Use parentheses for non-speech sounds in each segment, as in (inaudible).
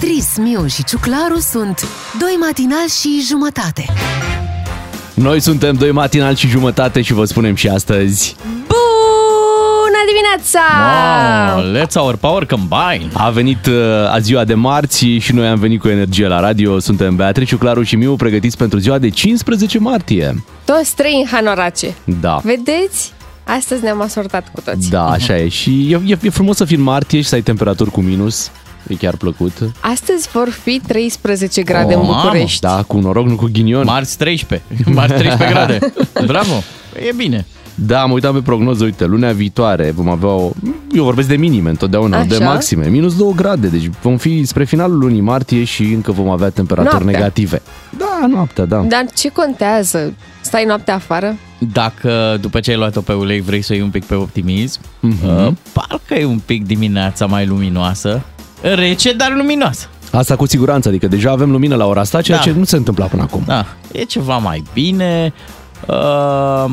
Beatrice, Miu și Ciuclaru sunt doi matinali și jumătate. Noi suntem doi matinal și jumătate și vă spunem și astăzi Bună dimineața! Oh, let's our power combine. A venit uh, a ziua de marți și noi am venit cu energie la radio. Suntem Beatrice, Claru și Miu pregătiți pentru ziua de 15 martie. Toți trei în Hanorace. Da. Vedeți? Astăzi ne-am asortat cu toți. Da, așa e. Și e, e, e frumos să fii în martie și să ai temperaturi cu minus. E chiar plăcut. Astăzi vor fi 13 grade Oh, în mamă, București. Da, cu noroc, nu cu ghinion. Marți 13. (laughs) Marți 13 grade. (laughs) Bravo. E bine. Da, am uitat pe prognoză, uite, lunea viitoare vom avea o... Eu vorbesc de minime întotdeauna, Așa? de maxime. Minus 2 grade, deci vom fi spre finalul lunii martie și încă vom avea temperaturi Noaptea. negative. Da, noaptea, da. Dar ce contează? Stai noaptea afară? Dacă după ce ai luat-o pe ulei vrei să iei un pic pe optimism, Mhm. uh, parcă e un pic dimineața mai luminoasă. Rece, dar luminoasă. Asta cu siguranță, adică deja avem lumină la ora asta, ceea Da. ce nu se întâmpla până acum. Da, e ceva mai bine. Uh,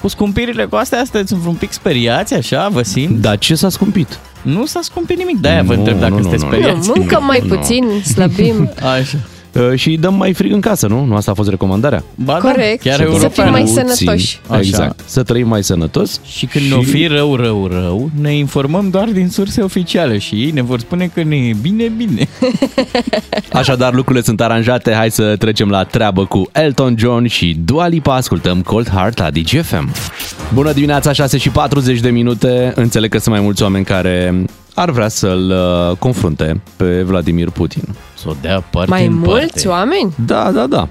cu scumpirile cu astea, sunteți un pic speriați, așa, vă simt? Dar ce s-a scumpit? Nu s-a scumpit nimic, de-aia vă Nu, întreb dacă nu, nu, sunteți nu. speriați. Nu, mâncăm mai nu. puțin, slăbim. Așa. Uh, și dăm mai frig în casă, nu? Nu asta a fost recomandarea? Ba Corect. Da, chiar Să fim european. mai Puțin. sănătoși. Așa. Exact. Să trăim mai sănătos. Și când și... ne-o fi rău, rău, rău, ne informăm doar din surse oficiale și ei ne vor spune că ne e bine, bine. (laughs) Așadar, lucrurile sunt aranjate. Hai să trecem la treabă cu Elton John și Dua Lipa. Ascultăm Cold Heart la DGFM. Bună dimineața, 6 și 40 de minute. Înțeleg că sunt mai mulți oameni care ar vrea să-l uh, confrunte pe Vladimir Putin. Să o dea parte Mai în mulți parte. oameni? Da, da, da.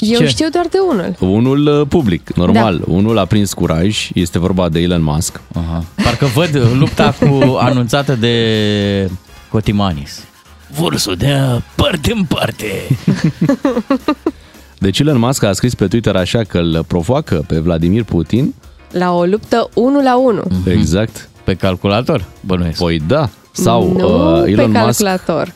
Eu ce? știu doar de unul. Unul uh, public, normal. Da. Unul a prins curaj. Este vorba de Elon Musk. Aha. Parcă văd lupta cu (laughs) anunțată de Cotimanis. Vor să o dea parte în parte. (laughs) Deci Elon Musk a scris pe Twitter așa că îl provoacă pe Vladimir Putin. La o luptă 1 la 1. Exact. Pe calculator, bănuiesc. Păi da. Sau nu uh, pe Elon Musk... calculator.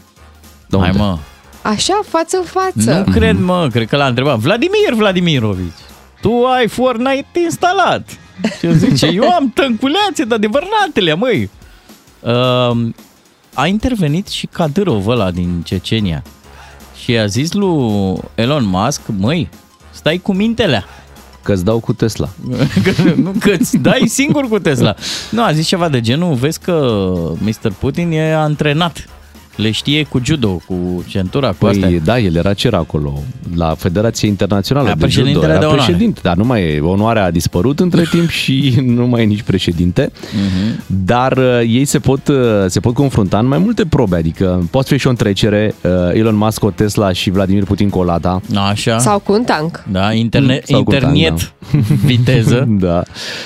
Da, Hai unde? mă. Așa, față în față. Nu cred, mă, cred că l-a întrebat. Vladimir Vladimirovici, tu ai Fortnite instalat. (laughs) Și eu zice, eu am tânculeațe de adevăratele, măi. Uh, a intervenit și Kadyrov ăla din Cecenia și a zis lui Elon Musk, măi, stai cu mintelea. Că-ți dau cu Tesla. (laughs) Că, nu, că îți dai singur cu Tesla. Nu, a zis ceva de genul, vezi că Mr. Putin e antrenat. Le știe cu judo, cu centura, cu astea. Păi da, el era ce era acolo? La Federația Internațională Era de Judo. președintele Era de onoare. președinte, dar nu mai e. Onoarea a dispărut între (laughs) timp și nu mai e nici președinte. Mhm. Dar uh, ei se pot, uh, se pot confrunta în mai multe probe, adică poate fi și o întrecere, uh, Elon Musk cu o Tesla și Vladimir Putin cu o Lada. Așa. Sau cu un tank. Da, internet, Sau cu internet tank, (laughs) viteză. (laughs) Da.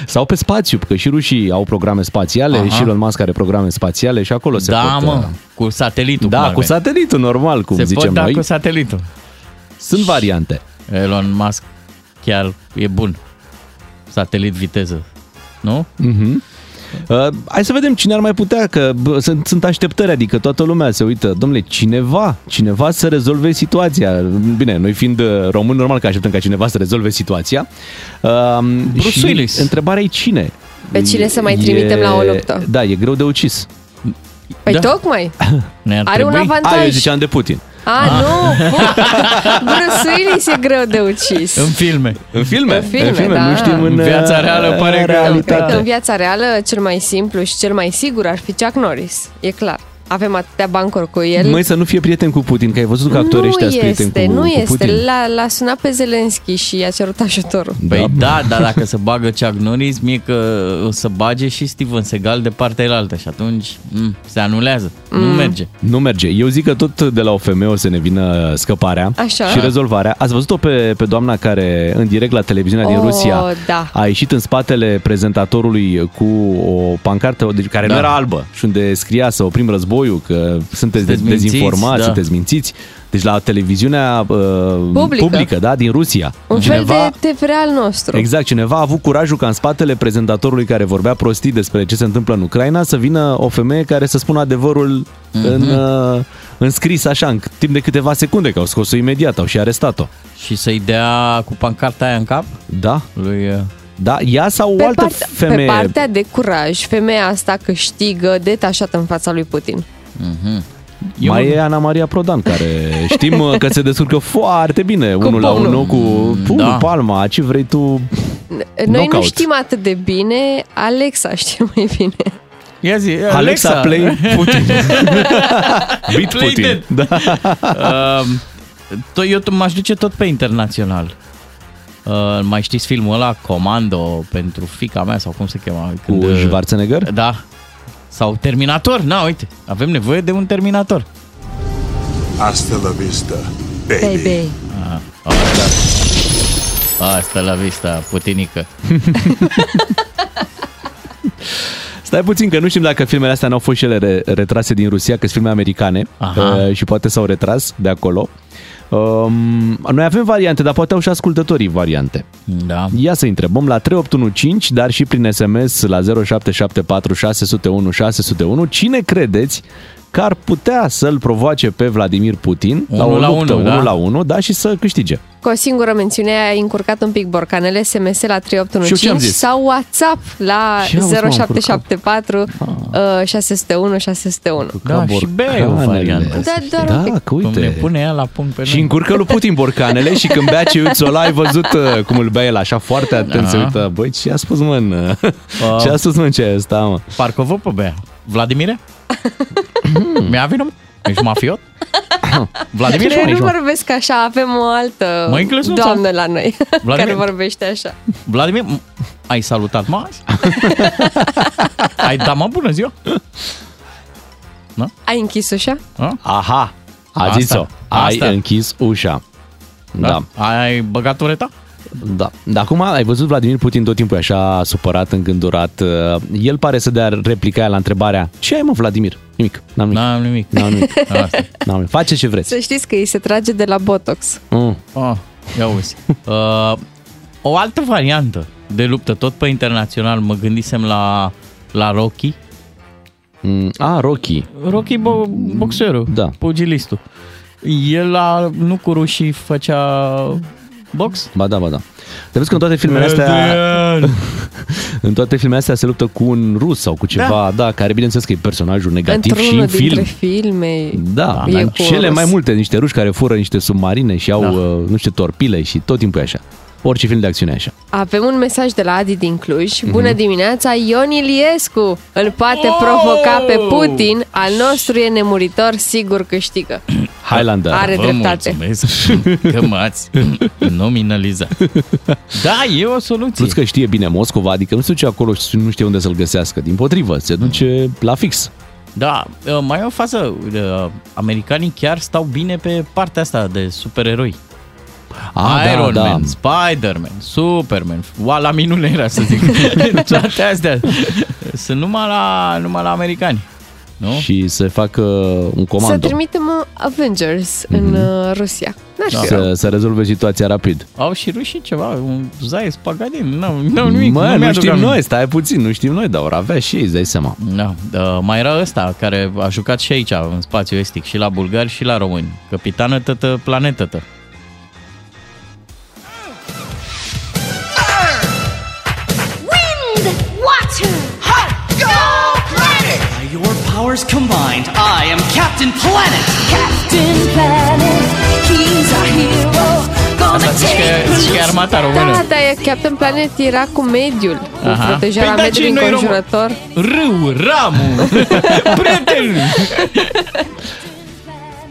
Sau pe spațiu, că și rușii au programe spațiale Aha. și Elon Musk are programe spațiale și acolo se Da, pot... uh, mă, cu satelitul. cum Da, ar cu veni. satelitul normal, cum Se zicem pot da noi. cu satelitul. Sunt variante. Elon Musk chiar e bun. Satelit viteză. Nu? Mhm. Uh, hai să vedem cine ar mai putea, că bă, sunt, sunt așteptări, adică toată lumea se uită. Domnule, cineva, cineva să rezolve situația. Bine, noi fiind uh, români, normal că așteptăm ca cineva să rezolve situația. Uh, Bruce și Willis. întrebarea e cine? Pe cine să mai trimitem la o luptă? Da, e greu de ucis. Păi Da. tocmai. (laughs) Ne-ar Are un trebui? avantaj. A, eu ziceam de Putin. A, nu. (laughs) Bruce Willis e greu de ucis. În filme. În filme? În filme, în filme da. nu știm în, În viața reală pare în că- Cred că realitate. în viața reală cel mai simplu și cel mai sigur ar fi Chuck Norris. E clar. Avem atâtea bancuri cu el. Măi, să nu fie prieten cu Putin, că ai văzut că actorii ăștia nu sunt prieteni este, cu, nu cu este. Putin. L-a, l-a sunat pe Zelenski și i-a cerut ajutorul. Păi da, dar dacă se bagă Chuck Norris, mie că o să bage și Steven Seagal de partea elaltă și atunci m, se anulează. Nu Mm. merge. Nu merge. Eu zic că tot de la o femeie o să ne vină scăparea Așa. și rezolvarea. Ați văzut-o pe, pe doamna care în direct la televiziunea din Oh, Rusia da. a ieșit în spatele prezentatorului cu o pancartă deci, care Da. nu era albă și unde scria să oprim războiul, că sunteți, Sunteți de- dezinformați, mințiți, da. sunteți mințiți. Deci la televiziunea uh, Publică. publică, da, din Rusia. Un fel de TV al nostru. Exact, cineva a avut curajul ca în spatele prezentatorului care vorbea prostii despre ce se întâmplă în Ucraina să vină o femeie care să spună adevărul în, uh, în scris așa, în timp de câteva secunde, că au scos-o imediat, au și arestat-o. Și să-i dea cu pancarta aia în cap Da? lui... uh, Da, ea sau o Pe, altă part- femeie. pe partea de curaj, femeia asta câștigă detașată în fața lui Putin. Mhm. Eu Mai mă- e Ana Maria Prodan, care (laughs) știm uh, că se descurcă foarte bine, unul la pomul. unul cu pumnul, Da. palma, ce vrei tu. Noi nu Knockout. știm atât de bine, Alexa știe (laughs) mai bine. Ia zi, Alexa, play Putin. (laughs) Beat Play Putin. dead. Da. Uh, to- eu t- m-aș duce tot pe internațional. Uh, mai știți filmul ăla, Comando, pentru fica mea sau cum se chema? Cu uh, Schwarzenegger? Da. Sau Terminator. Na, uite, avem nevoie de un Terminator. Hasta la vista, baby. Baby. Asta, asta la vista, putinică. (laughs) Stai puțin că nu știm dacă filmele astea n-au fost și ele re- retrase din Rusia, că sunt filme americane Aha. uh, și poate s-au retras de acolo. Um, noi avem variante, dar poate au și ascultătorii variante. Da. Ia să întrebăm la 3815, dar și prin SMS la 0774 601 601. Cine credeți că ar putea să-l provoace pe Vladimir Putin la o Unu la luptă unu, 1 da? la 1, da, și să câștige? Cu o singură mențiune ai încurcat un pic borcanele, SMS la Și eu ce am 3815 zis? sau WhatsApp la Și auzi, m-am 0774 uh, 601 601. Da, și bea o variantă. Da, doar un Da, pic. că Cum ne uite. pune ea la punct pe Și noi. încurcă lui Putin borcanele și când bea ce uiți ai văzut uh, cum îl bea el așa foarte atent, Da. se uită, băi, ce a spus mă în... ce a spus mă în ce e ăsta, mă? Parcă vă pe bea. Vladimire? (laughs) Mi-a vină? Ești mafiot? Vladimir Noi sau nu ești vorbesc așa, avem o altă Măi, Clăsuța. doamnă la noi Vladimir? care vorbește așa. Vladimir, m- ai salutat mă azi? ai dat mă bună ziua? Ai închis ușa? A? Aha, a Asta, zis-o. Ai asta. închis ușa. Da. Ai băgat ureta? Da. Dar acum ai văzut Vladimir Putin tot timpul e așa supărat, îngândurat. Uh, El pare să dea replica aia la întrebarea Ce ai mă, Vladimir? Nimic. N-am nimic. N-am nimic. N-am nimic. (laughs) Asta. N-am nimic. Face ce vreți. Să știți că îi se trage de la Botox. Mm. Oh, ia uzi. Uh, o altă variantă de luptă, tot pe internațional, mă gândisem la, la Rocky. Mm. A, Rocky. Rocky bo- boxerul, Da. pugilistul. El a, nu cu rușii făcea box? Ba da, ba da. Dar vezi că în toate filmele astea, (laughs) în toate filmele astea se luptă cu un rus sau cu ceva, da, da care bineînțeles că e personajul negativ și Într-unul în film. dintre filme. Da, e dar cu cele rus. mai multe, niște ruși care fură niște submarine și au, Da. uh, nu știu, torpile și tot timpul e așa. Orice film de acțiune e așa. Avem un mesaj de la Adi din Cluj. Mhm. Bună dimineața, Ion Iliescu îl poate provoca pe Putin. Al nostru e nemuritor, sigur câștigă. (clears throat) Highlander. Are Vă dreptate. mulțumesc (laughs) că m-ați nominalizat. Da, e o soluție. Plus că știe bine Moscova, adică nu se duce acolo și nu știe unde să-l găsească. Din potrivă, se duce la fix. Da, uh, mai e o fază. uh, Americanii chiar stau bine pe partea asta de supereroi. Ah, Iron da, Man, da. Spider-Man, Superman, Oala minune era să zic. (laughs) Toate astea sunt numai la, numai la americani. Nu? Și să facă un Să comando. trimitem uh, Avengers în uh, Rusia. N-ar Da. fi rău. Să, să rezolve situația rapid. Au și rușii ceva, un Zayas Pagadin, nu, nu nimic. Mă, nu, mi-aduc știm aminte. noi, stai puțin, nu știm noi, dar ori avea și ei, îți dai seama. Da, uh, mai era ăsta care a jucat și aici, în spațiu estic, și la bulgari și la români. Capitană tătă, planetă tătă. Powers combined, I am Captain Planet! Captain Planet, he's our hero. Gonna Asta zici că, take zici că e armata română. Da, dar e- Captain Planet era cu mediul, cu Aha. protejarea Păi da, mediului ce noi rom- înconjurător. Râu, ramul, (laughs) prieten! (laughs)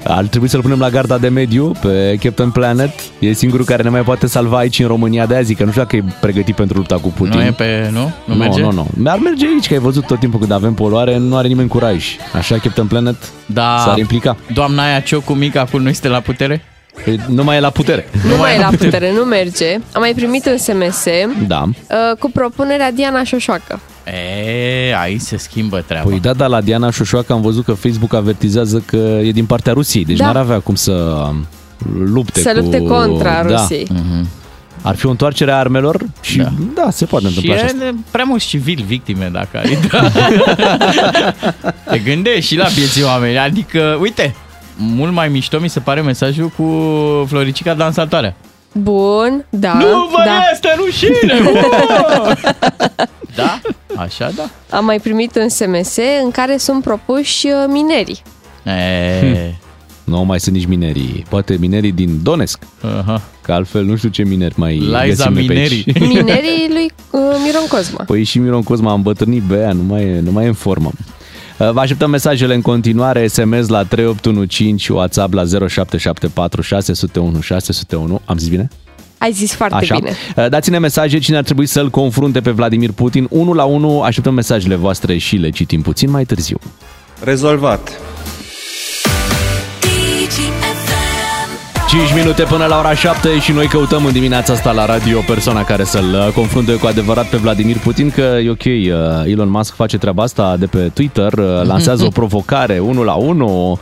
Ar trebui să-l punem la garda de mediu pe Captain Planet. E singurul care ne mai poate salva aici în România. De aia zic că nu știu dacă e pregătit pentru lupta cu Putin. Nu e pe, nu? Nu nu, merge? nu, nu. Ar merge aici, că ai văzut tot timpul când avem poluare, nu are nimeni curaj. Așa Captain Planet Da. s-ar implica. Doamna aia Ciocu mică acum nu este la putere? Păi Nu mai e la putere. Nu mai e la putere, nu merge. Am mai primit un SMS Da. uh, cu propunerea Diana Șoșoacă. E, aici se schimbă treaba. Păi da, da, la Diana Șoșoacă am văzut că Facebook avertizează că e din partea Rusiei, deci Da. n-ar avea cum să lupte Să cu... lupte contra da. Rusiei. Ar fi o întoarcere a armelor și da, da se poate Și întâmpla e așa. asta. de- prea mulți civili victime dacă ai da. (laughs) Te gândești și la vieții oameni. Adică, uite, mult mai mișto mi se pare mesajul cu Floricica dansatoarea. Bun, da. nu vă da. este rușine! uou! (laughs) da, așa da. Am mai primit un SMS în care sunt propuși uh, minerii. E, Nu mai sunt nici minerii. Poate minerii din Donetsk. aha. Că altfel nu știu ce mineri mai Liza găsim noi pe Minerii. aici. (laughs) Minerii lui uh, Miron Cosma. Păi și Miron Cosma a îmbătrânit pe aia, nu mai e, nu mai e în formă. Uh, Vă așteptăm mesajele în continuare, SMS la 3815, WhatsApp la 0774 601 601. Am zis bine? Ai zis foarte Așa. bine. Uh, Dați-ne mesaje cine ar trebui să-l confrunte pe Vladimir Putin. 1 la 1, așteptăm mesajele voastre și le citim puțin mai târziu. Rezolvat. 5 minute până la ora 7 și noi căutăm în dimineața asta la radio o persoană care să-l uh, confrunte cu adevărat pe Vladimir Putin, că e ok, uh, Elon Musk face treaba asta de pe Twitter, uh, lansează o provocare 1 la 1.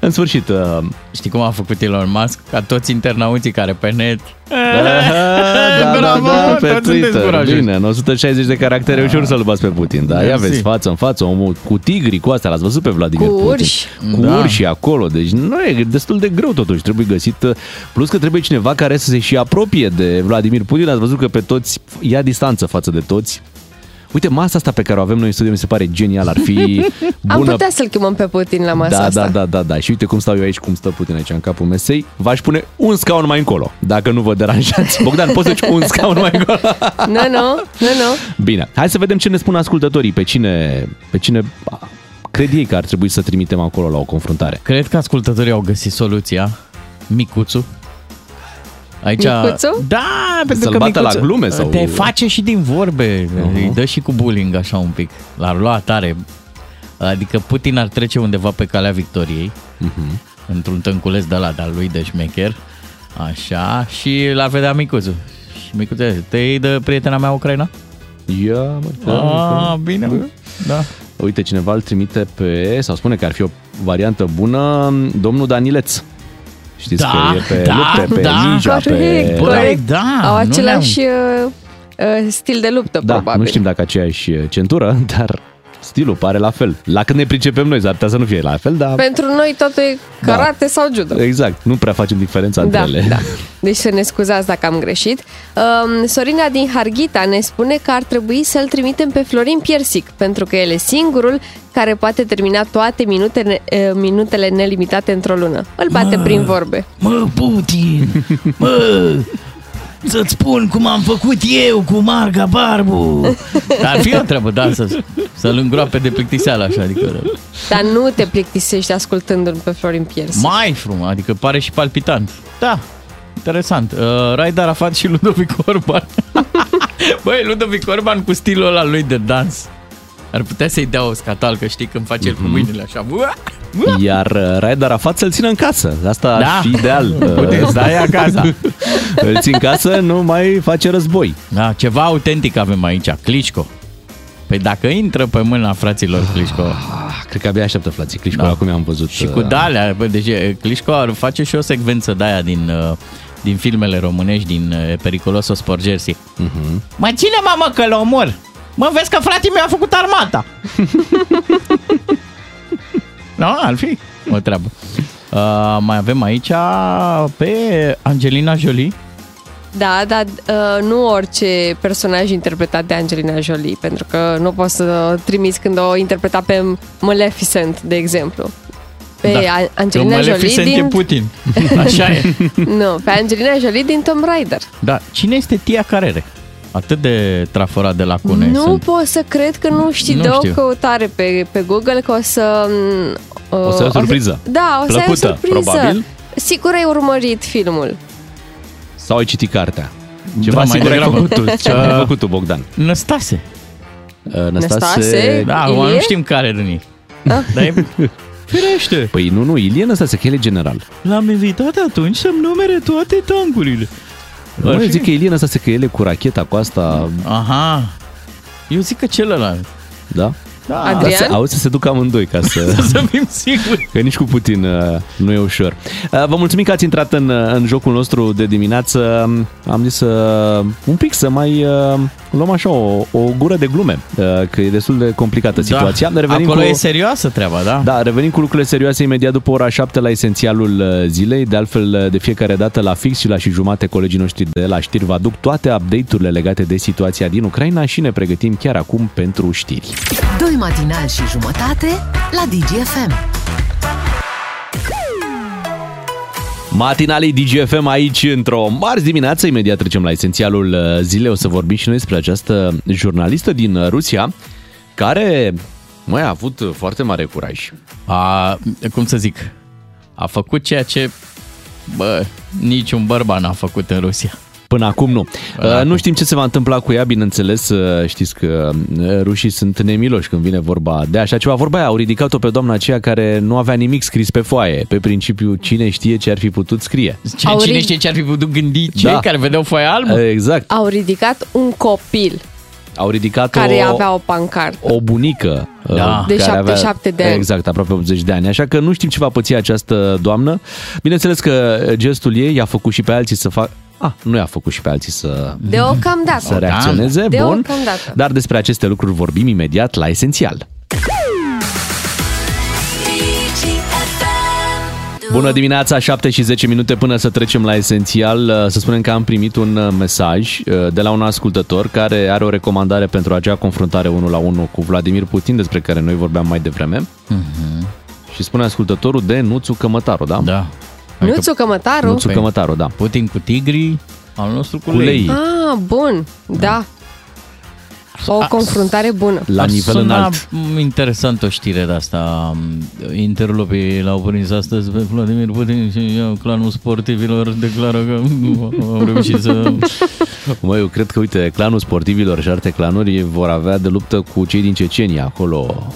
În sfârșit, uh, Știi cum a făcut Elon Musk? Ca toți internauții care pe net... (laughs) (laughs) da, da, Bravo, da, pe toți sunteți Twitter. curajoși. Bine, în 160 de caractere ușor să-l bați pe Putin, da? Ia Mersi. vezi, față în față, omul cu tigri, cu astea, l-ați văzut pe Vladimir Cu Putin. urși. Cu Da. urși acolo, deci nu e destul de greu totuși, trebuie găsit, uh, plus că trebuie cineva care să se și apropie de Vladimir Putin, ați văzut că pe toți ia distanță față de toți. Uite, masa asta pe care o avem noi în studio mi se pare genial, ar fi (laughs) Am bună putea să-l chemăm pe Putin la masa da, asta. da, da, da, da. Și uite cum stau eu aici, cum stă Putin aici în capul mesei. V-aș pune un scaun mai încolo, dacă nu vă deranjați. (laughs) Bogdan, poți să un scaun mai încolo? (laughs) Nu, nu, nu, nu. Bine, hai să vedem ce ne spun ascultătorii, pe cine, pe cine a, cred ei că ar trebui să trimitem acolo la o confruntare. Cred că ascultătorii au găsit soluția. Micuțu. Aici, Micuțu? Da, pentru Să-l că bată Micuțu la glume sau- Te face și din vorbe. Uh-huh. Îi dă și cu bullying așa un pic. L-ar lua tare. Adică Putin ar trece undeva pe calea victoriei. Uh-huh. Într-un tânculeț de la de-al lui de șmecher. Așa. Și l-ar vedea Micuțu. Și Micuțu, te iei de prietena mea Ucraina? Ia, mă, Ah, bine. mă. Da. Uite, cineva îl trimite pe, sau spune că ar fi o variantă bună, domnul Danileț. Știți Da, că e pe da, lupte, pe da. ninja, pe... Corect, Băi, corect. da, Au nu același uh, uh, stil de luptă, Da, probabil. nu știm dacă aceeași centură, (laughs) dar stilul pare la fel. La când ne pricepem noi, s-ar putea să nu fie la fel, dar... Pentru noi totul e karate sau judo. Exact, nu prea facem diferența între Da, ele. da. (laughs) Deci să ne scuzați dacă am greșit. Um, Sorina din Harghita ne spune că ar trebui să-l trimitem pe Florin Piersic, pentru că el e singurul care poate termina toate minutele, eh, minutele nelimitate într-o lună. Îl bate prin vorbe. Mă, Putin, mă, să-ți spun cum am făcut eu cu Marga Barbu. Ar fi o treabă, da, să, să-l îngroape de plictiseală așa, adică... Dar nu te plictisești ascultându-l pe Florin Piersic. Mai frumos, adică pare și palpitant. Da, interesant. Uh, Raed Arafat și Ludovic Orban. (laughs) Băi, Ludovic Orban cu stilul ăla lui de dans. Ar putea să-i dea o scatal, că știi când face el cu mâinile așa. Ua! Iar uh, Raed Arafat să-l țină în casă. Asta Da. ar fi ideal. (laughs) Puteți da ea acasă. (laughs) Îl țin în casă, nu mai face război. Da, ceva autentic avem aici, Clișco. Păi dacă intră pe mâna fraților Clișco Ah, cred că abia așteaptă flații Clișco, Da. acum am văzut. și cu dalea, bă, deci e, Clișco ar face și o secvență de aia din, uh, din filmele românești, din uh, Periculoso Sport Jersey. Uh-huh. Mă ține mamă că l omor! Mă vezi că fratele meu a făcut armata! nu, (laughs) ar fi o treabă. Uh, mai avem aici pe Angelina Jolie. Da, dar uh, nu orice personaj interpretat de Angelina Jolie, pentru că nu poți să trimiți când o interpreta pe Maleficent, de exemplu. Pe da. Angelina Că Jolie Maleficent e din... Putin. (laughs) Așa e. Nu, pe Angelina Jolie din Tomb Raider. Da, cine este Tia Carere? Atât de traforat de lacune nu sunt. pot să cred că nu știi Nu de o știu. căutare pe, pe Google că o să... uh, O să ai o surpriză. Da, o să ai o Plăcută, surpriză. probabil. Sigur ai urmărit filmul. Sau ai citit cartea. Ceva Da, mai sigur ai degrabă. făcut tu. (laughs) Ce ai făcut tu, Bogdan? Năstase. Uh, Năstase... Năstase? Da, Ilie? acum nu știm care din ei. Ah. Dar e... Firește. Păi nu, nu, Ilie Năstase, că el e general. L-am invitat atunci să-mi numere toate tancurile. Nu, Ar eu fi. zic că Ilie Năstase, că el e cu racheta cu asta, Aha. Eu zic că celălalt. da? Da. Adrian? Să, auzi să se ducă amândoi ca să, (laughs) să fim siguri. Că nici cu Putin uh, nu e ușor. Uh, vă mulțumim că ați intrat în, uh, în jocul nostru de dimineață. Um, am zis să un pic să mai luăm așa o, o gură de glume, că e destul de complicată da. situația. Da. Revenim Acolo cu, e serioasă treaba, da? Da, revenim cu lucrurile serioase imediat după ora 7 la esențialul zilei. De altfel, de fiecare dată la fix și la și jumate colegii noștri de la știri vă aduc toate update-urile legate de situația din Ucraina și ne pregătim chiar acum pentru știri. 2 matinal și jumătate la DGFM. Matinalii DGFM aici într-o marți dimineață, imediat trecem la esențialul uh, zilei, o să vorbim și noi despre această jurnalistă din Rusia care, mai a avut foarte mare curaj. A, cum să zic, a făcut ceea ce, bă, niciun bărbat n-a făcut în Rusia. Până acum nu. Până Uh, acum. Nu știm ce se va întâmpla cu ea, bineînțeles, uh, știți că uh, rușii sunt nemiloși când vine vorba de așa ceva. Vorba aia, au ridicat-o pe doamna aceea care nu avea nimic scris pe foaie. Pe principiu, cine știe ce ar fi putut scrie. Ce, Au cine rid- știe ce ar fi putut gândi cei Da. care vedeau foaia albă? Exact. Au ridicat un copil Au ridicat care o, avea o pancartă. o bunică. uh, Da. De care 77 de ani. Exact, aproape 80 de ani. Așa că nu știm ce va păți această doamnă. Bineînțeles că gestul ei i-a făcut și pe alții să facă... Ah, nu i-a făcut și pe alții să, Deocamdată. să reacționeze. Bun. Deocamdată. Dar despre aceste lucruri vorbim imediat la Esențial. Bună dimineața, 7 și 10 minute până să trecem la esențial. Să spunem că am primit un uh, mesaj uh, de la un ascultător care are o recomandare pentru acea confruntare 1 la 1 cu Vladimir Putin, despre care noi vorbeam mai devreme. Și spune ascultătorul de Nuțu Cămătaru, da? Da. Nuțu Cămătaru? Nuțu Cămătaru, da. Putin cu tigri, al nostru cu, Cu lei. Ah, bun, da. O confruntare bună. La Ar nivel suna înalt. interesant o știre de asta. Interlopii l-au prins astăzi pe Vladimir Putin și clanul sportivilor declară că au reușit să... (laughs) Mă, eu cred că, uite, clanul sportivilor și alte clanuri vor avea de luptă cu cei din Cecenia, acolo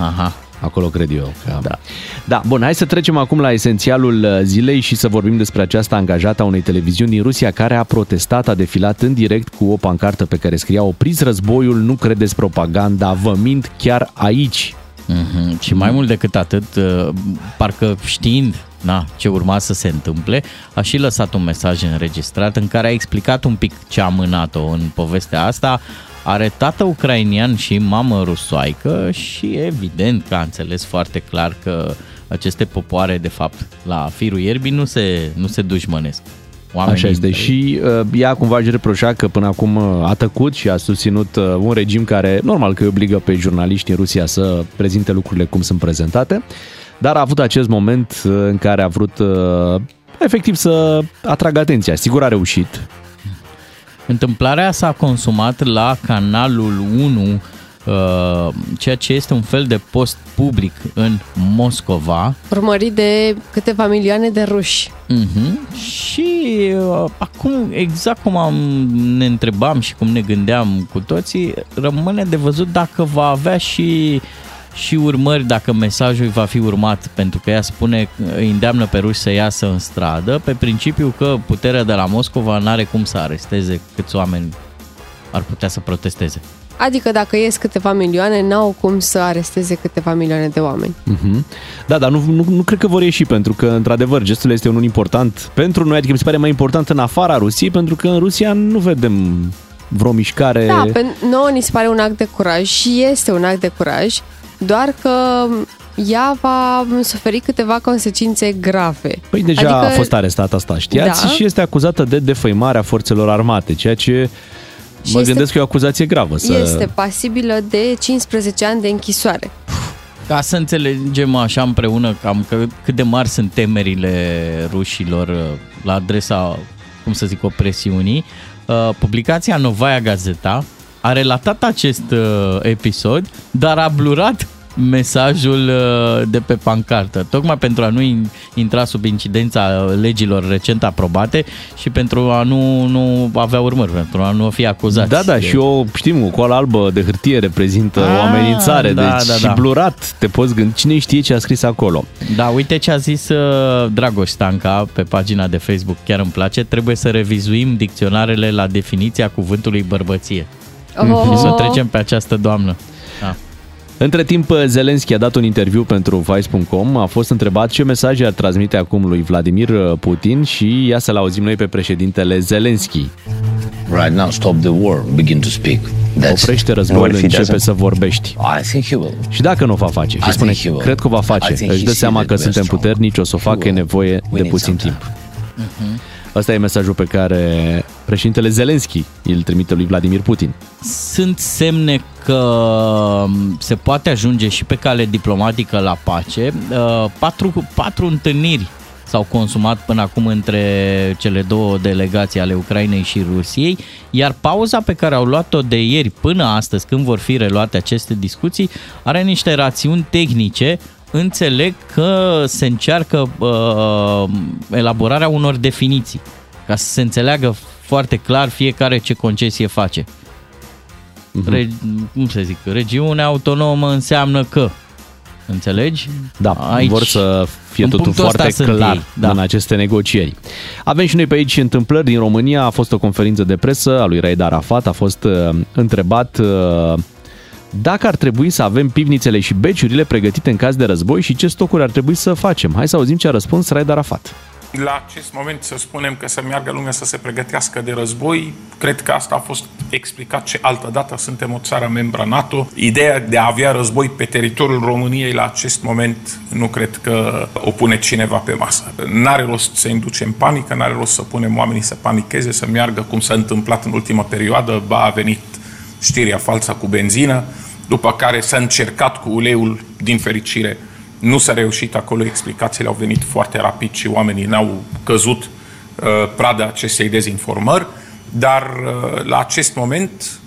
Aha. Acolo cred eu. Că... Da. da, bun, hai să trecem acum la esențialul uh, zilei și să vorbim despre această angajată a unei televiziuni din Rusia care a protestat, a defilat în direct cu o pancartă pe care scria Opriți războiul, nu credeți propaganda, vă mint chiar aici. Mm-hmm. Și mai mult decât atât, uh, parcă știind na, ce urma să se întâmple, a și lăsat un mesaj înregistrat în care a explicat un pic ce a mânat-o în povestea asta. Are tată ucrainian și mamă rusoaică și evident că a înțeles foarte clar că aceste popoare, de fapt, la firul ierbii nu se, nu se dușmănesc. Oamenii Așa este. Și uh, ea cumva își reproșa că până acum uh, a tăcut și a susținut uh, un regim care, normal că îi obligă pe jurnaliști în Rusia să prezinte lucrurile cum sunt prezentate, dar a avut acest moment uh, în care a vrut uh, efectiv să atragă atenția. Sigur a reușit. Întâmplarea s-a consumat la canalul 1, uh, ceea ce este un fel de post public în Moscova. Urmărit de câteva milioane de ruși. Uh-huh. Și uh, acum, exact cum am, ne întrebam și cum ne gândeam cu toții, rămâne de văzut dacă va avea și și urmări dacă mesajul va fi urmat, pentru că ea spune, îi îndeamnă pe ruși să iasă în stradă, pe principiu că puterea de la Moscova nu are cum să aresteze câți oameni ar putea să protesteze. Adică dacă ies câteva milioane, n-au cum să aresteze câteva milioane de oameni. Mhm. Da, dar nu, nu, nu cred că vor ieși, pentru că, într-adevăr, gestul este unul important pentru noi, adică mi se pare mai important în afara Rusiei, pentru că în Rusia nu vedem vreo mișcare... Da, pe nouă ni se pare un act de curaj și este un act de curaj, doar că ea va suferi câteva consecințe grave. Păi deja adică... a fost arestată, asta știați, Da. și este acuzată de defăimarea forțelor armate, ceea ce Și mă este- gândesc că e o acuzație gravă. Să... Este pasibilă de 15 ani de închisoare. Ca să înțelegem așa împreună cam că, cât de mari sunt temerile rușilor uh, la adresa, cum să zic, opresiunii, uh, publicația Novaya Gazeta a relatat acest uh, episod, dar a blurat mesajul uh, de pe pancartă, tocmai pentru a nu in- intra sub incidența legilor recent aprobate și pentru a nu, nu avea urmări, pentru a nu fi acuzați. Da, da, de- și o, știm, o coală albă de hârtie reprezintă Ah, o amenințare, da, deci da, și da. blurat, te poți gândi, cine știe ce a scris acolo. Da, uite ce a zis uh, Dragoș Stanca pe pagina de Facebook, chiar îmi place, trebuie să revizuim dicționarele la definiția cuvântului bărbăție. Oh. Și să trecem pe această doamnă. Da. Între timp, Zelenski a dat un interviu pentru Vice.com, a fost întrebat ce mesaje ar transmite acum lui Vladimir Putin și ia să-l auzim noi pe președintele Zelenski. Right now, stop the war, begin to speak. That's Oprește it. războiul, And what if he începe doesn't? să vorbești. I think he will. Și dacă nu o va face, și Și spune, think he will. cred că o va I face, think își he dă sees seama that că we're suntem strong. puternici, o să o He facă, e will. nevoie We de need puțin some timp. Asta e mesajul pe care președintele Zelenski îl trimite lui Vladimir Putin. Sunt semne că se poate ajunge și pe cale diplomatică la pace. Uh, Patru, patru întâlniri s-au consumat până acum între cele două delegații ale Ucrainei și Rusiei, iar pauza pe care au luat-o de ieri până astăzi, când vor fi reluate aceste discuții, are niște rațiuni tehnice. Înțeleg că se încearcă uh, elaborarea unor definiții, ca să se înțeleagă foarte clar fiecare ce concesie face. Re, cum să zic, regiune autonomă înseamnă că. Înțelegi? Da, Aici, vor să fie în totul punctul ăsta foarte sunt clar ei, da. în aceste negocieri. Avem și noi pe aici întâmplări din România. A fost o conferință de presă a lui Raed Arafat. A fost uh, întrebat uh, dacă ar trebui să avem pivnițele și beciurile pregătite în caz de război și ce stocuri ar trebui să facem. Hai să auzim ce a răspuns Raed Arafat. La acest moment să spunem că să meargă lumea să se pregătească de război, cred că asta a fost explicat ce altă dată suntem o țară membra NATO. Ideea de a avea război pe teritoriul României la acest moment nu cred că o pune cineva pe masă. N-are rost să inducem panică, n-are rost să punem oamenii să panicheze, să meargă cum s-a întâmplat în ultima perioadă, ba a venit știrea falsă cu benzină, după care s-a încercat cu uleiul, din fericire, nu s-a reușit acolo, explicațiile au venit foarte rapid și oamenii n-au căzut uh, prada acestei dezinformări, dar uh, la acest moment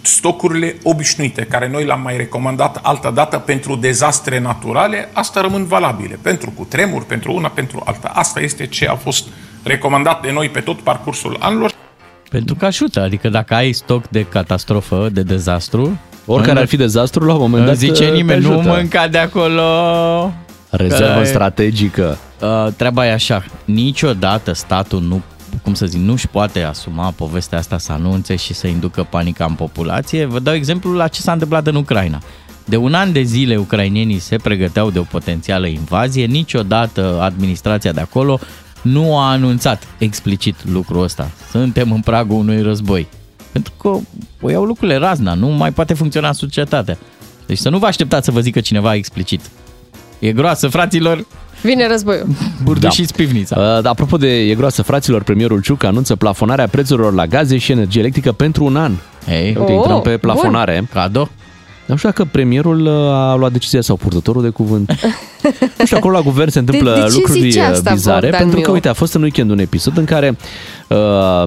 stocurile obișnuite, care noi le-am mai recomandat altă dată pentru dezastre naturale, asta rămân valabile, pentru cutremur, pentru una, pentru alta. Asta este ce a fost recomandat de noi pe tot parcursul anilor. Pentru că ajută, adică dacă ai stoc de catastrofă, de dezastru, Oricare ar fi dezastru, la un moment dat zice uh, te nimeni, nu ajută. mânca de acolo. Rezervă Că- strategică. Uh, treaba e așa, niciodată statul nu cum să zic, nu-și poate asuma povestea asta să anunțe și să inducă panica în populație. Vă dau exemplu la ce s-a întâmplat în Ucraina. De un an de zile ucrainienii se pregăteau de o potențială invazie, niciodată administrația de acolo nu a anunțat explicit lucrul ăsta. Suntem în pragul unui război. Pentru că o iau lucrurile razna, nu mai poate funcționa societatea. Deci să nu vă așteptați să vă zică cineva explicit. E groasă, fraților, Vine războiul. burdușiți da. pivnița. Uh, apropo de e groasă, fraților, premierul Ciuc anunță plafonarea prețurilor la gaze și energie electrică pentru un an. Ei, Uite, Oh, intrăm pe bun. plafonare. Cado? Nu știu dacă premierul uh, a luat decizia sau purtătorul de cuvânt. nu știu, acolo la guvern se întâmplă de ce lucruri zice asta, bizare, Bogdan pentru că, Miu? uite, a fost în weekend un episod în care uh,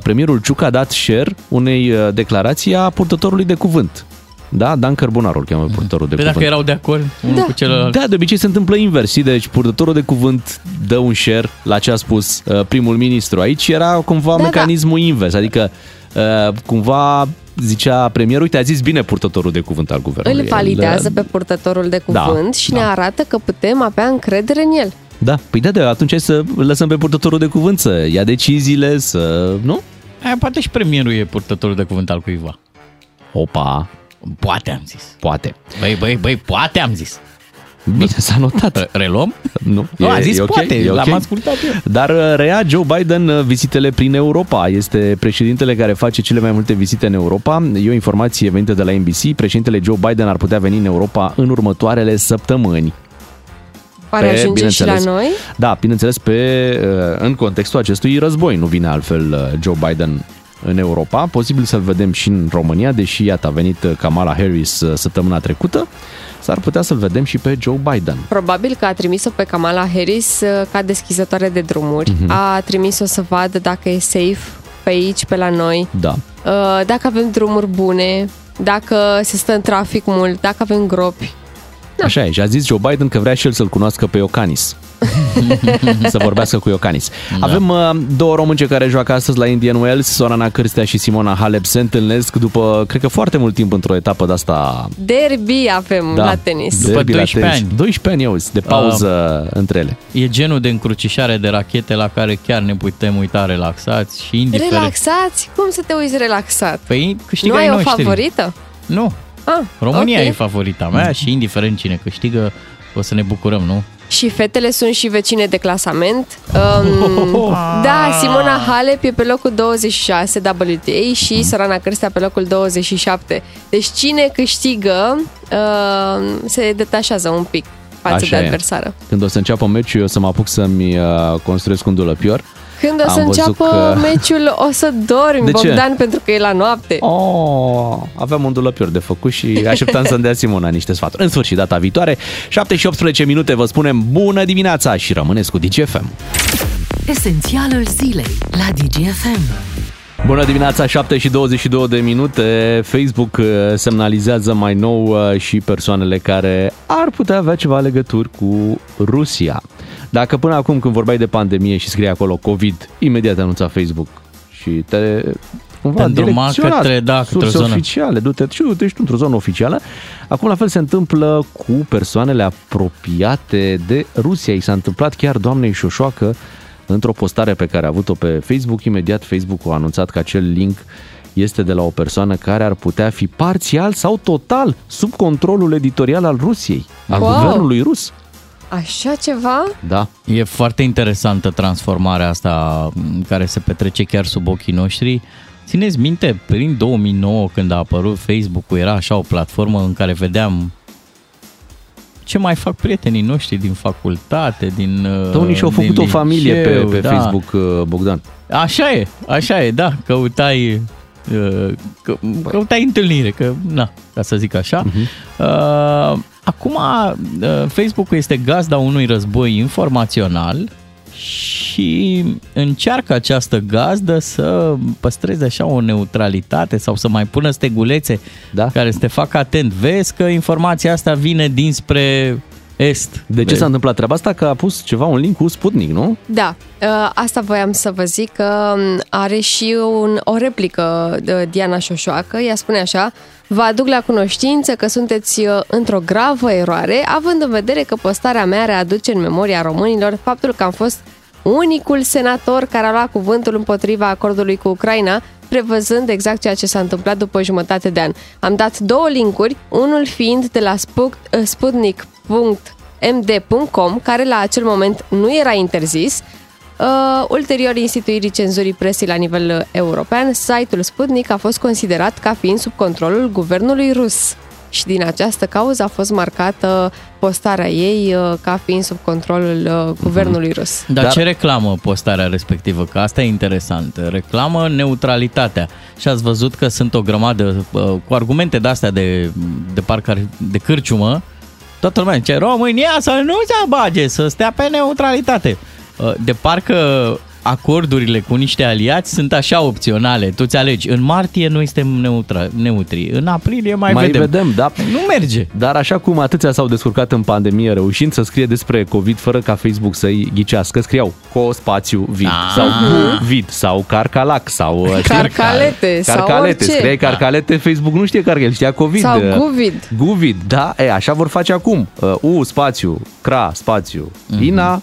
premierul Ciuc a dat share unei uh, declarații a purtătorului de cuvânt. Da? Dan Cărbunaru îl cheamă purtătorul de Pe cuvânt. dacă erau de acord unul Da. cu celălalt. Da, de obicei se întâmplă invers, știi? deci purtătorul de cuvânt dă un share la ce a spus uh, primul ministru. Aici era cumva Da, mecanismul invers, adică uh, cumva zicea premierul, uite, a zis bine purtătorul de cuvânt al guvernului. Îl validează El, pe purtătorul de Da, cuvânt și da. ne arată că putem avea încredere în el. Da, păi da, de atunci hai să îl lăsăm pe purtătorul de cuvânt să ia deciziile, să... Nu? Aia, poate și premierul e purtătorul de cuvânt al cuiva. Opa, Poate am zis. poate. Băi, băi, băi, poate am zis. Bine, s-a notat. Re- Reluăm? Nu, Nu, a zis ok, poate, e ok. l-am ascultat eu. Dar uh, rea Joe Biden uh, vizitele prin Europa. Este președintele care face cele mai multe vizite în Europa. E o informație venită de la NBC. Președintele Joe Biden ar putea veni în Europa în următoarele săptămâni. Oare Pe, ajunge și la bineînțeles. noi? Da, bineînțeles, pe, uh, în contextul acestui război. Nu vine altfel uh, Joe Biden în Europa. Posibil să-l vedem și în România, deși, iată, a venit uh, Kamala Harris uh, săptămâna trecută. S-ar putea să-l vedem și pe Joe Biden. Probabil că a trimis-o pe Kamala Harris uh, ca deschizătoare de drumuri. Mhm. A trimis-o să vadă dacă e safe pe aici, pe la noi, Da. uh, dacă avem drumuri bune, dacă se stă în trafic mult, dacă avem gropi. Așa e, și a zis Joe Biden că vrea și el să-l cunoască pe Iocanis. (laughs) să vorbească cu Iocanis. Da. Avem uh, două românce care joacă astăzi la Indian Wells, Sorana Cârstea și Simona Halep se întâlnesc după, cred că foarte mult timp într-o etapă de asta Derby avem da, la tenis. După derby la 12 tenis. ani. 12 ani, auzi, de pauză uh, între ele. E genul de încrucișare de rachete la care chiar ne putem uita relaxați și indiferent. Relaxați? Cum să te uiți relaxat? Păi câștigă Nu ai ai o noștri. favorită? Nu. Ah, România ok. e favorita mea și indiferent cine câștigă, o să ne bucurăm, nu? Și fetele sunt și vecine de clasament. Um, (laughs) da, Simona Halep e pe locul 26 WTA și Sorana Cârstea pe locul 27. Deci cine câștigă uh, se detașează un pic față Așa de e. adversară. Când o să înceapă meciul, eu o să mă apuc să-mi uh, construiesc un dulăpior. Când o să Am văzut înceapă că- meciul, o să dormi, De ce? Bogdan, pentru că e la noapte. Oh, aveam un dulăpior de făcut și așteptam să-mi dea Simona niște sfaturi. În sfârșit, data viitoare, 7 și 18 minute, vă spunem bună dimineața și rămâneți cu DGFM. Esențialul zilei la DGFM. Bună dimineața, 7 și 22 de minute. Facebook uh, semnalizează mai nou uh, și persoanele care ar putea avea ceva legături cu Rusia. Dacă până acum când vorbeai de pandemie și scrie acolo COVID, imediat anunța Facebook și te cumva Te îndruma direcționa către- da, către o surse zonă. oficiale, du-te și uite, ești într-o zonă oficială. Acum la fel se întâmplă cu persoanele apropiate de Rusia. I s-a întâmplat chiar doamnei Șoșoacă într-o postare pe care a avut-o pe Facebook. Imediat Facebook a anunțat că acel link este de la o persoană care ar putea fi parțial sau total sub controlul editorial al Rusiei, al Wow. guvernului rus. Așa ceva? Da. E foarte interesantă transformarea asta m, care se petrece chiar sub ochii noștri. Țineți minte, prin 2009 când a apărut Facebook-ul era așa o platformă în care vedeam ce mai fac prietenii noștri din facultate, din Da, unii și-au din făcut o familie pe, liceu, pe da. Facebook, uh, Bogdan. Așa e, așa e, da, căutai, uh, că, căutai întâlnire, că, na, ca să zic așa. Uh-huh. Acum, uh, Facebook-ul este gazda unui război informațional și încearcă această gazdă să păstreze așa o neutralitate sau să mai pună stegulețe Da. care să te facă atent. Vezi că informația asta vine dinspre est. De ce Vezi? s-a întâmplat treaba asta? Că a pus ceva, un link cu Sputnik, nu? Da, ă, asta voiam să vă zic că m, are și un, o replică de Diana Șoșoacă. Ea spune așa, Vă aduc la cunoștință că sunteți ă, într-o gravă eroare, având în vedere că postarea mea readuce în memoria românilor faptul că am fost unicul senator care a luat cuvântul împotriva acordului cu Ucraina, prevăzând exact ceea ce s-a întâmplat după jumătate de an. Am dat două linkuri, unul fiind de la Sput- ă, sputnik.md.com, care la acel moment nu era interzis, Uh, ulterior instituirii cenzurii presei la nivel uh, european, site-ul Sputnik a fost considerat ca fiind sub controlul guvernului rus. Și din această cauză a fost marcată postarea ei uh, ca fiind sub controlul uh, guvernului rus. Dar, Dar- Dar ce reclamă postarea respectivă? Că asta e interesant. Reclamă neutralitatea. Și ați văzut că sunt o grămadă uh, cu argumente de-astea de, de parcă ar- de cârciumă. Toată lumea zice, România să nu se bage, să stea pe neutralitate. Uh, De parcă acordurile cu niște aliați sunt așa opționale. Tu ți alegi. În martie noi suntem neutra, neutri. În aprilie mai, Mai vedem. vedem, da. Nu merge. Dar așa cum atâția s-au descurcat în pandemie reușind să scrie despre COVID fără ca Facebook să-i ghicească, scriau co spațiu vid Ah. sau cu vid sau carcalac sau uh, știi? Carcalete sau carcalete, orice. scriai carcalete, Facebook nu știe carcalete, știa COVID. Sau uh, Guvid. Guvid, da, e, așa vor face acum. Uh, U, spațiu, cra, spațiu, ina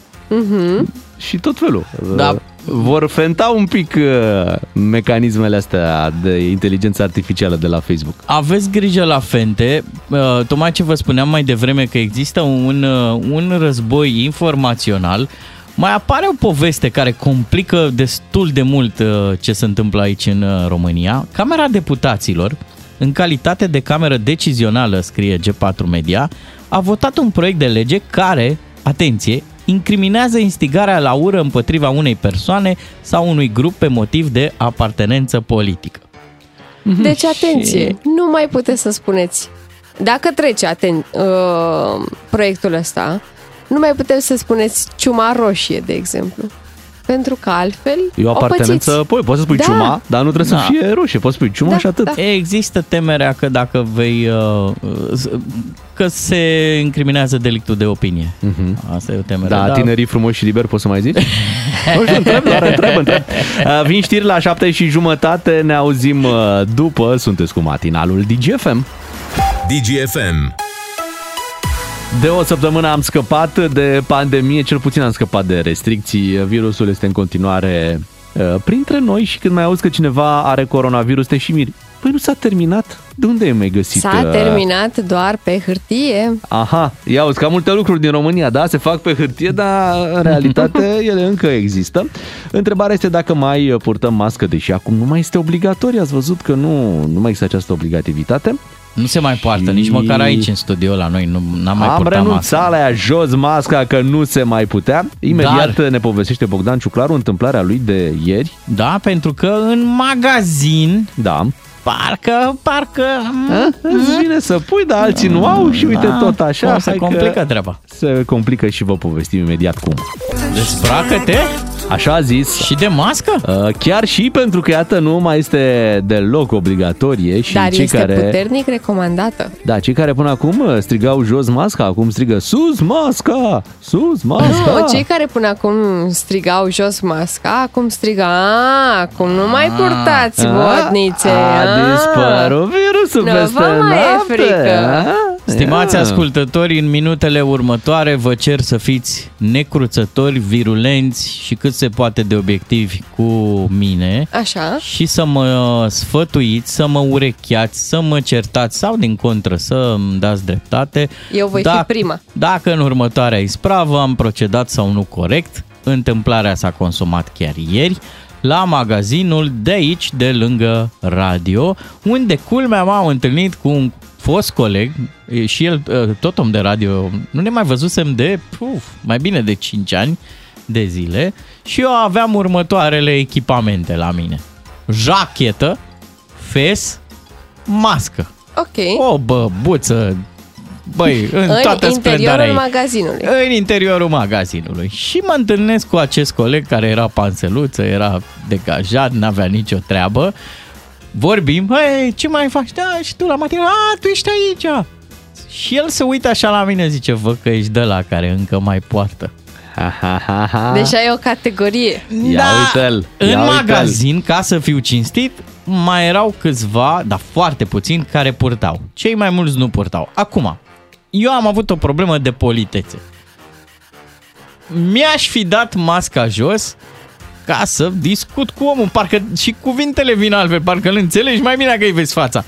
și tot felul. Uh, Da. Vor fenta un pic uh, mecanismele astea de inteligență artificială de la Facebook. Aveți grijă la fente, uh, tocmai ce vă spuneam mai devreme că există un, uh, un război informațional, mai apare o poveste care complică destul de mult uh, ce se întâmplă aici în uh, România. Camera Deputaților, în calitate de cameră decizională, scrie G4 Media, a votat un proiect de lege care, atenție, incriminează instigarea la ură împotriva unei persoane sau unui grup pe motiv de apartenență politică. Deci, atenție, nu mai puteți să spuneți. Dacă trece aten- uh, proiectul ăsta, nu mai puteți să spuneți ciuma roșie, de exemplu. Pentru că altfel E o apartenență, pățiți. păi, poți să spui Da. ciuma, dar nu trebuie Da. să fie roșie, poți să spui ciuma Da, și atât. da. Există temerea că dacă vei... uh, uh, că se incriminează delictul de opinie. Asta e o temere. Da, tinerii frumoși și liberi, poți să mai zici? (laughs) nu știu, întreb, doar întreb, întreb. Uh, Vin știri la șapte și jumătate, ne auzim uh, după, sunteți cu matinalul DGFM. DGFM. De o săptămână am scăpat de pandemie, cel puțin am scăpat de restricții. Virusul este în continuare uh, printre noi și când mai auzi că cineva are coronavirus, te și miri. Păi nu s-a terminat? De unde ai mai găsit? S-a uh, terminat doar pe hârtie. Aha, ia uzi, ca multe lucruri din România, da, se fac pe hârtie, dar în realitate (laughs) ele încă există. Întrebarea este dacă mai purtăm mască, deși acum nu mai este obligatoriu, ați văzut că nu, nu mai există această obligativitate. Nu se mai poartă, nici măcar aici în studio la noi nu n-am mai Am purtat renunțat mască. la ea jos masca că nu se mai putea. Imediat Dar- ne povestește Bogdan Ciuclaru întâmplarea lui de ieri. Da, pentru că în magazin Da. Parcă, parcă... A, îți vine să pui, dar alții nu au și uite Da, tot așa. o să hai că complică treaba. Se complică și vă povestim imediat cum. Dezbracă-te! Așa a zis. Și de mască? Uh, chiar și pentru că, iată, nu mai este deloc obligatorie și Dar cei este care... puternic recomandată. Da, cei care până acum uh, strigau jos masca, acum strigă sus masca, sus masca. Nu, cei care până acum strigau jos masca, acum strigă, a, acum nu mai purtați botnițe. a, a, dispărut virusul nu peste vă mai e noapte, frică. a? Stimați Ia. ascultători, în minutele următoare vă cer să fiți necruțători, virulenți și cât se poate de obiectivi cu mine Așa. și să mă sfătuiți, să mă urecheați, să mă certați sau din contră să îmi dați dreptate. Eu voi fi prima. Dacă în următoarea ispravă am procedat sau nu corect, întâmplarea s-a consumat chiar ieri, la magazinul de aici, de lângă radio, unde culmea m-am întâlnit cu un fost coleg e, și el uh, tot om de radio, nu ne mai văzusem de puf, mai bine de 5 ani de zile și eu aveam următoarele echipamente la mine. Jachetă, fes, mască. Ok. O băbuță, băi, în, în toată splendoarea interiorul ei. magazinului. În interiorul magazinului. Și mă întâlnesc cu acest coleg care era panseluță, era degajat, n-avea nicio treabă. Vorbim, hei, ce mai faci? Da, și tu la matină, a, tu ești aici. Și el se uită așa la mine, zice, vă că ești de la care încă mai poartă. Ha, ha, ha, ha. Deja e o categorie. Ia uite-l, În ia uite-l. magazin, ca să fiu cinstit, mai erau câțiva, dar foarte puțini, care purtau. Cei mai mulți nu purtau. Acum, eu am avut o problemă de politețe. Mi-aș fi dat masca jos ca să discut cu omul. Parcă și cuvintele vin altfel, parcă îl înțelegi mai bine dacă îi vezi fața.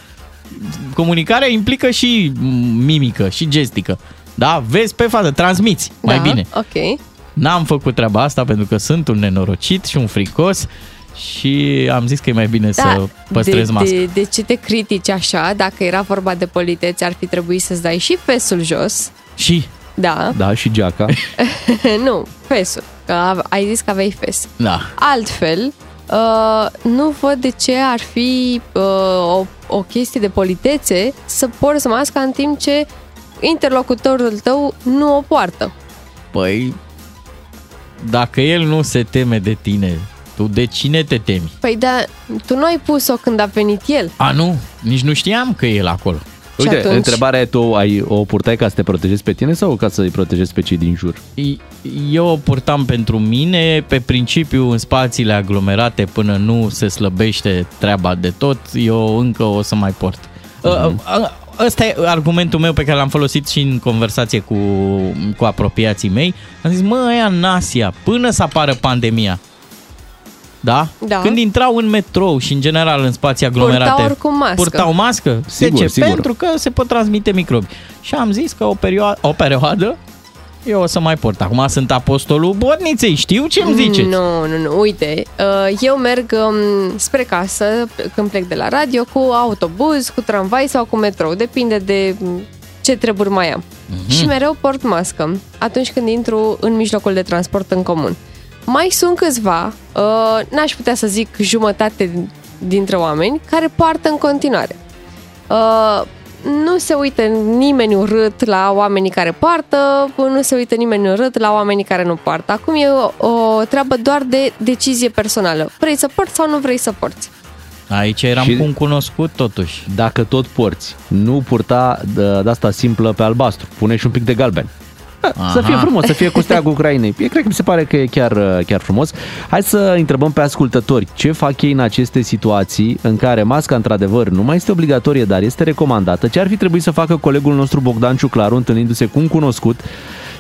Comunicarea implică și mimică, și gestică. Da? Vezi pe față, transmiți mai da, bine. Ok. N-am făcut treaba asta pentru că sunt un nenorocit și un fricos și am zis că e mai bine să păstrez de, masca. De, de ce te critici așa? Dacă era vorba de politețe, ar fi trebuit să-ți dai și fesul jos. Și? Da. Da, și geaca. (laughs) nu, fesul. Că ave- ai zis că aveai fes. Da. Altfel, uh, nu văd de ce ar fi uh, o, o chestie de politețe să porți masca în timp ce interlocutorul tău nu o poartă. Păi, dacă el nu se teme de tine, tu de cine te temi? Păi da, tu nu ai pus-o când a venit el. A, nu, nici nu știam că e el acolo. Uite, atunci? întrebarea e, tu ai, o purtai ca să te protejezi pe tine sau ca să-i protejezi pe cei din jur? Eu o purtam pentru mine, pe principiu în spațiile aglomerate până nu se slăbește treaba de tot, eu încă o să mai port. Uh-huh. Ăsta e argumentul meu pe care l-am folosit și în conversație cu, cu apropiații mei. Am zis, mă, aia în Asia, până să apară pandemia, da? Da. Când intrau în metrou și în general în spații aglomerate, Purtau oricum mască. purtau mască? Sigur, de ce? sigur. Pentru că se pot transmite microbi. Și am zis că o perioadă, o perioadă eu o să mai port. Acum sunt apostolul botniței, știu ce îmi ziceți. Nu, nu, nu. Uite, uh, eu merg um, spre casă când plec de la radio cu autobuz, cu tramvai sau cu metrou. Depinde de um, ce treburi mai am. Mhm. Și mereu port mască atunci când intru în mijlocul de transport în comun. Mai sunt câțiva, uh, n-aș putea să zic jumătate dintre oameni, care poartă în continuare. Uh, nu se uită nimeni urât la oamenii care poartă, nu se uită nimeni urât la oamenii care nu poartă. Acum e o, o treabă doar de decizie personală. Vrei să porți sau nu vrei să porți? Aici eram Și- cu un cunoscut totuși. Dacă tot porți, nu purta de, de asta simplă pe albastru. Pune și un pic de galben. Aha. Să fie frumos, să fie cu steagul Ucrainei. E, cred că mi se pare că e chiar, chiar frumos. Hai să întrebăm pe ascultători ce fac ei în aceste situații în care masca, într-adevăr, nu mai este obligatorie, dar este recomandată. Ce ar fi trebuit să facă colegul nostru Bogdan Ciuclaru întâlnindu-se cu un cunoscut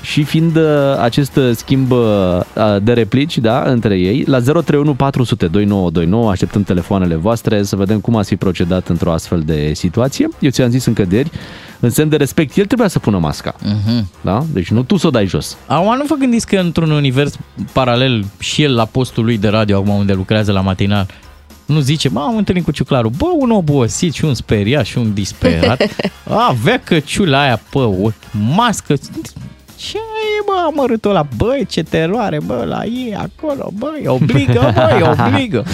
și fiind uh, acest uh, schimb uh, de replici da, între ei, la 031 400 2929 așteptăm telefoanele voastre să vedem cum ați fi procedat într-o astfel de situație. Eu ți-am zis în căderi, în semn de respect, el trebuia să pună masca. Uh-huh. Da? Deci nu tu să o dai jos. Acum nu vă gândiți că într-un univers paralel și el la postul lui de radio, acum unde lucrează la matinal, nu zice, mă, am întâlnit cu ciuclarul, bă, un obosit și un speriat și un disperat, (laughs) avea căciula aia pe ochi, mască, ce e, bă, amărâtul ăla, băi, ce teroare, bă, la ei acolo, băi, obligă, băi, (laughs) obligă.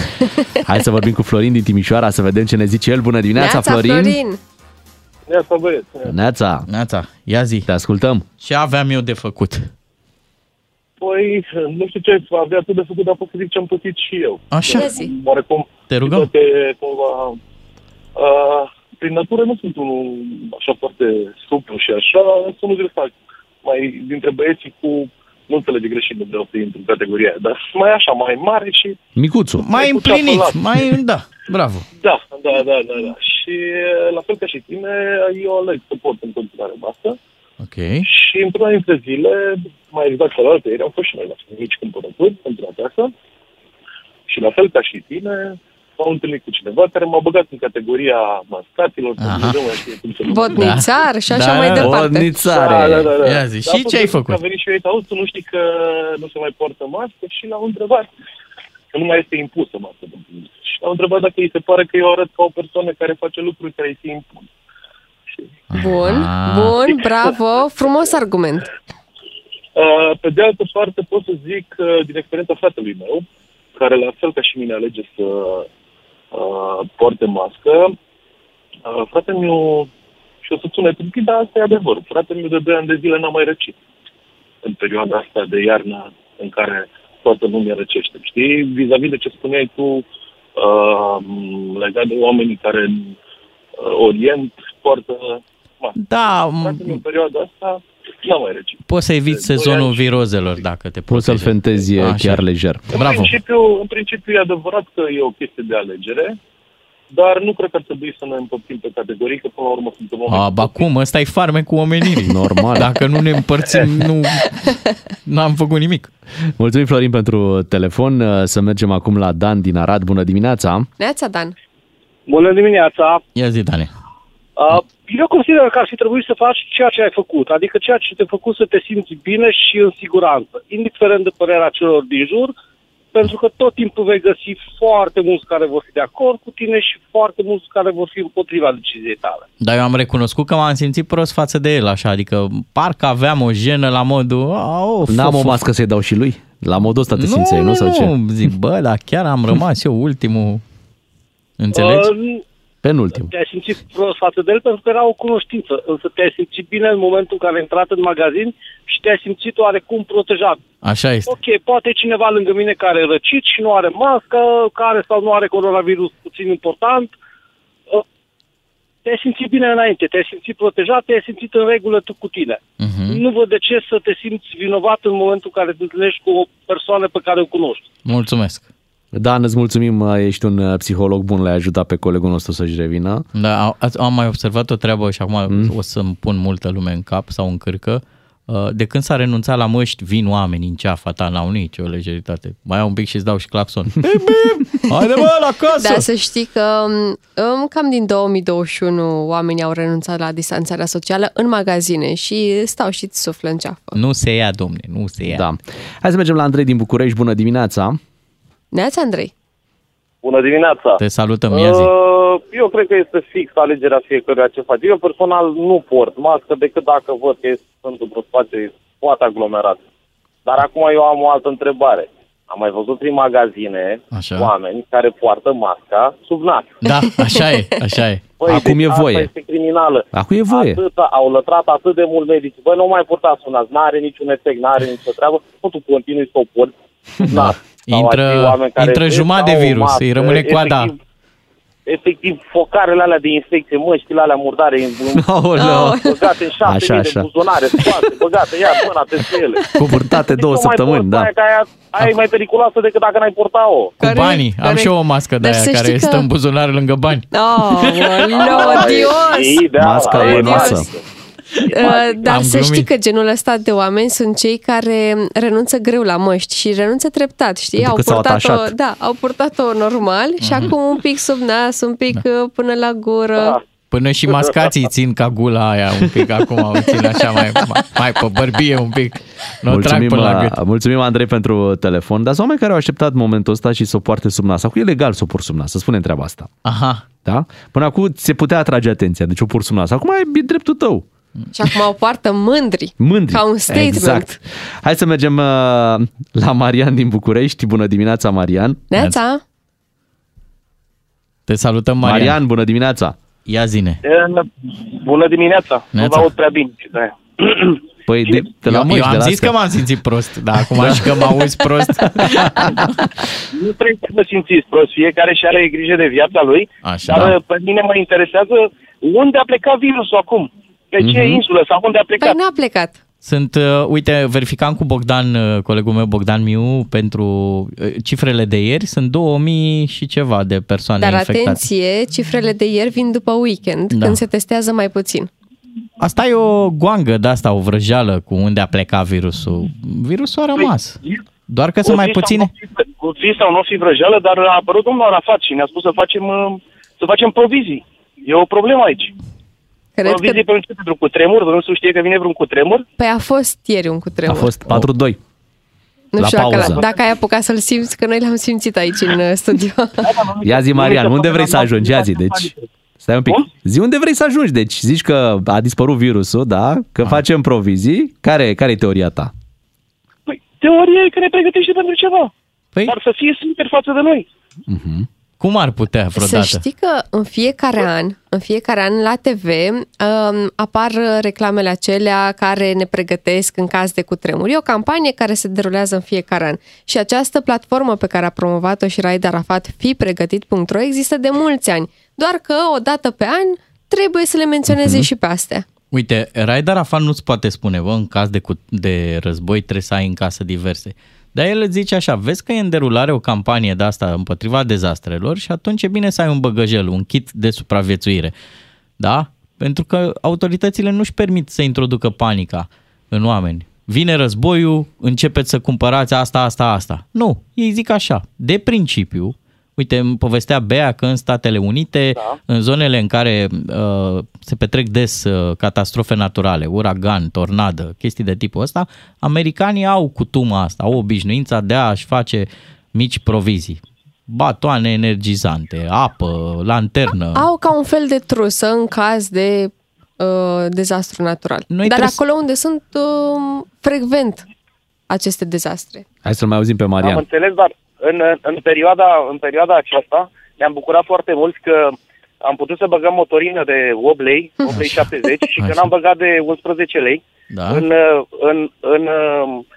Hai să vorbim cu Florin din Timișoara să vedem ce ne zice el. Bună dimineața, Neața, Florin! Florin! Neața, băieți. Neața! Neața, ia zi. Te ascultăm. Ce aveam eu de făcut? Păi, nu știu ce avea atât de făcut, dar pot să zic ce am pățit și eu. Așa. Ia zi. Oarecum, Te rugăm. toate, cumva, uh, prin natură nu sunt unul așa foarte suplu și așa, sunt unul din ăsta, mai dintre băieții cu, nu înțelege greșit, nu vreau să intru în categoria aia, dar sunt mai așa, mai mare și Micuțu. Mai Ai putea împlinit, să las. mai, da, bravo. da, da, da, da, da. Și uh, la fel ca și tine, eu aleg să port în continuare mască Ok. și într-una dintre zile, mai exact cealaltă, ieri am fost și noi la mici cumpărături pentru acasă și la fel ca și tine, m-am întâlnit cu cineva care m-a băgat în categoria mascatilor, sau Aha. Dumnezeu mai știe cum să numesc. Botnițar și așa Da, mai da, departe. Botnițare. Da, da, da, da. Ia zi, Dar și a fost ce ai destul făcut? că A venit și eu, auzi, tu nu știi că nu se mai poartă mască și l-au întrebat că nu mai este impusă mască. Și l-au întrebat dacă îi se pare că eu arăt ca o persoană care face lucruri care îi se impun. Bun, Ah. bun, bravo, frumos argument. Uh, Pe de altă parte pot să zic uh, din experiența fratelui meu, care la fel ca și mine alege să uh, poarte mască, uh, fratele meu, și o să sune tâmpit, dar asta e adevărul, fratele meu de 2 ani de zile n-a mai răcit în perioada asta de iarnă în care toată lumea răcește. Știi, vis-a-vis de ce spuneai tu uh, legat de oamenii care în uh, Orient poartă mască. Da, Fratele meu în perioada asta n-a mai răcit. poți să eviți Doi sezonul ani și- virozelor dacă te Poți să-l protejezi. fentezi Așa. chiar lejer. În Bravo. principiu, în principiu e adevărat că e o chestie de alegere, dar nu cred că ar trebui să ne împărțim pe categorii, că până la urmă suntem oameni. A, ba cum? Ăsta e farmecul omenirii. (laughs) Normal. Dacă nu ne împărțim, nu (laughs) n-am făcut nimic. Mulțumim, Florin, pentru telefon. Să mergem acum la Dan din Arad. Bună dimineața! Neața, Dan. Bună dimineața! Ia zi, Dane. Uh, Eu consider că ar fi trebuit să faci ceea ce ai făcut, adică ceea ce te-a făcut să te simți bine și în siguranță, indiferent de părerea celor din jur, pentru că tot timpul vei găsi foarte mulți care vor fi de acord cu tine și foarte mulți care vor fi împotriva deciziei tale. Dar eu am recunoscut că m-am simțit prost față de el, așa, adică parcă aveam o jenă la modul... "A, Of, N-am of, o of." mască să-i dau și lui? La modul ăsta te simțeai, nu? Sau ce? Nu, zic, bă, dar chiar am rămas eu ultimul. Înțelegi? Uh, Penultim. te-ai simțit prost față de el pentru că era o cunoștință, însă te-ai simțit bine în momentul în care ai intrat în magazin și te-ai simțit oarecum protejat. Așa este. Ok, poate e cineva lângă mine care e răcit și nu are mască, care sau nu are coronavirus puțin important. Uh, Te-ai simțit bine înainte, te-ai simțit protejat, te-ai simțit în regulă tu cu tine. Mhm. Nu văd de ce să te simți vinovat în momentul în care te întâlnești cu o persoană pe care o cunoști. Mulțumesc. Dan, îți mulțumim, ești un uh, psiholog bun, l-ai ajutat pe colegul nostru să-și revină. Da, a- ați- am mai observat o treabă și acum Mm. o să-mi pun multă lume în cap sau în cârcă. Uh, De când s-a renunțat la măști, vin oameni în ceafa ta, n-au nicio lejeritate. Mai au un pic și îți dau și claxon. Bim, bim! Haide bă, la casă! Da, să știi că um, cam din 2021 oamenii au renunțat la distanțarea socială în magazine și stau și îți suflă în ceafă. Nu se ia, domne, nu se ia. Da. Hai să mergem la Andrei din București. Bună dimineața! Neața, Andrei. Bună dimineața! Te salutăm, ia zi. Uh, Eu cred că este fix alegerea fiecăruia ce face. Eu personal nu port mască decât dacă văd că sunt într-o spațiu foarte aglomerat. Dar acum eu am o altă întrebare. Am mai văzut prin magazine Așa. oameni care poartă masca sub nas. Da, așa e, așa e. Păi, Acum deci e voie. Asta este criminală. Acum e voie. Atâta, au lătrat atât de mult medici. Băi, nu mai purtați sub nas, n-are niciun efect, n-are nicio treabă. Nu tu continui să o porți sub nas. Sau Intră- acei oameni care intră vezi jumătate că de au o virus, mască, îi rămâne coada. efectiv- Efectiv, focarele alea de infecție, măștile alea murdare, în- Aoleu. băgate în șase Așa, mii de așa. buzunare, scoase, băgate, ia mâna peste ele. (laughs) Cu purtate două Deci nu mai săptămâni, poți, da. Aia, că aia, aia e mai periculoasă decât dacă n-ai porta-o. Cu banii. Am și eu o mască de Dar aia să care știi că- stă în buzunar lângă bani. Oh, (laughs) no, odios! E ideal, Masca aia e bănoasă. magică. Uh, Dar Am să știi glumit. că genul ăsta de oameni sunt cei care renunță greu la măști și renunță treptat, știi? Pentru au că s-au purtat-o, atașat. da, au purtat-o normal și acum un pic sub nas, un pic uh, până la gură. Da. Până și mascații țin ca gula aia un pic acum, o țin așa mai, mai, mai pe bărbie un pic. Nu o trag Mulțumim, până la uh, gât. mulțumim, Andrei, pentru telefon. Dar sunt oameni care au așteptat momentul ăsta și să o poarte sub nas. Acum e legal să o port sub nas, să spunem treaba asta. Aha. Da? Până acum se putea atrage atenția, deci o port sub nas. Acum e dreptul tău. Și acum o poartă mândri. Mândri. Ca un statement. Exact. Hai să mergem uh, la Marian din București. Bună dimineața, Marian. Neața? Te salutăm, Marian. Marian, bună dimineața. Ia zine. Bună dimineața, nu Neața. vă aud prea bine. și de-aia. (clears throat) Păi de, de la eu, măști, eu am de la zis astea. că m-am simțit prost, dar acum și că mă auzi prost. (laughs) Nu trebuie să vă simțiți prost, fiecare și are grijă de viața lui, Așa. dar pe mine mă interesează unde a plecat virusul acum, pe ce Mhm. insulă sau unde a plecat. Păi n-a plecat. Sunt, uh, uite, verificam cu Bogdan, uh, colegul meu Bogdan Miu, pentru uh, cifrele de ieri, sunt 2000 și ceva de persoane Dar infectate. atenție, cifrele de ieri vin după weekend, Da. când se testează mai puțin. Asta e o goangă de asta, o vrăjeală cu unde a plecat virusul. Virusul a rămas. Doar că sunt O mai fi sau puține. nu fi- O fi sau nu fi vrăjeală, dar a apărut domnul Arafat și ne-a spus să facem, uh, să facem provizii. E o problemă aici. Cred provizii că... pentru ce? Pentru cutremur? Nu știe că vine vreun cutremur? Păi a fost ieri un cutremur. A fost 4-2. nu la știu dacă, pauză. dacă ai apucat să-l simți, că noi l-am simțit aici în uh, studio. Ia zi, Marian, unde vrei să ajungi? Ia zi, deci... Stai un pic. Zi unde vrei să ajungi. Deci zici că a dispărut virusul, da? Că facem provizii. Care, care e teoria ta? Teoria e că ne pregătește pentru ceva. Păi? Dar să fie sincer față de noi. Cum ar putea Să vreodată? știi că în fiecare an, în fiecare an la TV um, apar reclamele acelea care ne pregătesc în caz de cutremur. E o campanie care se derulează în fiecare an. Și această platformă pe care a promovat-o și Raed Arafat, fipregătit.ro, există de mulți ani. Doar că o dată pe an trebuie să le menționeze și pe astea. Uite, Raed Arafat nu-ți poate spune, bă, în caz de, cu- de război trebuie să ai în casă diverse. Dar el îți zice așa, vezi că e în derulare o campanie de asta împotriva dezastrelor și atunci e bine să ai un băgăjel, un kit de supraviețuire. Da? Pentru că autoritățile nu-și permit să introducă panica în oameni. Vine războiul, începeți să cumpărați asta, asta, asta. Nu, ei zic așa, de principiu, Uite, îmi povestea Bea că în Statele Unite, da. în zonele în care uh, se petrec des uh, catastrofe naturale, uragan, tornadă, chestii de tipul ăsta, americanii au cutuma asta, au obișnuința de a-și face mici provizii. Batoane energizante, apă, lanternă. Au ca un fel de trusă în caz de uh, dezastru natural. Noi Dar trebuie să- acolo unde sunt uh, frecvent aceste dezastre. Hai să-l mai auzim pe Am Marian. înțeles, dar în, în, perioada, în perioada aceasta ne-am bucurat foarte mult că am putut să băgăm motorină de 8 lei, 8 lei 70 și că Așa. n-am băgat de 11 lei. Da. În, uh, în, în um,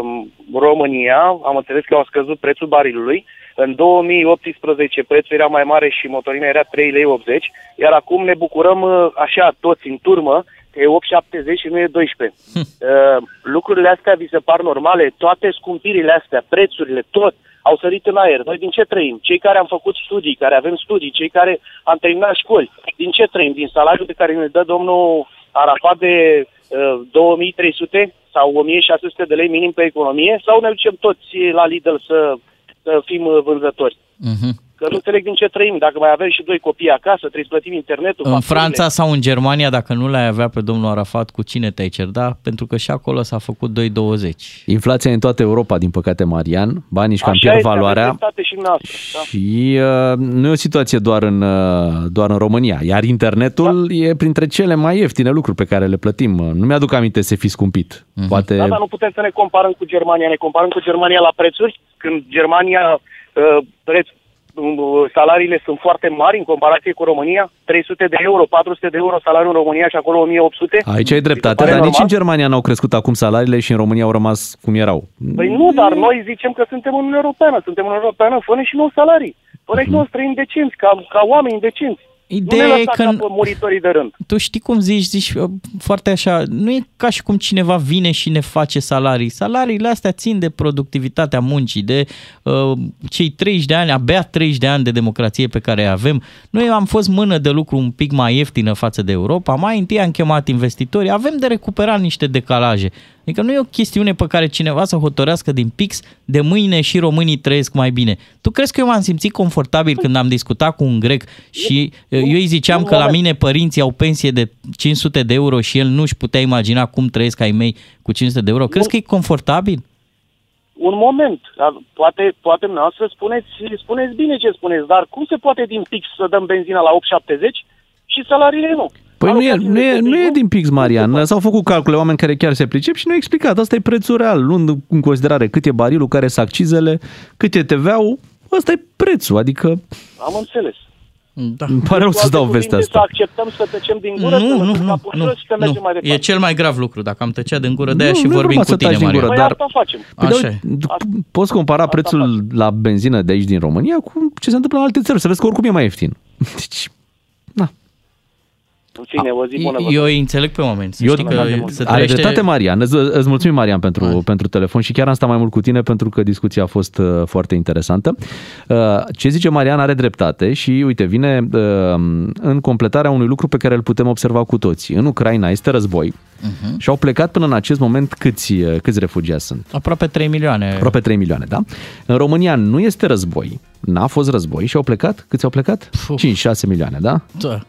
um, România am înțeles că au scăzut prețul barilului. În 2018 prețul era mai mare și motorina era 3 lei 80, iar acum ne bucurăm uh, așa toți în turmă că e 8,70 și nu e 12. Uh, lucrurile astea vi se par normale? Toate scumpirile astea, prețurile, tot au sărit în aer. Noi din ce trăim? Cei care am făcut studii, care avem studii, cei care am terminat școli, din ce trăim? Din salariul pe care ne dă domnul Arafat de uh, 2300 sau 1600 de lei minim pe economie sau ne ducem toți la Lidl să, să fim uh, vânzători? Mhm. Că nu înțeleg din ce trăim. Dacă mai avem și doi copii acasă, trebuie să plătim internetul. În facturile. Franța sau în Germania, dacă nu l-ai avea pe domnul Arafat, cu cine te-ai cerda? Pentru că și acolo s-a făcut 2,20. Inflația e în toată Europa, din păcate, Marian. Banii își cam Așa pierd este, valoarea. aveți dreptate și noastră. Da. Și uh, nu e o situație doar în, uh, doar în România, iar internetul e printre cele mai ieftine lucruri pe care le plătim. Uh, Nu mi-aduc aminte să fi scumpit. Poate... Da, dar nu putem să ne comparăm cu Germania. Ne comparăm cu Germania la prețuri, când Germania uh, preț, uh, salariile sunt foarte mari în comparație cu România. 300 de euro, 400 de euro salariul în România și acolo 1800. Aici ai dreptate, pare dar nici normal? în Germania n-au crescut acum salariile și în România au rămas cum erau. Păi nu, dar noi zicem că suntem în Uniunea Europeană. Suntem în Uniunea Europeană, fă și nou salarii. Fă și nou străini decenți, ca, ca oameni decenți. Ideea nu ne e lăsa că- ca pe muritorii de rând. Tu știi cum zici, zici uh, foarte așa, nu e ca și cum cineva vine și ne face salarii. Salariile astea țin de productivitatea muncii, de uh, cei 30 de ani, abia 30 de ani de democrație pe care îi avem. Noi am fost mână de lucru un pic mai ieftină față de Europa, mai întâi am chemat investitorii, avem de recuperat niște decalaje. Adică nu e o chestiune pe care cineva să hotărească din pix de mâine și românii trăiesc mai bine. Tu crezi că eu m-am simțit confortabil când am discutat cu un grec și uh, eu îi ziceam că la mine părinții au pensie de 500 de euro și el nu-și putea imagina cum trăiesc ai mei cu 500 de euro. Crezi că e confortabil? un moment. Dar Poate, poate dumneavoastră spuneți, spuneți bine ce spuneți, dar cum se poate din pix să dăm benzina la 8,70 și salariile nu? Păi nu e, Alocațiile nu, e, de nu e copii, din pix, Marian. S-au făcut calcule oameni care chiar se pricep și nu au explicat. Asta e prețul real, luând în considerare cât e barilul, care sunt accizele, cât e TVA-ul. Ăsta e prețul, adică Am înțeles. Da. Îmi pare rău să Cu alte dau vestea cuvinte, asta. Să acceptăm să tăcem din gură, să Nu, nu, lăsăm nu, capul nu, jos și să mergem mai nu. departe. E cel mai grav lucru. Dacă am tăcea din gură, de-aia Nu, și nu e vorbim normal cu să tine, taci din gură, Marian. Păi dar- asta facem. Păi, Așa dar, e. d- poți compara prețul la benzină de aici din România cu ce se întâmplă în alte țări, să vezi că oricum e mai ieftin. (laughs) Deci, În fine, o zi bună. vă Eu îi înțeleg pe oameni. Să Eu, știi că se are trăiește... dreptate Marian, îți, îți mulțumim Marian pentru, pentru telefon și chiar am stat mai mult cu tine pentru că discuția a fost uh, foarte interesantă. Uh, ce zice Marian are dreptate și uite, vine uh, în completarea unui lucru pe care îl putem observa cu toții. În Ucraina este război Mhm. și au plecat până în acest moment câți, uh, câți refugiați sunt? Aproape 3 milioane. Aproape 3 milioane, da? În România nu este război, n-a fost război și au plecat, câți au plecat? 5-6 milioane, da? Da.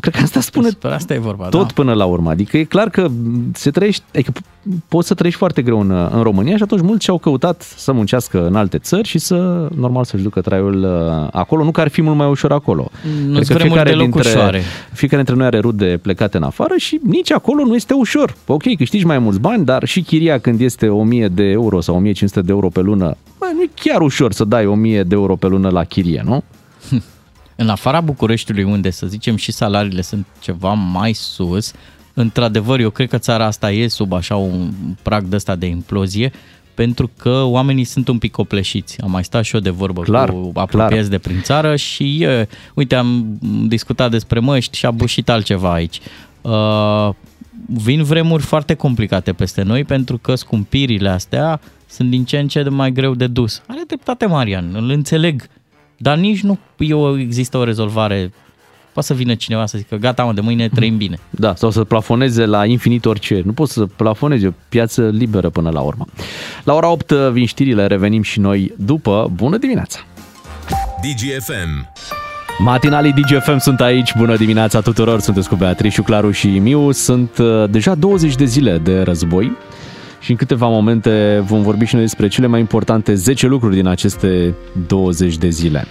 Cred că asta spune Despre asta e vorba, tot da. până la urmă. Adică e clar că se trăiește, adică poți să trăiești foarte greu în, în România și atunci mulți și-au căutat să muncească în alte țări și să, normal, să-și ducă traiul uh, acolo. Nu că ar fi mult mai ușor acolo. Nu Cred că vremuri deloc ușoare. fiecare dintre noi are rude plecate în afară și nici acolo nu este ușor. Ok, câștigi mai mulți bani, dar și chiria când este 1000 de euro sau 1500 de euro pe lună, bă, nu e chiar ușor să dai 1000 de euro pe lună la chirie, nu? În afara Bucureștiului, unde, să zicem, și salariile sunt ceva mai sus, într-adevăr, eu cred că țara asta e sub așa un prag de ăsta de implozie, pentru că oamenii sunt un pic copleșiți. Am mai stat și eu de vorbă Clar, cu apropiați de prin țară și, e, uite, am discutat despre măști și a bușit altceva aici. Uh, vin vremuri foarte complicate peste noi pentru că scumpirile astea sunt din ce în ce de mai greu de dus. Are dreptate Marian, îl înțeleg, dar nici nu eu există o rezolvare. Poate să vină cineva să zică, gata mă, de mâine trăim bine. Da, sau să plafoneze la infinit orice. Nu poți să plafonezi o piață liberă până la urmă. La ora 8 vin știrile, revenim și noi după. Bună dimineața! DGFM. Matinalii DGFM sunt aici, bună dimineața tuturor, sunteți cu Beatrice, Claru și Miu. Sunt uh, deja 20 de zile de război și în câteva momente vom vorbi și noi despre cele mai importante 10 lucruri din aceste 20 de zile.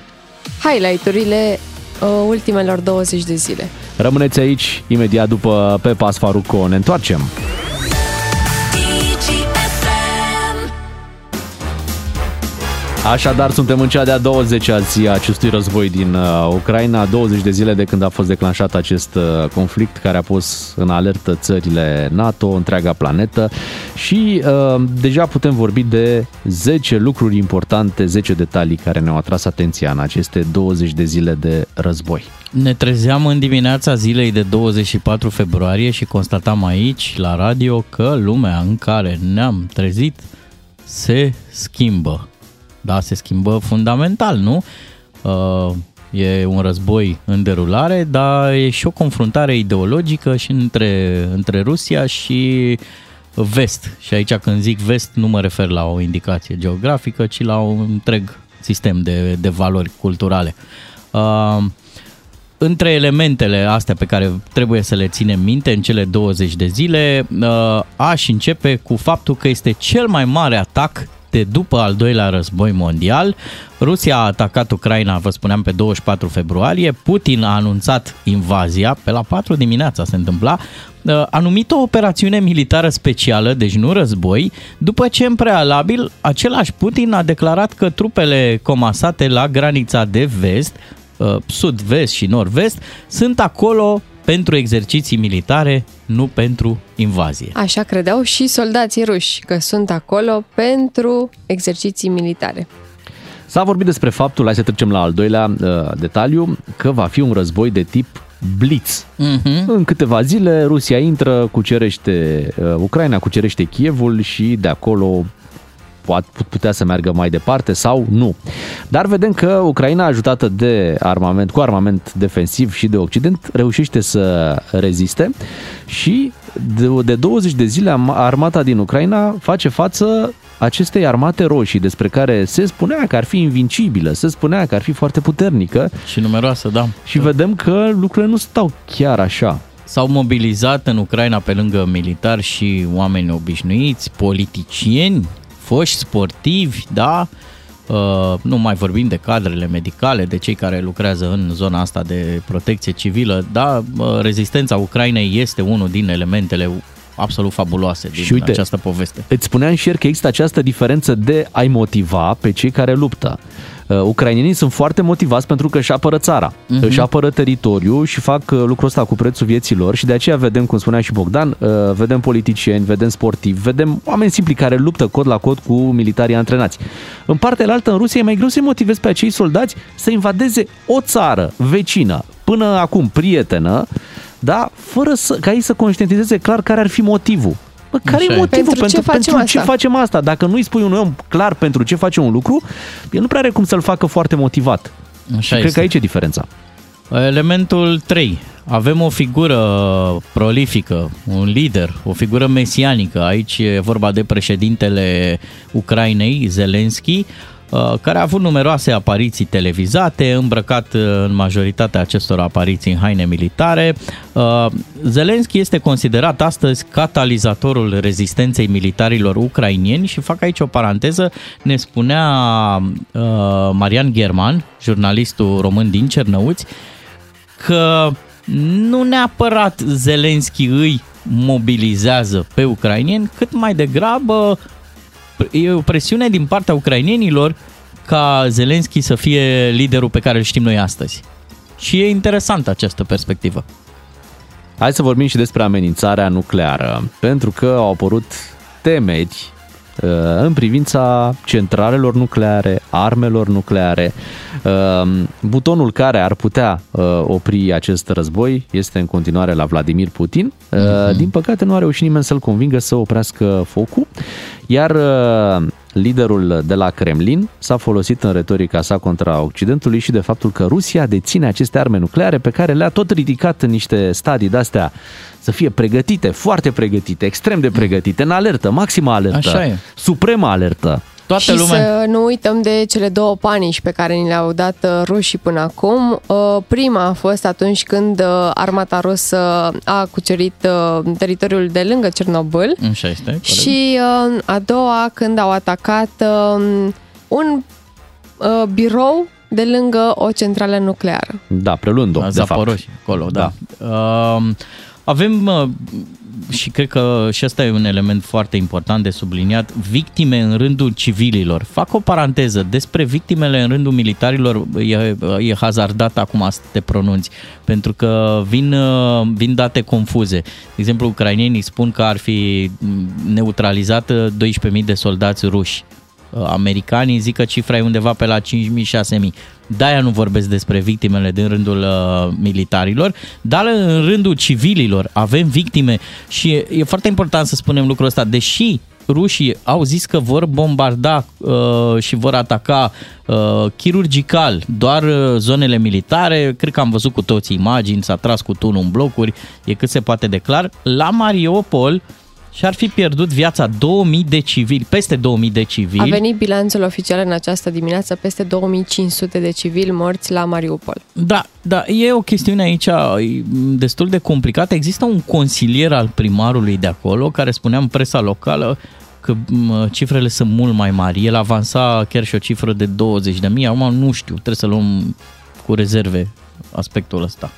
Highlight-urile uh, ultimelor 20 de zile. Rămâneți aici, imediat după Pepa Sfaruco, ne întoarcem. Așadar, suntem în cea de-a 20-a zi a acestui război din uh, Ucraina, 20 de zile de când a fost declanșat acest uh, conflict care a pus în alertă țările NATO, întreaga planetă și uh, deja putem vorbi de 10 lucruri importante, 10 detalii care ne-au atras atenția în aceste 20 de zile de război. Ne trezeam în dimineața zilei de 24 februarie și constatam aici, la radio, că lumea în care ne-am trezit se schimbă. Da, se schimbă fundamental, nu? Uh, e un război în derulare, dar e și o confruntare ideologică și între, între Rusia și vest. Și aici când zic vest nu mă refer la o indicație geografică, ci la un întreg sistem de, de valori culturale. Uh, între elementele astea pe care trebuie să le ținem minte în cele 20 de zile, uh, aș începe cu faptul că este cel mai mare atac de după al doilea război mondial. Rusia a atacat Ucraina, vă spuneam, pe 24 februarie. Putin a anunțat invazia, pe la 4 dimineața se întâmpla, uh, a numit o operațiune militară specială, deci nu război, după ce în prealabil același Putin a declarat că trupele comasate la granița de vest, uh, sud-vest și nord-vest, sunt acolo pentru exerciții militare, nu pentru invazie. Așa credeau și soldații ruși, că sunt acolo pentru exerciții militare. S-a vorbit despre faptul, hai să trecem la al doilea uh, detaliu, că va fi un război de tip Blitz. Mm-hmm. În câteva zile Rusia intră, cucerește uh, Ucraina, cucerește Kievul și de acolo poate putea să meargă mai departe sau nu. Dar vedem că Ucraina, ajutată de armament, cu armament defensiv și de Occident, reușește să reziste și de, de 20 de zile am- armata din Ucraina face față acestei armate roșii despre care se spunea că ar fi invincibilă, se spunea că ar fi foarte puternică Și numeroasă, da. și vedem că lucrurile nu stau chiar așa. S-au mobilizat în Ucraina pe lângă militari și oameni obișnuiți, politicieni, foști sportivi, da? Uh, nu mai vorbim de cadrele medicale, de cei care lucrează în zona asta de protecție civilă, da? Uh, rezistența Ucrainei este unul din elementele absolut fabuloase din Și uite, această poveste. Îți spuneam și ieri că există această diferență de a-i motiva pe cei care luptă. Uh, ucrainienii sunt foarte motivați pentru că își apără țara, Mhm. uh-huh. își apără teritoriul și fac uh, lucrul ăsta cu prețul vieților și de aceea vedem, cum spunea și Bogdan, uh, vedem politicieni, vedem sportivi, vedem oameni simpli care luptă cod la cod cu militarii antrenați. În partea altă, în Rusia, e mai greu să-i motivezi pe acei soldați să invadeze o țară vecină, până acum prietenă, da, fără să, ca ei să conștientizeze clar care ar fi motivul. Bă, care Așa e e. motivul? Pentru ce facem pentru ce asta? facem asta? Dacă nu îi spui unui om clar pentru ce face un lucru, el nu prea are cum să-l facă foarte motivat. Așa și cred este. că aici e diferența. Elementul 3. Avem o figură prolifică, un lider, o figură mesianică. Aici e vorba de președintele Ucrainei, Zelensky, uh, care a avut numeroase apariții televizate, îmbrăcat uh, în majoritatea acestor apariții în haine militare. Uh, Zelensky este considerat astăzi catalizatorul rezistenței militarilor ucrainieni și fac aici o paranteză, ne spunea uh, Marian German, jurnalistul român din Cernăuți, că nu neapărat Zelenski îi mobilizează pe ucrainieni, cât mai degrabă e o presiune din partea ucrainienilor ca Zelenski să fie liderul pe care îl știm noi astăzi. Și e interesantă această perspectivă. Hai să vorbim și despre amenințarea nucleară, pentru că au apărut temeri uh, în privința centralelor nucleare, armelor nucleare. Uh, Butonul care ar putea uh, opri acest război este în continuare la Vladimir Putin. Uh, Din păcate nu a reușit nimeni să-l convingă să oprească focul, iar uh, liderul de la Kremlin s-a folosit în retorica sa contra Occidentului și de faptul că Rusia deține aceste arme nucleare pe care le-a tot ridicat în niște stadii de-astea să fie pregătite, foarte pregătite, extrem de pregătite, în alertă, maximă alertă, Așa e. supremă alertă. Toată și lumea... să nu uităm de cele două panici pe care ni le-au dat uh, rușii până acum. Uh, Prima a fost atunci când uh, armata rusă a cucerit uh, teritoriul de lângă Cernobâl Așa este, corect. și uh, a doua când au atacat uh, un uh, birou de lângă o centrală nucleară. Da, preluând-o, La de fapt. Zaporoși, acolo, da. da. Uh, avem, uh, și cred că și ăsta e un element foarte important de subliniat, victime în rândul civililor. Fac o paranteză, despre victimele în rândul militarilor e, e hazardat acum să te pronunți, pentru că vin, uh, vin date confuze. De exemplu, ucrainienii spun că ar fi neutralizat uh, 12.000 de soldați ruși. Uh, Americanii zic că cifra e undeva pe la 5.000-6.000. De-aia nu vorbesc despre victimele din rândul uh, militarilor, dar în rândul civililor avem victime și e, e foarte important să spunem lucrul ăsta, deși rușii au zis că vor bombarda uh, și vor ataca uh, chirurgical doar uh, zonele militare, cred că am văzut cu toți imagini, s-a tras cu tunul în blocuri, e cât se poate de clar. La Mariupol și-ar fi pierdut viața 2000 de civili, peste 2000 de civili. A venit bilanțul oficial în această dimineață peste 2500 de civili morți la Mariupol. Da, da, e o chestiune aici e destul de complicată. Există un consilier al primarului de acolo care spunea în presa locală că m, cifrele sunt mult mai mari. El avansa chiar și o cifră de 20 de mii. Acum nu știu, trebuie să luăm cu rezerve aspectul ăsta.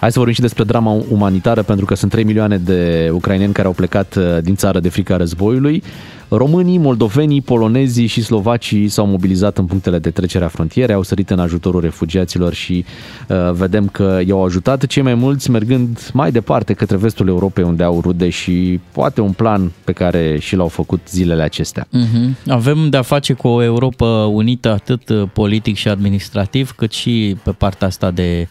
Hai să vorbim și despre drama umanitară, pentru că sunt 3 milioane de ucraineni care au plecat uh, din țară de frica războiului. Românii, moldovenii, polonezii și slovacii s-au mobilizat în punctele de trecere a frontierei, au sărit în ajutorul refugiaților și uh, vedem că i-au ajutat cei mai mulți mergând mai departe către vestul Europei unde au rude și poate un plan pe care și l-au făcut zilele acestea. Uh-huh. Avem de-a face cu o Europa unită atât uh, politic și administrativ, cât și pe partea asta de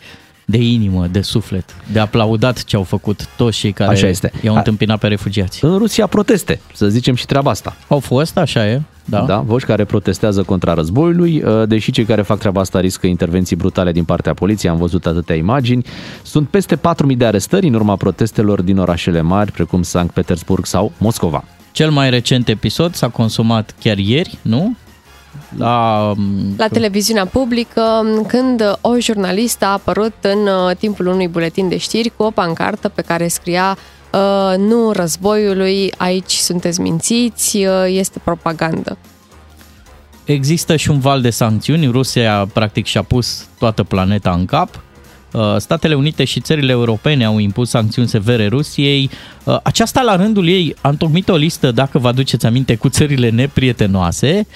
de inimă, de suflet, de aplaudat ce au făcut toți cei care Așa este. i-au A- întâmpinat pe refugiați. În Rusia proteste, să zicem și treaba asta. Au fost, așa e, da. Da, voci care protestează contra războiului, uh, deși cei care fac treaba asta riscă intervenții brutale din partea poliției, am văzut atâtea imagini. Sunt peste 4.000 de arestări în urma protestelor din orașele mari, precum Sankt Petersburg sau Moscova. Cel mai recent episod s-a consumat chiar ieri, nu? La, La televiziunea publică, când o jurnalistă a apărut în uh, timpul unui buletin de știri cu o pancartă pe care scria uh, nu războiului, aici sunteți mințiți, uh, este propagandă. Există și un val de sancțiuni. Rusia, practic, și-a pus toată planeta în cap. Uh, Statele Unite și țările europene au impus sancțiuni severe Rusiei. Uh, Aceasta, la rândul ei, a întocmit o listă, dacă vă aduceți aminte, cu țările neprietenoase.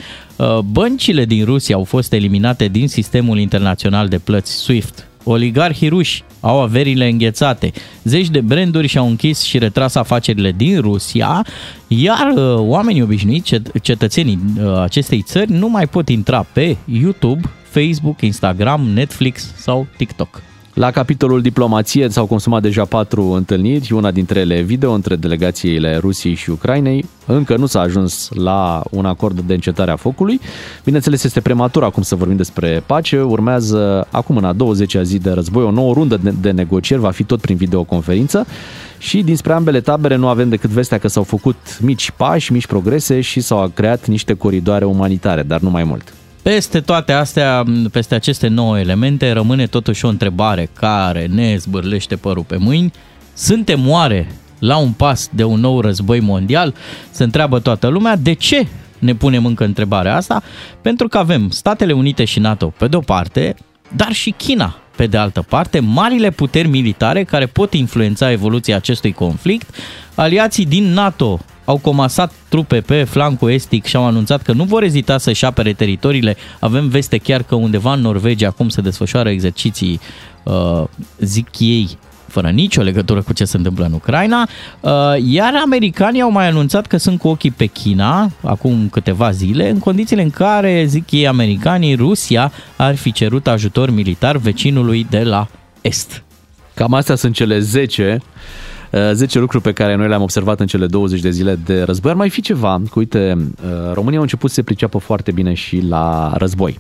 Uh, Uh, Băncile din Rusia au fost eliminate din sistemul internațional de plăți SWIFT. Oligarhii ruși au averile înghețate. Zeci de branduri și-au închis și retras afacerile din Rusia, iar uh, oamenii obișnuiți, cet- cetățenii uh, acestei țări, nu mai pot intra pe YouTube, Facebook, Instagram, Netflix sau TikTok. La capitolul diplomație s-au consumat deja patru întâlniri, una dintre ele video între delegațiile Rusiei și Ucrainei. Încă nu s-a ajuns la un acord de încetare a focului. Bineînțeles, este prematur acum să vorbim despre pace. Urmează acum în a 20-a zi de război o nouă rundă de, de negocieri, va fi tot prin videoconferință. Și dinspre ambele tabere nu avem decât vestea că s-au făcut mici pași, mici progrese și s-au creat niște coridoare umanitare, dar nu mai mult. Peste toate astea, peste aceste nouă elemente, rămâne totuși o întrebare care ne zbârlește părul pe mâini. Suntem oare la un pas de un nou război mondial? Se întreabă toată lumea. De ce ne punem încă întrebarea asta? Pentru că avem Statele Unite și NATO pe de-o parte, dar și China pe de altă parte, marile puteri militare care pot influența evoluția acestui conflict. Aliații din NATO au comasat trupe pe flancul estic și au anunțat că nu vor ezita să-și apere teritoriile. Avem veste chiar că undeva în Norvegia acum se desfășoară exerciții, uh, zic ei, fără nicio legătură cu ce se întâmplă în Ucraina, uh, iar americanii au mai anunțat că sunt cu ochii pe China acum câteva zile, în condițiile în care, zic ei americanii, Rusia ar fi cerut ajutor militar vecinului de la Est. Cam astea sunt cele 10 uh, 10 lucruri pe care noi le-am observat în cele 20 de zile de război. Ar mai fi ceva, că uite, uh, România a început să se priceapă foarte bine și la război.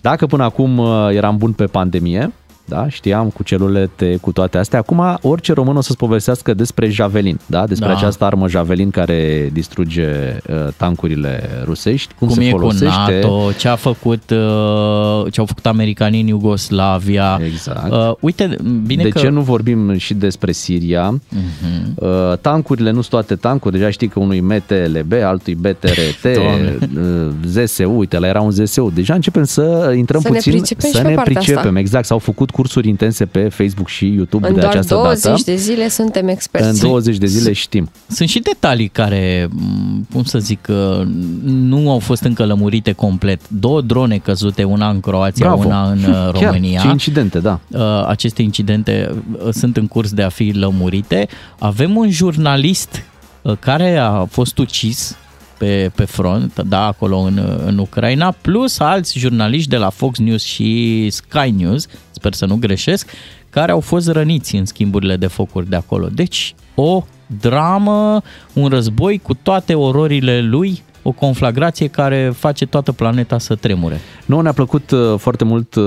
Dacă până acum uh, eram bun pe pandemie, da, știam cu celulele T, cu toate astea. Acum orice român o să-ți povestească despre Javelin, da? despre Da. această armă Javelin care distruge uh, tancurile rusești, cum, Cum se e folosește. cu NATO, ce a făcut, uh, ce au făcut americanii în Iugoslavia. Exact. Uh, uite, bine de că... ce nu vorbim și despre Siria? Mhm. Uh, tancurile nu sunt toate tancuri, deja știi că unui MTLB, altui BTRT, (laughs) Doamne. uh, ZSU, uite, la era un ZSU. Deja începem să intrăm Să ne puțin, pricepem să și pe ne partea asta. pricepem. Exact, s-au făcut cursuri intense pe Facebook și YouTube În de doar această 20 dată. de zile suntem experți. În 20 de zile știm. Sunt și detalii care, m, cum să zic, uh, nu au fost încă lămurite complet. Două drone căzute, una în Croația, Bravo. una în uh, Chiar, România. ce incidente, da. Uh, Aceste incidente uh, sunt în curs de a fi lămurite. Avem un jurnalist uh, care a fost ucis pe, pe front, da, acolo în, în Ucraina, plus alți jurnaliști de la Fox News și Sky News, sper să nu greșesc, care au fost răniți în schimburile de focuri de acolo. Deci, o dramă, un război cu toate ororile lui, o conflagrație care face toată planeta să tremure. Nouă ne-a plăcut uh, foarte mult uh,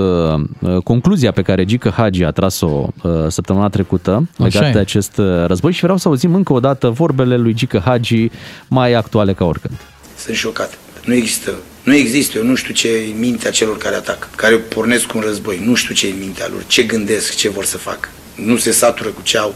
uh, concluzia pe care Gică Hagi a tras-o uh, săptămâna trecută legat e. de acest uh, război și vreau să auzim încă o dată vorbele lui Gică Hagi mai actuale ca oricând. Sunt șocat. Nu există, nu există, eu nu știu ce e în mintea celor care atacă, care pornesc un război. Nu știu ce e în mintea lor, ce gândesc, ce vor să facă. Nu se satură cu ce au,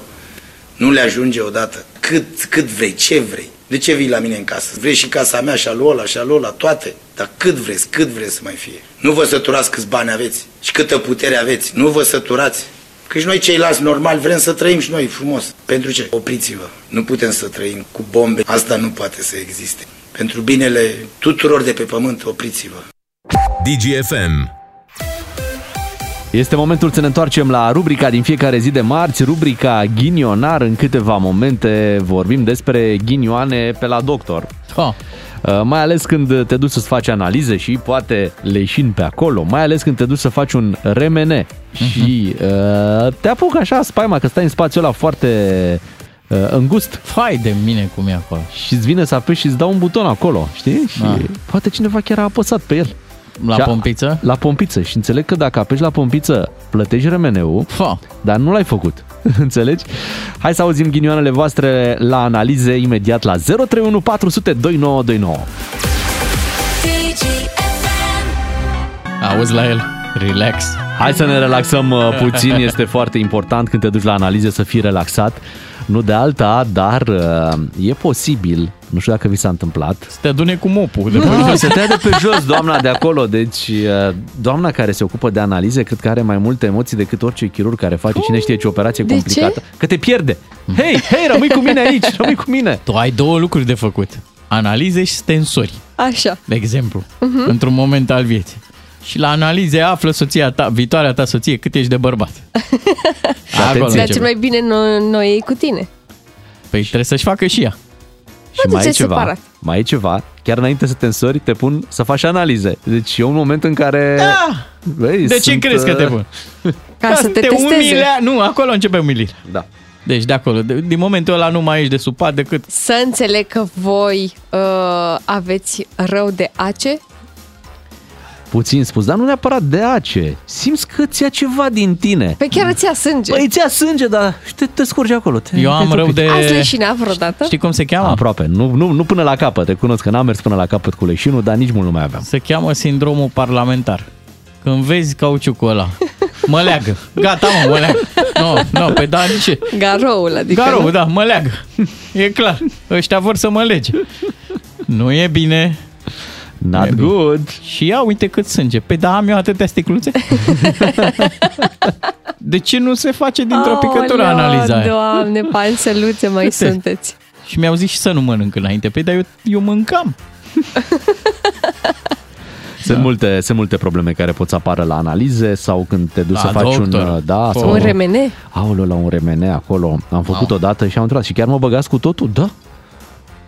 nu le ajunge odată. Cât, cât vrei, ce vrei. De ce vii la mine în casă? Vrei și casa mea, și a lui ăla, și a lui ăla, toate. Dar cât vreți, cât vreți să mai fie. Nu vă săturați câți bani aveți și câtă putere aveți. Nu vă săturați. Că și noi ceilalți normali vrem să trăim și noi frumos. Pentru ce? Opriți-vă. Nu putem să trăim cu bombe. Asta nu poate să existe. Pentru binele tuturor de pe pământ, opriți-vă. DGFM. Este momentul să ne întoarcem la rubrica din fiecare zi de marți, rubrica Ghinionar. În câteva momente vorbim despre ghinioane pe la doctor. Ha. Uh, Mai ales când te duci să-ți faci analize și poate leșin pe acolo, mai ales când te duci să faci un remene și uh, te apucă așa spaima că stai în spațiul ăla foarte uh, îngust Fai de mine cum e acolo. și îți vine să apeși și îți dau un buton acolo, știi? Și Ah. poate cineva chiar a apăsat pe el. La Și a- pompiță? La pompiță și înțeleg că dacă apeși la pompiță, plătești remeneu, Fa. dar nu l-ai făcut. (laughs) Înțelegi? Hai să auzim ghinioanele voastre la analize imediat la 031 400 2929. Auzi la el. Relax. Hai să ne relaxăm uh, puțin, (laughs) este foarte important când te duci la analize să fii relaxat. Nu de alta, dar uh, e posibil, nu știu dacă vi s-a întâmplat, Să te adune cu mopul. De pe Da, jos. se tăia de pe jos doamna de acolo, deci uh, doamna care se ocupă de analize, cred că are mai multe emoții decât orice chirurg care face cine știe ce operație De complicată. Că te pierde. Hei, hei, rămâi cu mine aici, rămâi cu mine. Tu ai două lucruri de făcut. analize și stensori, Așa. de exemplu, Mhm. într-un moment al vieții. Și la analize află soția ta, viitoarea ta soție, cât ești de bărbat. (laughs) Acolo Dar începe. cel mai bine noi, noi ei cu tine. Păi trebuie să-și facă și ea. Și de mai ce e ceva, separat? mai e ceva, chiar înainte să te însori, te pun să faci analize. Deci e un moment în care... Da! Băi, De ce sunt, crezi că te uh, pun? (laughs) Ca să te testeze. umilea. Nu, acolo începe umilirea. Da. Deci de acolo, de, din momentul ăla nu mai ești de supat decât... Să înțeleg că voi uh, aveți rău de ace? Puțin spus, dar nu neapărat de ace. Simți că ți ia ceva din tine. Pe chiar îți ia sânge. Păi ți ia sânge, dar și te, te scurgi acolo. Te, Eu am te rău de... Ați leșinat vreodată? Știi cum se cheamă? Aproape. Nu, nu, nu până la capăt. Te cunosc că n-am mers până la capăt cu leșinul, dar nici mult nu mai aveam. Se cheamă sindromul parlamentar. Când vezi cauciucul ăla, mă leagă. Gata, mă, mă leagă. Nu, no, nu, pe da, nici. Garoul, adică... Garou, nu? da, mă leagă. E clar. Ăștia vor să mă lege. Nu e bine. Not E bine. good. Și ia uite cât sânge. Pe da, am eu atâtea sticluțe? (laughs) De ce nu se face dintr-o picătură Aoleu, analiza aia? Doamne, panseluțe mai Uite. sunteți. Și mi-au zis și să nu mănânc înainte. Păi, dar eu, eu mâncam. (laughs) Sunt, multe, sunt multe probleme care pot să apară la analize sau când te duci La să faci doctor. un... Da, Fă- sau Un remene? Aoleu, la un remene acolo. Am făcut Au. odată și am întrebat și chiar mă băgați cu totul? Da.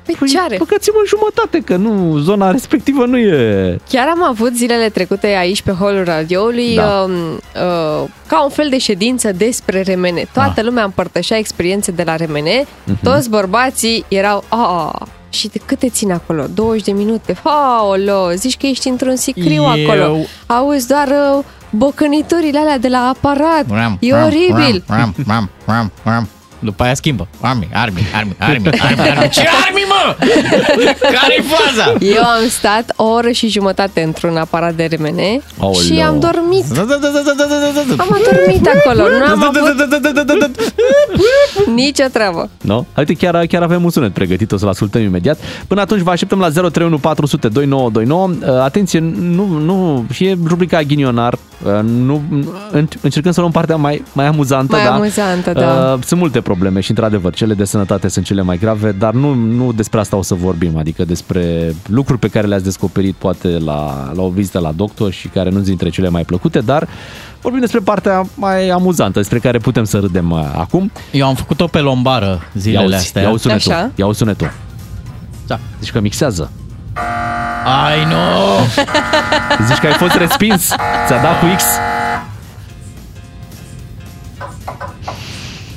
Păi ce are? Băgați-mă în jumătate, că nu, zona respectivă nu e... Chiar am avut zilele trecute aici pe holul radioului Da. uh, uh, ca un fel de ședință despre remene. Toată lumea împărtășea experiențe de la remene. Mhm. Toți bărbații erau a și de cât te ține acolo? 20 de minute? Aolo, zici că ești într-un sicriu Eu- acolo. Auzi doar uh, bocăniturile alea de la aparat. Ram, E ram, oribil. Ram, ram, ram, ram, ram. După aia schimbă. Armi, armi, armi, armi, armi, armi. Ce armi, mă? Care-i faza? Eu am stat o oră și jumătate într-un aparat de remene Aoleu. și am dormit. Da, da, da, da, da, da, da, da. Am adormit acolo, nu am Da, da, avut da, da, da, da, da, da. nicio treabă. No? Uite, chiar, chiar avem un sunet pregătit, o să-l ascultăm imediat. Până atunci vă așteptăm la 031 400 2929. Uh, Atenție, nu, nu, și e rubrica ghinionar. Uh, Nu, în- încercăm să luăm partea mai, mai amuzantă. Mai da? amuzantă, da. Uh, Sunt multe probleme și, într-adevăr, cele de sănătate sunt cele mai grave, dar nu, nu despre asta o să vorbim, adică despre lucruri pe care le-ați descoperit poate la, la o vizită la doctor și care nu sunt dintre cele mai plăcute, dar vorbim despre partea mai amuzantă, despre care putem să râdem uh, acum. Eu am făcut-o pe lombară zilele Ia-uzi, astea. Ia-uzi sunetul. Așa. Ia-uzi sunetul. Da. Zici că mixează. Ai, nu! Zici că ai fost respins. Ți-a dat cu X.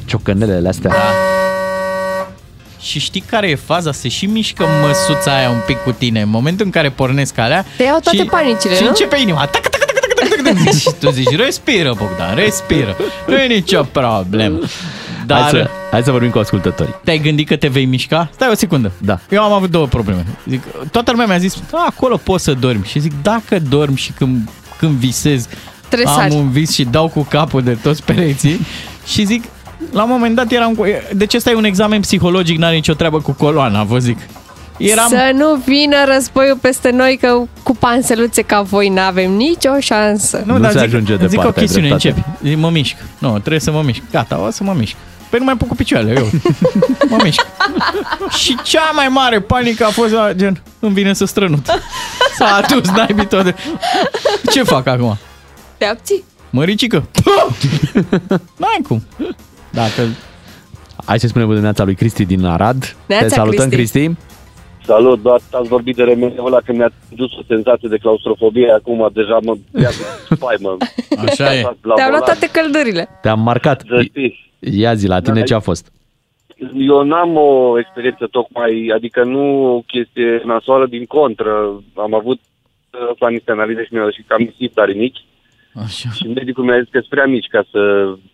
Ciocănelele astea. Și știi care e faza? Se și mișcă măsuța aia un pic cu tine. În momentul în care pornesc alea... Te iau toate și, panicile, Și nu? începe inima. Tac, tac, tac, tac, tac, tac, tac, tac. Și tu zici, respiră, Bogdan, respiră. Nu e nicio problemă. Dar Hai să, hai să vorbim cu ascultătorii. te-ai gândit că te vei mișca? Stai o secundă. Da. Eu am avut două probleme. Zic, toată lumea mi-a zis, "A, acolo poți să dormi. Și zic, dacă dorm și când, când visez, Trebuie să am sari. un vis și dau cu capul de toți pereții. și zic, la un moment dat eram cu... Deci ăsta e un examen psihologic, n-are nicio treabă cu coloana, vă zic. Eram... Să nu vină războiul peste noi că cu panseluțe ca voi n-avem nicio șansă. Nu dar se zic, ajunge zic departe, o chestiune, ai dreptate. începi. Zic, mă mișc. Nu, trebuie să mă mișc. Gata, o să mă mișc. Păi nu mai pun cu picioarele, eu. (laughs) mă mișc. Și cea mai mare panică a fost la gen, îmi vine să strănut. S-a adus naibii tot de... Ce fac acum? Te abții? Măricică. (laughs) N-ai cum. Dacă... Hai să spunem bună dimineața lui Cristi din Arad. Neața, Te salutăm, Cristi. Cristi. Salut, doar ați vorbit de remenul ăla că mi-a dus o senzație de claustrofobie, acum deja mă ia de (laughs) spaimă. Așa e. La Te-au luat volan. toate căldurile. Te-am marcat. Să știi. Ia zi, la tine Da. ce a fost? Eu n-am o experiență tocmai, adică nu o chestie nasoală, din contră. Am avut uh, la niște analize și mi-au și cam nisip tare mici. Așa. Și medicul mi-a zis că sunt prea mici ca să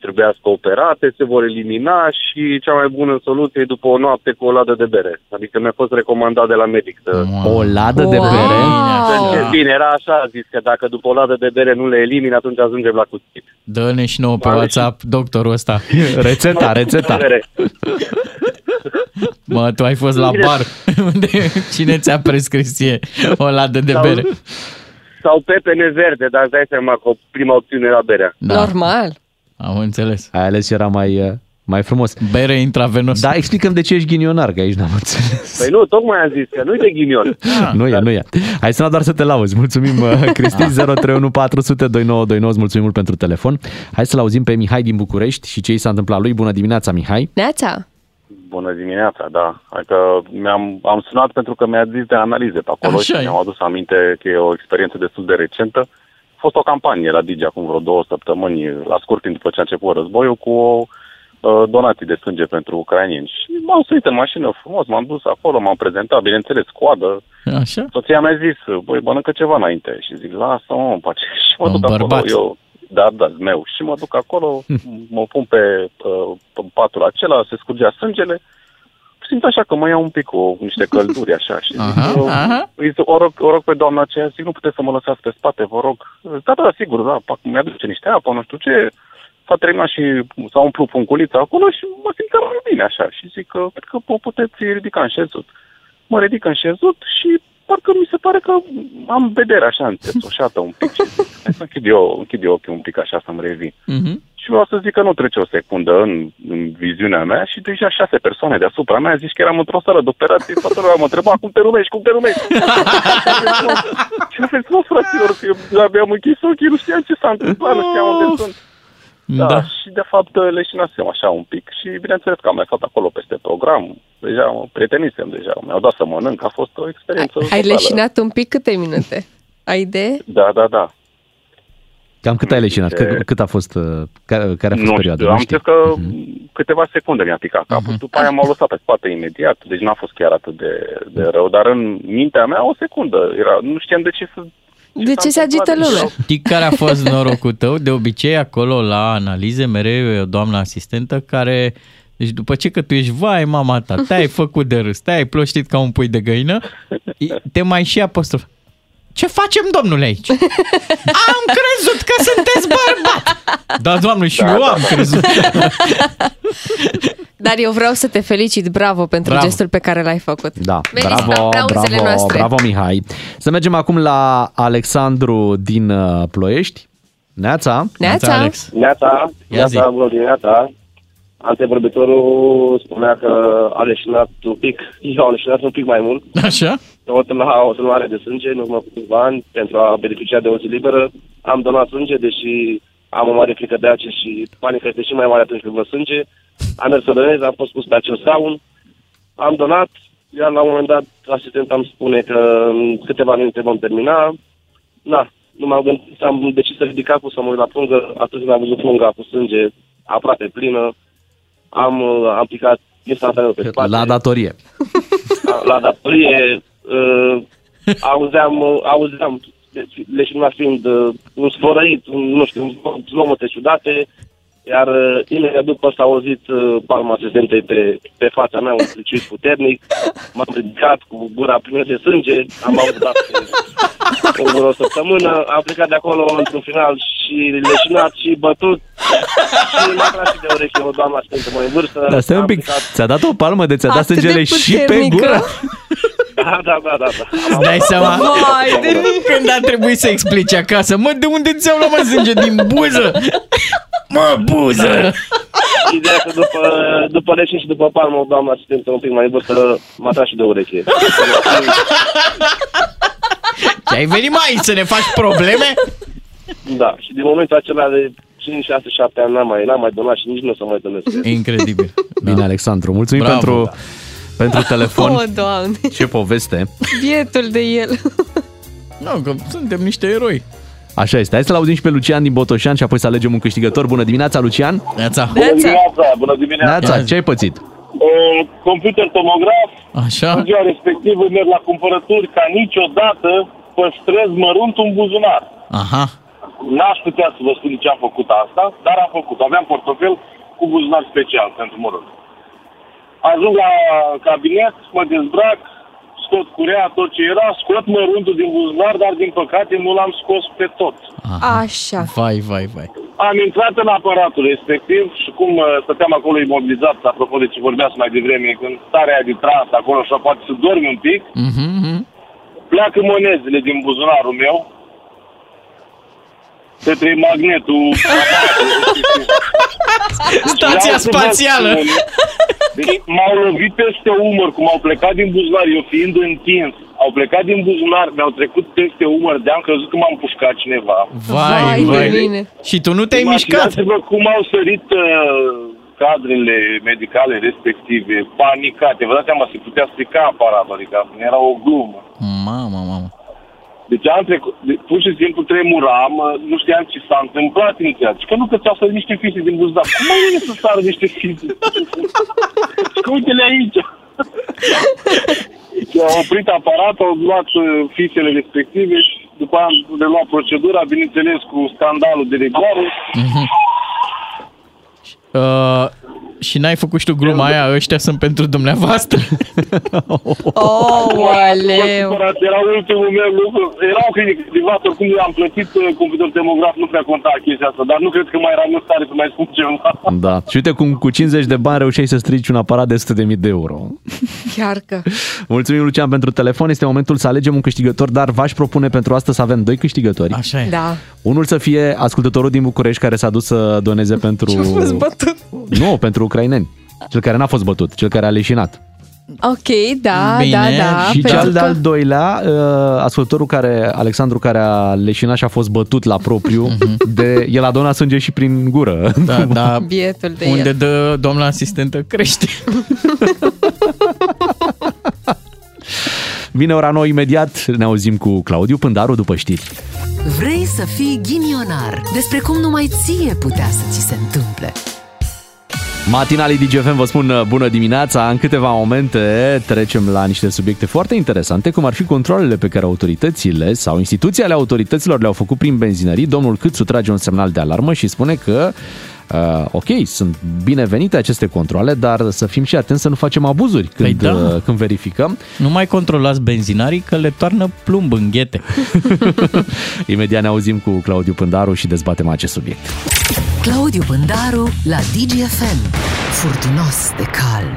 trebuiască operate, se vor elimina și cea mai bună soluție e după o noapte cu o ladă de bere. Adică mi-a fost recomandat de la medic să... O ladă de Wow. bere? Wow. Bine, era așa, a zis că dacă după o ladă de bere nu le elimini, atunci ajungem la cuțit. Dă-ne și nouă pe Vale, WhatsApp doctorul ăsta. (laughs) Rețeta, rețeta. Bere. Mă, tu ai fost la Bine. bar. (laughs) Unde Cine ți-a prescris ție o ladă de Sau- bere? Sau pepene verde, dar îți dai seama că prima opțiune era berea. Da, Normal. am înțeles. Ai ales ce era mai, uh, Mai frumos. Bere intravenos. Da, explicăm de ce ești ghinionar, că aici n-am (laughs) înțeles. Păi nu, tocmai am zis că nu-i de ghinion. (laughs) Nu e, nu e. Hai să doar să te lauzi. Mulțumim, uh, (laughs) Cristi, 031 400 2929. Îți mulțumim mult pentru telefon. Hai să-l auzim pe Mihai din București și ce i s-a întâmplat lui. Bună dimineața, Mihai. Neața! Bună dimineața, da. Adică mi-am, am sunat pentru că mi-a zis de analize pe acolo Așa și e. mi-am adus aminte că e o experiență destul de recentă. A fost o campanie la Digi acum vreo două săptămâni, la scurt timp după ce a început războiul, cu o uh, donații de sânge pentru ucrainieni. Și m-am suit în mașină frumos, m-am dus acolo, m-am prezentat, bineînțeles, coadă. Așa? Soția mi-a zis, băi, mănâncă ceva înainte. Și zic, lasă-mă în pace. (laughs) Și mă Un duc bărbat. acolo, eu, da, da, meu. Și mă duc acolo, (laughs) mă pun pe, uh, pe patul acela, se scurgea sângele. Simt așa că mă iau un pic cu niște călduri așa și zic, (laughs) Aha, eu, aha. îi zic, o, rog, o rog pe doamna aceea, zic, nu puteți să mă lăsați pe spate, vă rog. Da, da, sigur, da, pac, mi-aduce niște apă, nu știu ce. S-a terminat și s-a umplut punculița acolo și mă simțeam mai bine așa. Și zic că, cred că o puteți ridica în șezut. Mă ridic în șezut și parcă mi se pare că am vedere așa înțețoșată un pic. Și zic, hai să închid eu, închid eu ochii un pic așa să-mi revin. Mhm. Și vreau să zic că nu trece o secundă în, în viziunea mea și deja șase persoane deasupra mea zici că eram într-o sală de operație, toată lumea mă întreba cum te numești, cum te numești. (laughs) și am zis, nu, fraților, că eu abia am închis ochii, nu știam ce s-a întâmplat, nu știam unde sunt. Da, Da. și de fapt leșinasem așa un pic și bineînțeles că am mai stat acolo peste program, deja mă prietenisem deja, mi-au dat să mănânc, a fost o experiență Ai totală. leșinat un pic câte minute? Ai idee? Da, da, da. Cam cât ai leșinat? De- Cât, cât a fost, uh, care, care a fost nu perioada? știu, am știi? zis că câteva secunde mi-a picat capul, după aia m-au lăsat pe spate imediat, deci n-a fost chiar atât de, de rău, dar în mintea mea o secundă, era, nu știam de ce să... De ce se agită lumea? Știi care a fost norocul tău? De obicei, acolo la analize, mereu e o doamnă asistentă care... Deci după ce că tu ești, vai mama ta, te-ai făcut de râs, te-ai ploștit ca un pui de găină, te mai și apostrof. Ce facem, domnule, aici? (laughs) Am crezut că sunteți bărbat! Da, doamnă, și Da, eu da, am da. crezut. Dar eu vreau să te felicit, bravo pentru Bravo. gestul pe care l-ai făcut. Da, Meriți bravo, aplauzele bravo, noastre. bravo Mihai. Să mergem acum la Alexandru din uh, Ploiești. Neața. Neața. Alex. Neața, Ia neața, bună dimineața. Antevorbitorul spunea că a leșinat un pic, (laughs) eu am leșinat un pic mai mult. Așa? Tot la o donare de sânge în urmă cu câțiva ani pentru a beneficia de o zi liberă. Am donat sânge, deși am o mare frică de ace și panica este și mai mare atunci când văd sânge. Am mers să donez, am fost pus pe acel scaun, am donat, iar la un moment dat asistenta îmi spune că în câteva minute vom termina. Na, nu m-am gândit, am decis să ridic capul să mă uit la plungă, atunci când am văzut plunga cu sânge aproape plină, am, uh, am picat instantaneu pe spate La datorie. (laughs) la datorie, uh, auzeam, uh, auzeam deci, leșinat fiind uh, un sfărăit, un, nu știu, un zgomote ciudate, iar uh, imediat după s-a auzit uh, palma asistentei pe, pe fața mea, un pliciuit puternic, m-am ridicat cu gura plină de sânge, am auzat o, vreo săptămână, am plecat de acolo într-un final și leșinat și bătut și m-a tras și de ureche o doamnă asistentă mai în vârstă. Dar stai un Am pic, plecat- ți-a dat o palmă de ți-a dat Atât de sângele și pe puternică. gură? (laughs) Da, (laughs) da, da, da. da. Îți dai seama? Vai de Când a trebuit să explici acasă, mă, de unde ți-au luat mă sânge din buză? Mă, buză! Ideea că după, după leșin și după palmă, o doamnă asistentă un pic mai în vârstă m-a tras și de ureche. Ce ai venit mai să ne faci probleme? Da, și din momentul acela de 5, 6, 7 ani n-am mai, n-am mai donat și nici nu o să mai donez. Incredibil. Bine, Alexandru, mulțumim Bravo. pentru, pentru telefon. (laughs) Oh, Doamne, Ce poveste. bietul de el. Nu, că suntem niște eroi. Așa este. Hai să-l auzim și pe Lucian din Botoșan și apoi să alegem un câștigător. Bună dimineața, Lucian! Neața! Bună dimineața, bună dimineața. Neața, ce ai pățit? Uh, computer tomograf, Așa? în ziua respectivă merg la cumpărături ca niciodată păstrez mărunt un buzunar. Aha. N-aș putea să vă spun de ce am făcut asta, dar am făcut. Aveam portofel cu buzunar special pentru mărunt. Ajung la cabinet, mă dezbrac, scot curea, tot ce era, scot măruntul din buzunar, dar din păcate nu l-am scos pe tot. Așa. Vai, vai, vai. Am intrat în aparatul respectiv și cum uh, stăteam acolo imobilizat, apropo de ce vorbeați mai devreme, când starea aia de trans acolo și poate să dormi un pic, Mhm, pleacă monezile din buzunarul meu către magnetul (laughs) Stația Vreau să vă spațială. Spun, Deci m-au lovit peste umăr, cum au plecat din buzunar, eu fiind întins. Au plecat din buzunar, mi-au trecut peste umăr, de-am crezut că m-am pușcat cineva. Vai, vai. Și tu nu te-ai mișcat. Imaginați-vă cum au sărit uh, cadrele medicale respective, panicate. Vă dați seama, se putea strica aparatul, adică era o glumă. Mamă, mamă. Deci am trecut, de, pur și simplu tremuram, uh, nu știam ce s-a întâmplat inițial. Și că nu că ți-au sărit niște fițe din buzunar. Cum mai vine să sară niște fițe? (laughs) și că uite-le aici. Și au oprit aparatul, au luat uh, fițele respective și după aia am reluat procedura, bineînțeles cu scandalul de rigoare. Mhm. Uh, și n-ai făcut și tu gluma aia, ăștia sunt pentru dumneavoastră? (laughs) Oh, aleu. Era ultimul meu lucru. Era o clinică privată, oricum eu am plătit uh, computer demograf, nu prea conta chestia asta, dar nu cred că mai eram în stare să mai spun ceva. Da. Și uite cum cu 50 de bani reușeai să strici un aparat de 100.000 de euro. Chiar că. (laughs) Mulțumim, Lucian, pentru telefon. Este momentul să alegem un câștigător, dar v-aș propune pentru asta să avem doi câștigători. Așa e. Da. Unul să fie ascultătorul din București care s-a dus să doneze (laughs) pentru... Și a fost bătut. Nu, pentru ucraineni. Cel care n-a fost bătut, cel care a leșinat. Ok, da, Bine. da, da. și pentru cel de-al că- doilea, uh, ascultătorul care, Alexandru, care a leșinat și a fost bătut la propriu, (laughs) de, el a donat sânge și prin gură. Da, (laughs) da. Bietul de Unde el. dă doamna asistentă crește. (laughs) Vine ora nouă imediat, ne auzim cu Claudiu Pândaru după știri. Vrei să fii ghinionar despre cum numai ție putea să ți se întâmple. Matinalii DGFM vă spun uh, bună dimineața. În câteva momente trecem la niște subiecte foarte interesante, cum ar fi controlele pe care autoritățile sau instituții ale autorităților le-au făcut prin benzinării. Domnul Câțu trage un semnal de alarmă și spune că Uh, ok, sunt binevenite aceste controle, dar să fim și atenți să nu facem abuzuri când, Păi da. uh, când verificăm. Nu mai controlați benzinarii că le toarnă plumb în ghete. (laughs) Imediat ne auzim cu Claudiu Pândaru și dezbatem acest subiect. Claudiu Pândaru la DGFM. Furtunos de calm.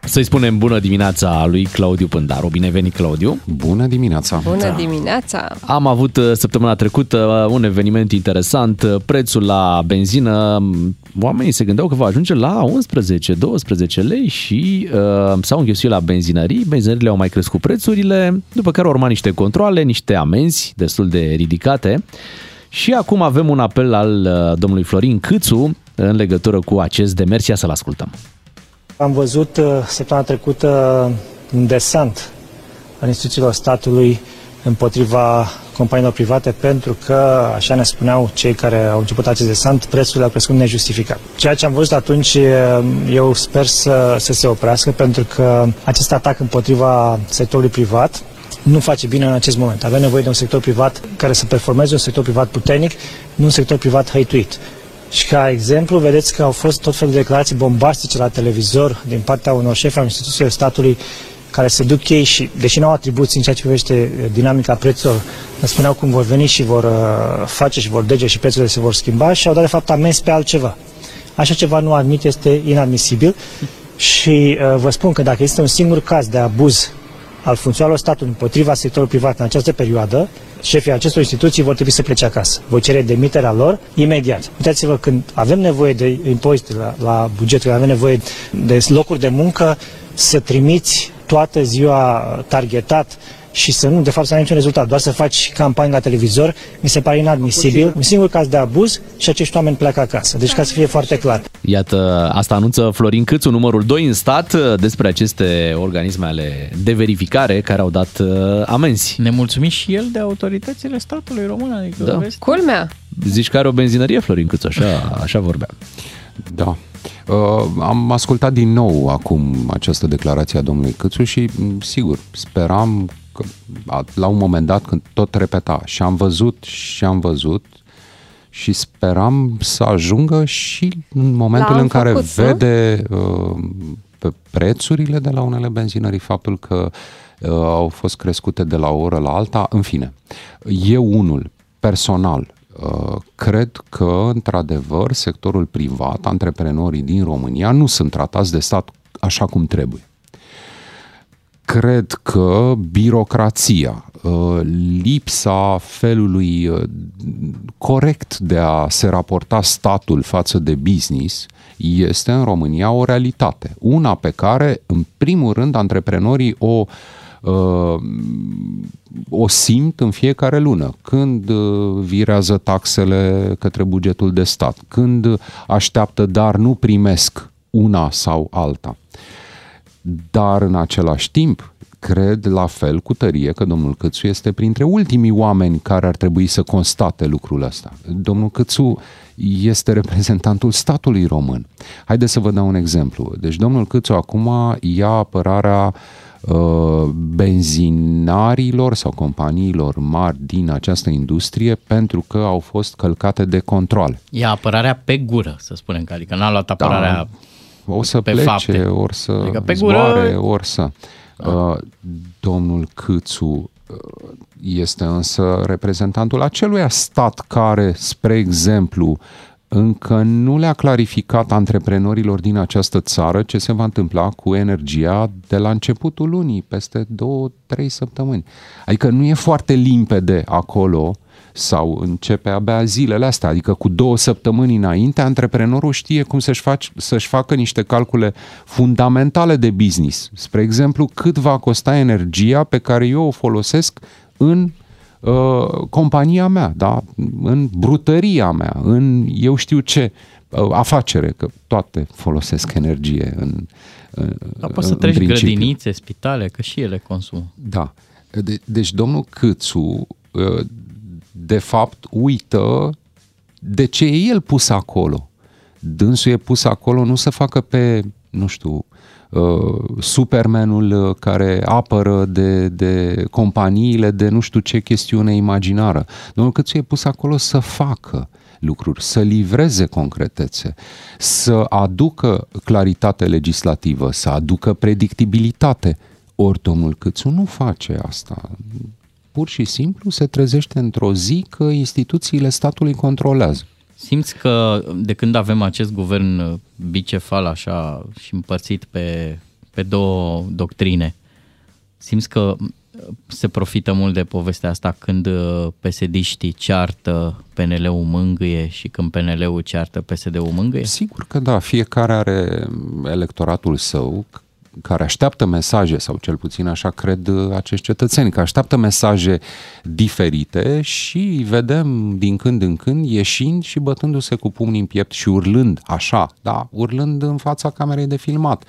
Să-i spunem bună dimineața lui Claudiu Pândaru. Bine venit, Claudiu! Bună dimineața! Bună dimineața! Am avut uh, săptămâna trecută uh, un eveniment interesant, uh, prețul la benzină, m, oamenii se gândeau că va ajunge la 11-12 lei și uh, s-au înghesuit la benzinării, benzinările au mai crescut prețurile, după care au urmat niște controle, niște amenzi destul de ridicate și acum avem un apel al uh, domnului Florin Câțu în legătură cu acest demers, ia să-l ascultăm. Am văzut uh, săptămâna trecută un desant al instituțiilor statului împotriva companiilor private pentru că, așa ne spuneau cei care au început acest desant, prețurile au crescut nejustificat. Ceea ce am văzut atunci, uh, eu sper să, să se oprească pentru că acest atac împotriva sectorului privat nu face bine în acest moment. Avem nevoie de un sector privat care să performeze, un sector privat puternic, nu un sector privat hăituit. Și ca exemplu, vedeți că au fost tot felul de declarații bombastice la televizor din partea unor șefi al instituțiilor statului care se duc ei și, deși nu au atribuții în ceea ce privește eh, dinamica prețurilor, ne spuneau cum vor veni și vor uh, face și vor dege și prețurile se vor schimba și au dat de fapt amenzi pe altceva. Așa ceva nu admit, este inadmisibil și uh, vă spun că dacă este un singur caz de abuz al funcționarilor statului împotriva sectorului privat în această perioadă, șefii acestor instituții vor trebui să plece acasă. Voi cere demiterea lor imediat. Uitați-vă, când avem nevoie de impozite la, la buget, când avem nevoie de locuri de muncă, să trimiți toată ziua targetat și să nu, de fapt, să nu ai niciun rezultat, doar să faci campanii la televizor, mi se pare inadmisibil. Un singur caz de abuz și acești oameni pleacă acasă. Deci, ca să fie foarte clar. Iată, asta anunță Florin Câțu, numărul 2 în stat, despre aceste organisme ale de verificare care au dat uh, amenzi. Ne mulțumim și el de autoritățile statului român. Adică Da. vezi? Culmea! Zici că are o benzinărie, Florin Câțu, așa, așa vorbea. Da. Uh, am ascultat din nou acum această declarație a domnului Câțu și, m, sigur, speram că a- la un moment dat când tot repeta și am văzut și am văzut și speram să ajungă și în momentul L-am în care făcut, nu? vede uh, pe prețurile de la unele benzinării faptul că uh, au fost crescute de la o oră la alta, în fine. Eu unul, personal, uh, cred că, într-adevăr, sectorul privat, antreprenorii din România nu sunt tratați de stat așa cum trebuie. Cred că birocrația uh, lipsa felului uh, corect de a se raporta statul față de business este în România o realitate. Una pe care, în primul rând, antreprenorii o uh, o simt în fiecare lună, când uh, virează taxele către bugetul de stat, când așteaptă, dar nu primesc una sau alta. Dar în același timp, cred la fel cu tărie că domnul Câțu este printre ultimii oameni care ar trebui să constate lucrul ăsta. Domnul Câțu este reprezentantul statului român. Haideți să vă dau un exemplu. Deci domnul Câțu acum ia apărarea uh, benzinarilor sau companiilor mari din această industrie pentru că au fost călcate de control. E apărarea pe gură, să spunem că, adică n-a luat apărarea Da. O să pe plece, fapte. ori să Adică pe zboare, gură- ori să... Uh, domnul Câțu uh, este însă reprezentantul acelui stat care, spre exemplu, încă nu le-a clarificat antreprenorilor din această țară ce se va întâmpla cu energia de la începutul lunii, peste două, trei săptămâni. Adică nu e foarte limpede acolo sau începe abia zilele astea, adică cu două săptămâni înainte, antreprenorul știe cum să-și, faci, să-și facă niște calcule fundamentale de business. Spre exemplu, cât va costa energia pe care eu o folosesc în uh, compania mea, da? în brutăria mea, în eu știu ce uh, afacere, că toate folosesc energie în, în Dar poți să în treci principiu. grădinițe, spitale, că și ele consumă. Da. De, deci domnul Câțu, uh, de fapt, uită de ce e el pus acolo. Dânsul e pus acolo nu să facă pe, nu știu, uh, Supermanul uh, care apără de, de companiile de nu știu ce chestiune imaginară. Domnul Câțu e pus acolo să facă lucruri, să livreze concretețe, să aducă claritate legislativă, să aducă predictibilitate. Ori domnul Câțu nu face asta. Pur și simplu se trezește într-o zi că instituțiile statului controlează. Simți că de când avem acest guvern uh, bicefal așa și împărțit pe, pe două doctrine, simți că uh, se profită mult de povestea asta când uh, PSD-știi ceartă, PNL-ul mângâie și când PNL-ul ceartă, PSD-ul mângâie? Sigur că da, fiecare are electoratul său care așteaptă mesaje, sau cel puțin așa cred uh, acești cetățeni, că așteaptă mesaje diferite și îi vedem din când în când ieșind și bătându-se cu pumnii în piept și urlând așa, da, urlând în fața camerei de filmat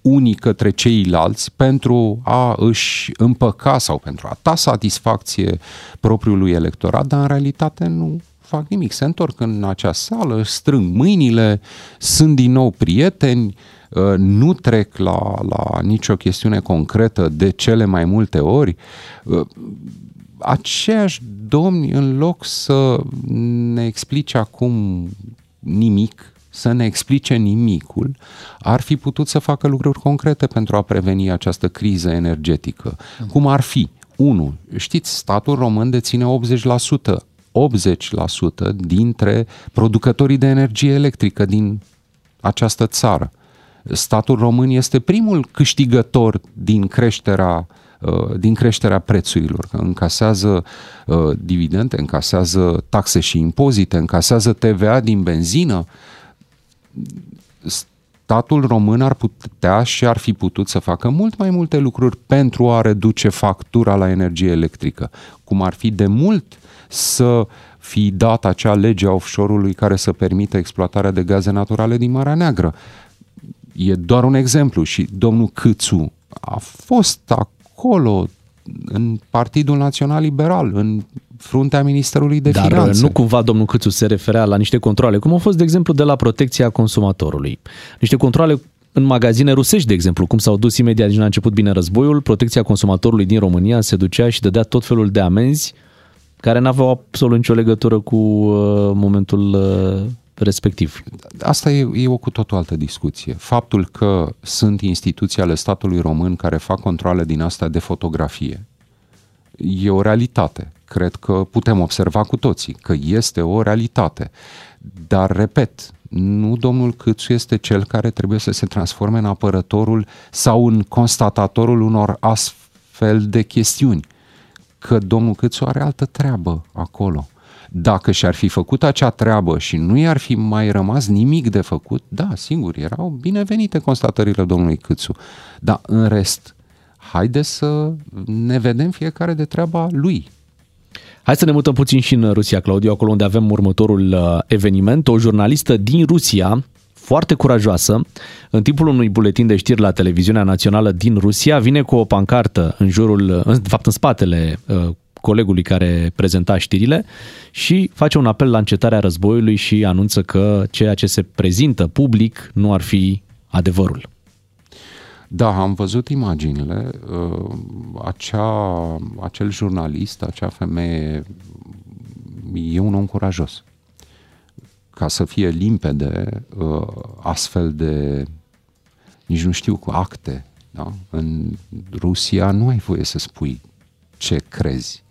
unii către ceilalți pentru a își împăca sau pentru a ta satisfacție propriului electorat, dar în realitate nu fac nimic. Se întorc în acea sală, își strâng mâinile, sunt din nou prieteni, uh, nu trec la, la nicio chestiune concretă de cele mai multe ori. Uh, Aceiași domni, în loc să ne explice acum nimic, să ne explice nimicul, ar fi putut să facă lucruri concrete pentru a preveni această criză energetică. Cum ar fi? 1. Știți, statul român deține 80%, 80% dintre producătorii de energie electrică din această țară. Statul român este primul câștigător din creșterea uh, din creșterea prețurilor, că încasează uh, dividende, încasează taxe și impozite, încasează TVA din benzină, statul român ar putea și ar fi putut să facă mult mai multe lucruri pentru a reduce factura la energie electrică, cum ar fi de mult să fi dat acea lege a offshore-ului care să permită exploatarea de gaze naturale din Marea Neagră. E doar un exemplu și domnul Câțu a fost acolo în Partidul Național Liberal, în fruntea Ministerului de Dar Finanțe. nu cumva domnul Câțu se referea la niște controle, cum au fost, de exemplu, de la protecția consumatorului. Niște controle în magazine rusești, de exemplu, cum s-au dus imediat din la început bine războiul, protecția consumatorului din România se ducea și dădea tot felul de amenzi care n-aveau absolut nicio legătură cu uh, momentul uh, respectiv. Asta e, e o cu totul altă discuție. Faptul că sunt instituții ale statului român care fac controle din asta de fotografie e o realitate. Cred că putem observa cu toții că este o realitate. Dar, repet, nu domnul Câțu este cel care trebuie să se transforme în apărătorul sau în constatatorul unor astfel de chestiuni. că domnul Câțu are altă treabă acolo. Dacă și-ar fi făcut acea treabă și nu i-ar fi mai rămas nimic de făcut, da, sigur, erau binevenite constatările domnului Câțu. Dar în rest, haide să ne vedem fiecare de treaba lui. Hai să ne mutăm puțin și în Rusia, Claudiu, acolo unde avem următorul uh, eveniment. O jurnalistă din Rusia, foarte curajoasă, în timpul unui buletin de știri la televiziunea națională din Rusia, vine cu o pancartă în jurul, în- de fapt în spatele uh, colegului care prezenta știrile și face un apel la încetarea războiului și anunță că ceea ce se prezintă public nu ar fi adevărul. Da, am văzut imaginile. Uh, Acea, acel jurnalist, acea femeie, e un om curajos. Ca să fie limpede, uh, astfel de, nici nu știu, cu acte, da? în Rusia nu ai voie să spui ce crezi.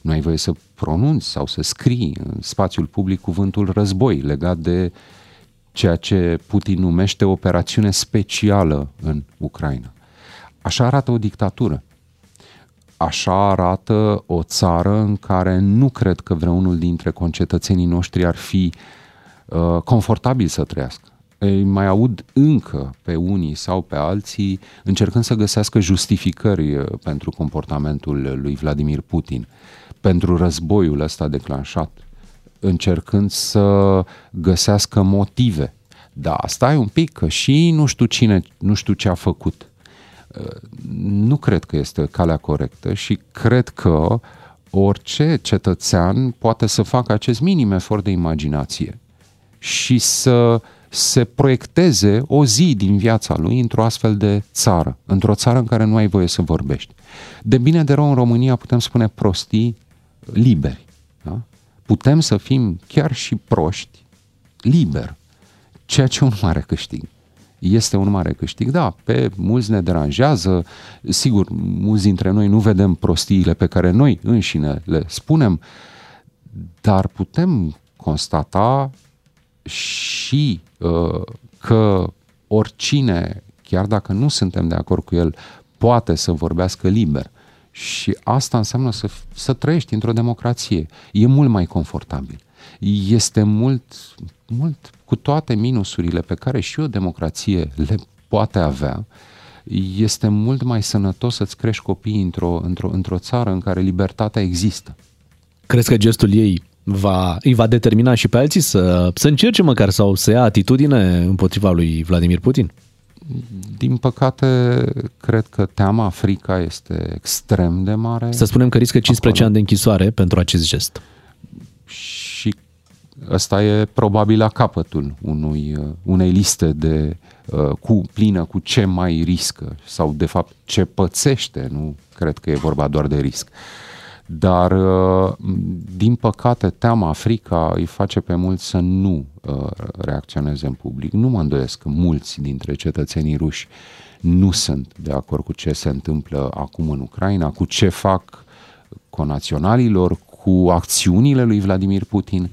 Nu ai voie să pronunți sau să scrii în spațiul public cuvântul război legat de ceea ce Putin numește operațiune specială în Ucraina. Așa arată o dictatură. Așa arată o țară în care nu cred că vreunul dintre concetățenii noștri ar fi uh, confortabil să trăiască. Îi mai aud încă pe unii sau pe alții încercând să găsească justificări uh, pentru comportamentul lui Vladimir Putin, pentru războiul ăsta declanșat, încercând să găsească motive. Da, stai un pic, că și nu știu cine, nu știu ce a făcut. Uh, Nu cred că este calea corectă și cred că orice cetățean poate să facă acest minim efort de imaginație și să se proiecteze o zi din viața lui într-o astfel de țară, într-o țară în care nu ai voie să vorbești. De bine de rău în România putem spune prostii liberi. Da? Putem să fim chiar și proști liber, ceea ce e un mare câștig. Este un mare câștig, da, pe mulți ne deranjează, sigur, mulți dintre noi nu vedem prostiile pe care noi înșine le spunem, dar putem constata și uh, că oricine, chiar dacă nu suntem de acord cu el, poate să vorbească liber. Și asta înseamnă să, să trăiești într-o democrație. E mult mai confortabil. Este mult, mult, cu toate minusurile pe care și o democrație le poate avea, este mult mai sănătos să-ți crești copiii într-o, într-o, într-o țară în care libertatea există. Crezi că gestul ei va, îi va determina și pe alții să, să încerce măcar sau să ia atitudine împotriva lui Vladimir Putin? Din păcate, cred că teama, frica este extrem de mare. Să spunem că riscă 15 ani de închisoare pentru acest gest. și ăsta e probabil la capătul unui, uh, unei liste de uh, cu plină cu ce mai riscă sau de fapt ce pățește, nu cred că e vorba doar de risc. Dar uh, din păcate teama, frica îi face pe mulți să nu uh, reacționeze în public. Nu mă îndoiesc că mulți dintre cetățenii ruși nu sunt de acord cu ce se întâmplă acum în Ucraina, cu ce fac conaționalilor, cu acțiunile lui Vladimir Putin,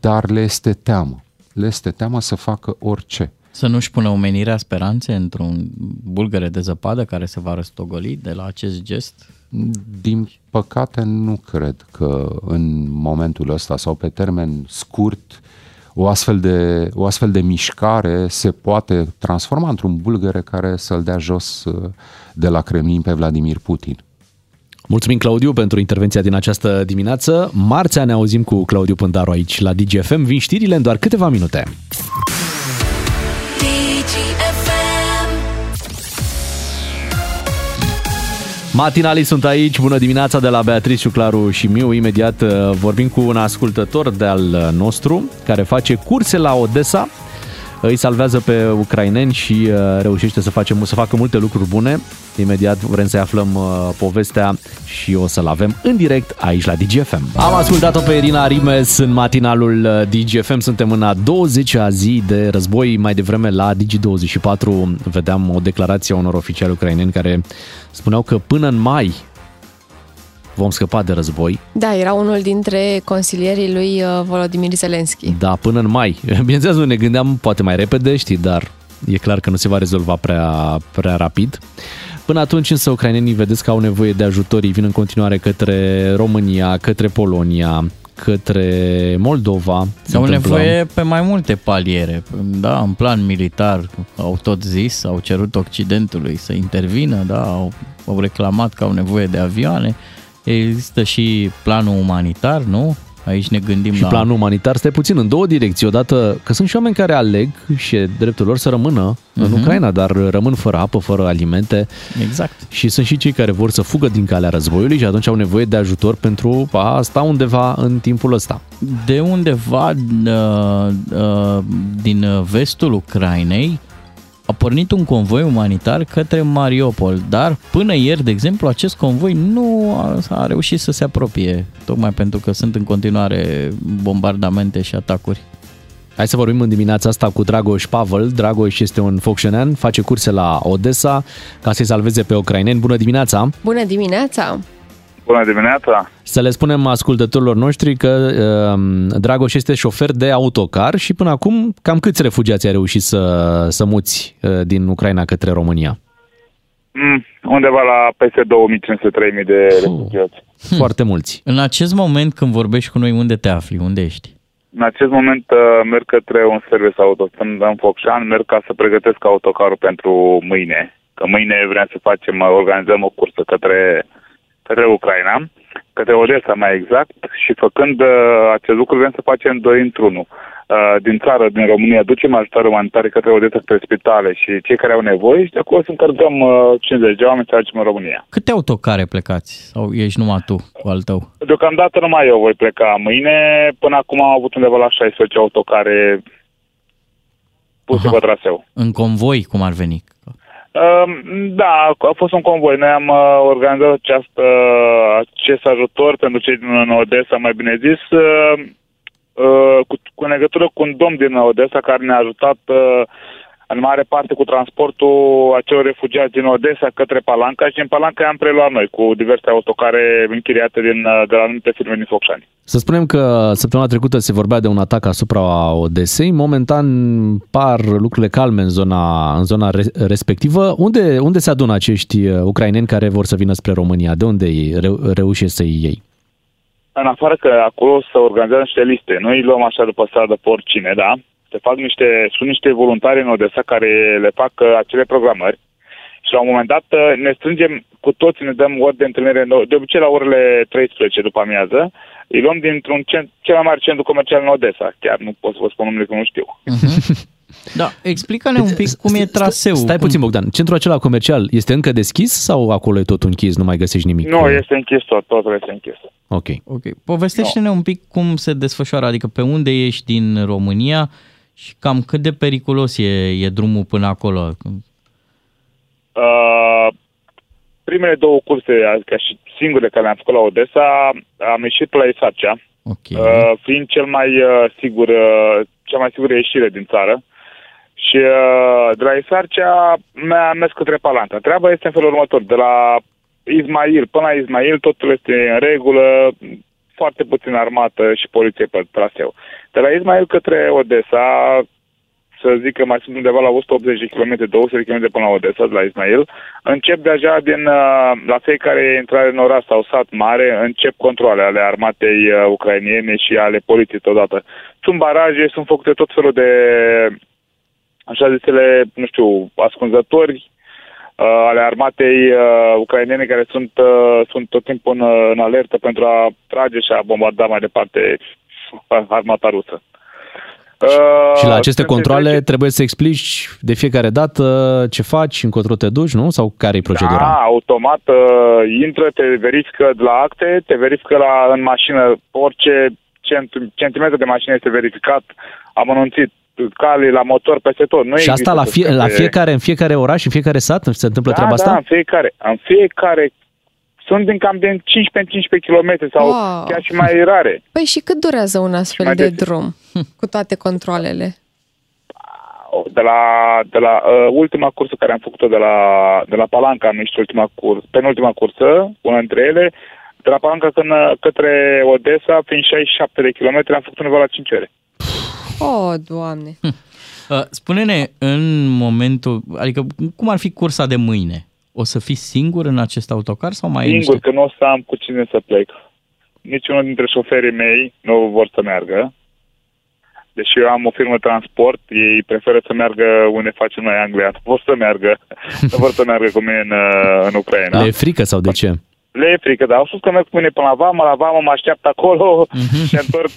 dar le este teamă. Le este teamă să facă orice. Să nu-și pună omenirea speranțe într-un bulgăre de zăpadă care se va răstogoli de la acest gest? Din păcate, nu cred că în momentul ăsta sau pe termen scurt o astfel de, o astfel de mișcare se poate transforma într-un bulgăre care să-l dea jos uh, de la Kremlin pe Vladimir Putin. Mulțumim, Claudiu, pentru intervenția din această dimineață. Marțea ne auzim cu Claudiu Pândaru aici la DGFM. Vin știrile în doar câteva minute. Matinalii sunt aici, bună dimineața de la Beatrice, Claru și Miu. Imediat uh, vorbim cu un ascultător de-al nostru care face curse la Odessa. Îi salvează pe ucraineni și uh, reușește să, face, să facă multe lucruri bune. Imediat vrem să aflăm uh, povestea și o să-l avem în direct aici la DGFM. Am ascultat-o pe Irina Rimes în matinalul uh, DGFM. Suntem în a 20-a zi de război. Mai devreme la Digi24 vedeam o declarație a unor oficiali ucraineni care spuneau că până în mai vom scăpa de război. Da, era unul dintre consilierii lui uh, Volodymyr Zelensky. Da, până în mai. (laughs) Bineînțeles, noi ne gândeam poate mai repede, știi, dar e clar că nu se va rezolva prea, prea rapid. Până atunci însă ucrainenii vedeți că au nevoie de ajutor, ei vin în continuare către România, către Polonia, către Moldova. Se Au întâmplă- nevoie pe mai multe paliere. Da, în plan militar au tot zis, au cerut Occidentului să intervină, da, au, au reclamat că au nevoie de avioane. Există și planul umanitar, nu? Aici ne gândim Și la... planul umanitar stai puțin în două direcții. Odată că sunt și oameni care aleg și e dreptul lor să rămână în Mhm. Ucraina, dar rămân fără apă, fără alimente. Exact. Și sunt și cei care vor să fugă din calea războiului și atunci au nevoie de ajutor pentru a sta undeva în timpul ăsta. De undeva uh, uh, din vestul Ucrainei a pornit un convoi umanitar către Mariupol, dar până ieri, de exemplu, acest convoi nu a, a reușit să se apropie, tocmai pentru că sunt în continuare bombardamente și atacuri. Hai să vorbim în dimineața asta cu Dragoș Pavel. Dragoș este un focșenean, face curse la Odessa ca să-i salveze pe ucraineni. Bună dimineața! Bună dimineața! Bună dimineața! Să le spunem ascultătorilor noștri că uh, Dragoș este șofer de autocar și până acum cam câți refugiați ai reușit să, să muți uh, din Ucraina către România? Mm, undeva la peste 2500-3000 de refugiați. Foarte mulți. În acest moment când vorbești cu noi, unde te afli? Unde ești? În acest moment uh, merg către un service auto. Sunt în Focșan, merg ca să pregătesc autocarul pentru mâine. Că mâine vrem să facem, uh, organizăm o cursă către, către Ucraina, către Odessa mai exact, și făcând uh, acest lucru vrem să facem doi într-unul. Uh, din țară, din România, ducem ajutoare umanitare către Odessa, către spitale și cei care au nevoie și de acolo să încărcăm uh, 50 de oameni să ajungem în România. Câte autocare plecați? Sau ești numai tu cu al tău? Deocamdată numai eu voi pleca mâine. Până acum am avut undeva la 16 autocare puse pe traseu. În convoi, cum ar veni? Um, Da, a fost un convoi. Noi am uh, organizat această, acest ajutor pentru cei din Odessa, mai bine zis, uh, uh, cu, cu legătură cu un domn din Odessa care ne-a ajutat uh, în mare parte cu transportul acelor refugiați din Odessa către Palanca și din Palanca i-am preluat noi cu diverse autocare închiriate din, uh, de la anumite firme din Focșani. Să spunem că săptămâna trecută se vorbea de un atac asupra Odesei. Momentan par lucrurile calme în zona, în zona re- respectivă. Unde, unde se adună acești uh, ucraineni care vor să vină spre România? De unde ei reu- reușesc să iei? în afară că acolo să organizează niște liste, noi îi luăm așa după stradă pe oricine, da? Se fac niște, sunt niște voluntari în Odessa care le fac uh, acele programări și la un moment dat uh, ne strângem cu toți, ne dăm ori de întâlnire, de obicei la orele 13 după amiază, îi luăm dintr-un cent, cel mai mare centru comercial în Odessa, chiar nu pot să vă spun numele că nu știu. (laughs) Da, explică-ne un pic cum e traseul. Stai puțin, Bogdan. Centrul acela comercial este încă deschis sau acolo e tot închis, nu mai găsești nimic? Nu, este închis tot, totul este închis. Ok. Ok. Povestește-ne un pic cum se desfășoară, adică pe unde ești din România și cam cât de periculos e, e drumul până acolo. Uh, primele două curse, adică și singure care le-am făcut la Odessa, am ieșit pe la Isarcea, okay. uh, fiind cel mai uh, sigur, uh, cea mai sigură ieșire din țară. Și uh, de la Isarcea mi-a mers către Palanca. Treaba este în felul următor. De la Ismail până la Ismail totul este în regulă, foarte puțin armată și poliție pe traseu. De la Ismail către Odessa, să zic că mai sunt undeva la 180 de km, 200 de km până la Odessa, de la Ismail, încep deja din, uh, la fiecare intrare în oraș sau sat mare, încep controle ale armatei uh, ucrainiene și ale poliției totodată. Sunt baraje, sunt făcute tot felul de, așa zisele, nu știu, ascunzători uh, ale armatei uh, ucrainene care sunt, uh, sunt tot timpul în, în alertă pentru a trage și a bombarda mai departe armata rusă. Uh, Și la aceste sunt controle trece- trebuie să explici de fiecare dată ce faci, încotro te duci, nu? Sau care e procedura? Da, automat uh, intră, te verifică de la acte, te verifică la, în mașină orice cent- centimetru de mașină este verificat, am anunțit cali la motor peste tot. Nu și asta există la, fie, la suspecte. fiecare, în fiecare oraș, în fiecare sat se întâmplă da, treaba da, asta? în fiecare. În fiecare sunt din cam din 15 în 15 km sau Wow. chiar și mai rare. Păi și cât durează un astfel Mai de des. drum (laughs) cu toate controlele? De la, de la uh, ultima cursă care am făcut-o de la, de la Palanca, am ieșit ultima curs, penultima cursă, una dintre ele, de la Palanca când, către Odessa, fiind 67 de kilometri, am făcut undeva la 5 ore. Oh, Doamne! Uh, Spune-ne în momentul, adică cum ar fi cursa de mâine? O să fii singur în acest autocar sau mai ai Singur niște... că nu o să am cu cine să plec. Niciunul dintre șoferii mei nu vor să meargă. Deși eu am o firmă transport, ei preferă să meargă unde facem noi Anglia. Nu vor să meargă, (laughs) nu vor să meargă cu mine în, uh, în Ucraina. Le e frică sau de ce? Le e frică, dar au spus că merg cu mine până la vamă, la vamă mă așteaptă acolo (laughs) (laughs) și întorc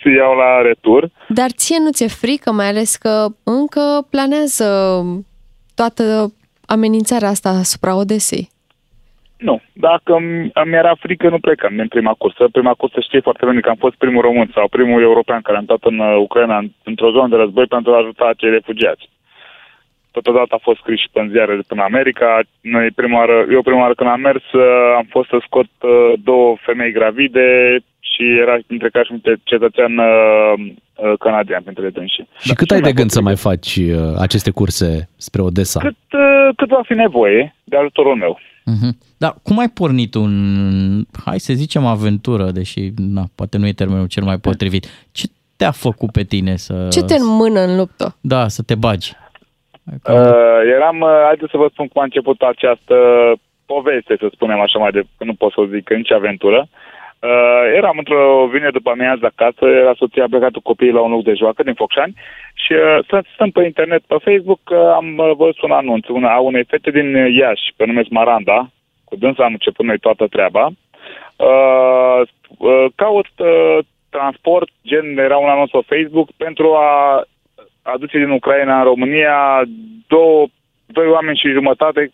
să iau la retur. Dar ție nu ți-e frică, mai ales că încă planează toată amenințarea asta asupra Odesei. Nu, dacă îmi îmi era frică, nu plecam din prima cursă. Prima cursă știe foarte bine că am fost primul român sau primul european care am stat în uh, Ucraina în- într-o zonă de război pentru a ajuta acei refugiați. Totodată a fost scris și pe în ziare de până America. Noi prima oară, eu prima oară când am mers uh, am fost să scot uh, două femei gravide și era dintre care și un ce- cetățean uh, uh, canadian printre dânsii. Și cât ai de gând să mai faci uh, aceste curse spre Odessa? Cât, uh, cât va fi nevoie de ajutorul meu. Mhm. Dar cum ai pornit un, hai să zicem, aventură, deși na, poate nu e termenul cel mai potrivit. Ce te-a făcut pe tine să... Ce te înmână în luptă? Da, să te bagi. Uh, eram, uh, haideți să vă spun cum a început această poveste, să spunem așa mai de, nu pot să o zic, nici aventură. Uh, eram într-o vine după amiază acasă, era soția a plecat cu copiii la un loc de joacă din Focșani și uh, să stăm pe internet, pe Facebook, uh, am uh, văzut un anunț una, a unei fete din Iași, pe nume Maranda, cu dânsa am început noi toată treaba. Uh, uh, caut uh, transport, gen era un anunț pe Facebook, pentru a aduce din Ucraina în România două, doi oameni și jumătate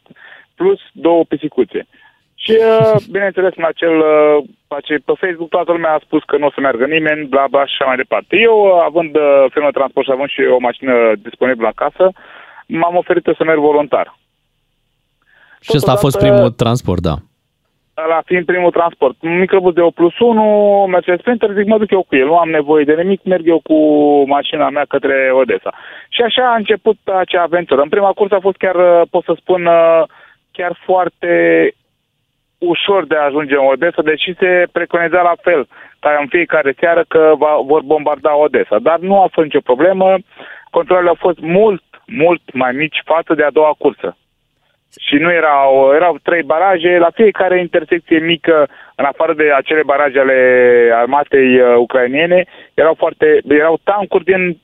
plus două pisicuțe. Și, uh, bineînțeles, în acel, uh, ace- pe Facebook toată lumea a spus că nu o să meargă nimeni, bla, bla și așa mai departe. Eu, uh, având uh, firmă de transport și având și o mașină disponibilă acasă, m-am oferit să merg voluntar. Și ăsta a fost Totodată- primul transport, da. La fiind primul transport. Un microbus de 8 plus 1, Mercedes Sprinter, zic, mă duc eu cu el, nu am nevoie de nimic, merg eu cu mașina mea către Odessa. Și așa a început acea aventură. În prima cursă a fost chiar, uh, pot să spun, uh, chiar foarte ușor de a ajunge în Odessa, deși se preconiza la fel, ca în fiecare seară că va, vor bombarda Odessa. Dar nu a fost nicio problemă, controlele au fost mult, mult mai mici față de a doua cursă și nu erau, erau trei baraje, la fiecare intersecție mică, în afară de acele baraje ale armatei uh, ucrainiene, erau foarte, erau tancuri din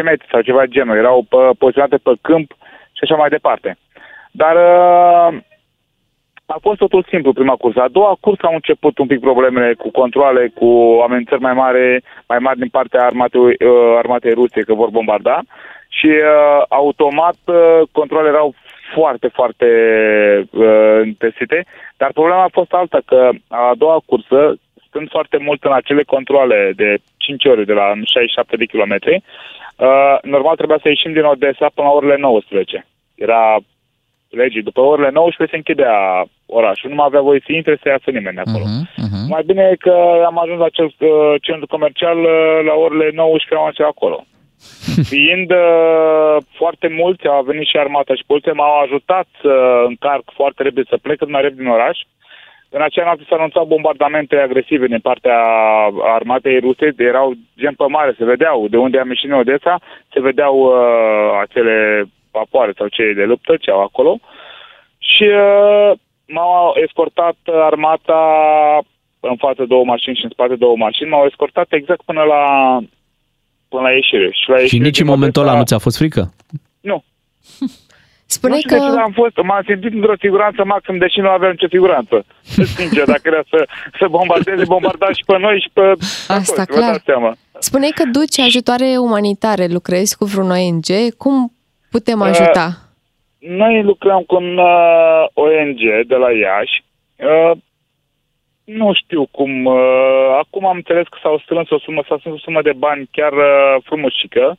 10-10 metri sau ceva de genul, erau uh, poziționate pe câmp și așa mai departe. Dar uh, a fost totul simplu prima cursă. A doua cursă au început un pic problemele cu controle, cu amenințări mai mari, mai mari din partea armatei, uh, armatei ruse că vor bombarda și uh, automat uh, controlele erau foarte, foarte uh, intensite, dar problema a fost alta, că a doua cursă, stând foarte mult în acele controle de 5 ore de la 67 de kilometri, uh, normal trebuia să ieșim din Odessa până la orele 19. Era legii. După orele 19 se închidea orașul, nu mai avea voie să intre, să iasă nimeni de acolo. Uh-huh. Mai bine e că am ajuns la acel uh, centru comercial uh, la orele 19 am ajuns acolo. Fiind uh, foarte mulți, au venit și armata și poliția, m-au ajutat să încarc foarte repede, să plec cât mai repede din oraș. În acea noapte s-au anunțat bombardamente agresive din partea armatei ruse, erau gen pe mare, se vedeau, de unde am ieșit în Odessa, se vedeau uh, acele vapoare sau cei de luptă ce au acolo. Și uh, m-au escortat armata în față două mașini și în spate două mașini, m-au escortat exact până la până la ieșire. Și, la Și ieșire nici în din momentul ăla Odessa- nu ți-a fost frică? Nu. (laughs) Spune nu știu că... de ce am fost, m-am simțit într-o siguranță maxim, deși nu aveam nicio siguranță. Sincer, dacă era să, să bombardeze, bombarda și pe noi și pe, pe Asta, toți, vă clar. dați seama. Spuneai că duci ajutoare umanitare, lucrezi cu vreun ONG. Cum putem Uh, ajuta? Noi lucrăm cu un uh, ONG de la Iași. Uh, nu știu cum. Uh, acum am înțeles că s-au strâns o sumă, s-a strâns o sumă de bani chiar uh, frumușică.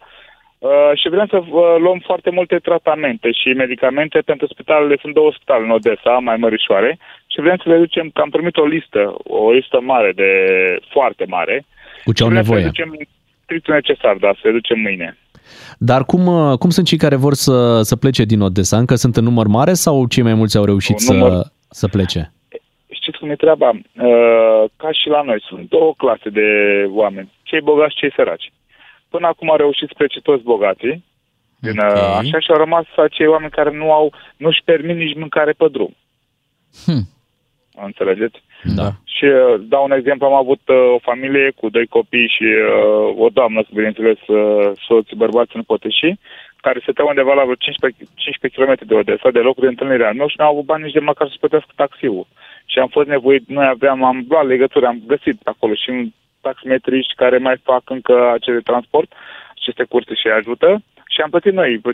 Uh, și vrem să uh, luăm foarte multe tratamente și medicamente pentru spitalele. Sunt două spitale în Odessa, mai mărișoare, și vrem să le ducem, că am primit o listă, o listă mare, de foarte mare. Cu ce au Vrem Să nevoie? le ducem strictul necesar, da, să le ducem mâine. Dar cum, uh, cum sunt cei care vor să, să plece din Odessa? Încă sunt în număr mare sau cei mai mulți au reușit Un număr- să, să plece? Știți cum e treaba? Uh, ca și la noi, sunt două clase de oameni, cei bogați și cei săraci. Până acum au reușit să plece toți bogații, Din, okay. Așa și au rămas acei oameni care nu au, nu-și permit nici mâncare pe drum. Hmm. Înțelegeți? Da. Și uh, dau un exemplu, am avut uh, o familie cu doi copii și uh, o doamnă, bineînțeles, uh, soți, bărbați, nu poate și, care se undeva la vreo 15, 15 km de Odessa, de locul de întâlnire al meu și nu au avut bani nici de măcar să plătească taxiul. Și am fost nevoit, noi aveam, am luat legături, am găsit acolo și un taximetriști care mai fac încă acele transport, aceste curse și ajută și am plătit noi 40-50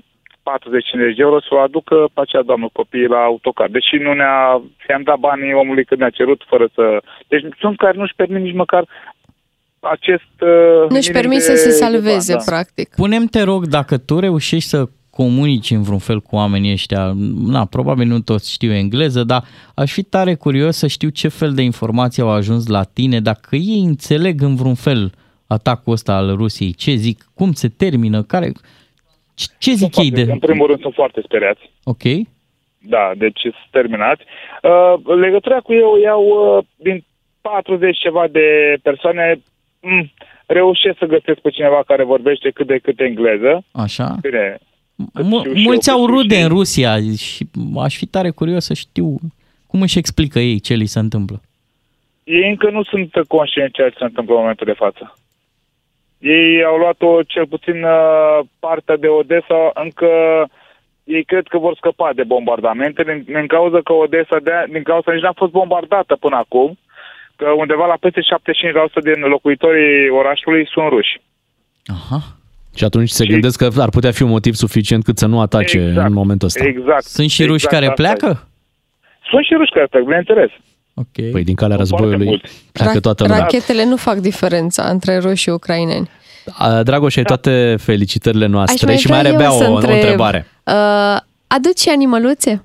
de euro să o aducă pe acea doamnă copiii la autocar. Deși nu ne-a, i-am dat banii omului când ne-a cerut fără să... Deci sunt care nu-și permit nici măcar acest... Uh, Nu-și minim permit de- să se de salveze, bani, da. practic. Punem, te rog, dacă tu reușești să comunici în vreun fel cu oamenii ăștia, na, probabil nu toți știu engleză, dar aș fi tare curios să știu ce fel de informații au ajuns la tine, dacă ei înțeleg în vreun fel atacul ăsta al Rusiei, ce zic, cum se termină, care... Ce, ce zic ei de... În primul rând sunt foarte speriați. Ok. Da, deci sunt terminați. Uh, legătura cu ei o iau uh, din 40 ceva de persoane. Mm, reușesc să găsesc pe cineva care vorbește cât de cât engleză. Așa. Bine, Mu- mulți au rude în Rusia și aș fi tare curios să știu cum își explică ei ce li se întâmplă. ei încă nu sunt conștienți ceea ce se întâmplă în momentul de față. Ei au luat-o cel puțin uh, partea de Odessa, încă ei cred că vor scăpa de bombardamente din, din cauza că Odessa, de, din cauza nici n-a fost bombardată până acum, că undeva la peste 75% din locuitorii orașului sunt ruși. Și atunci se gândesc că ar putea fi un motiv suficient cât să nu atace Exact. în momentul ăsta. Exact. Sunt și ruși exact care asta pleacă? e. Sunt și ruși care pleacă, bineînțeles. Ok. Păi din calea Sunt foarte războiului mulți. pleacă toată lumea. Rachetele nu fac diferența între ruși și ucraineni. A, Dragoș, ai toate felicitările Aș noastre mai și mai vrea are eu bea să o, o întreb, întrebare. Uh, aduci și animăluțe?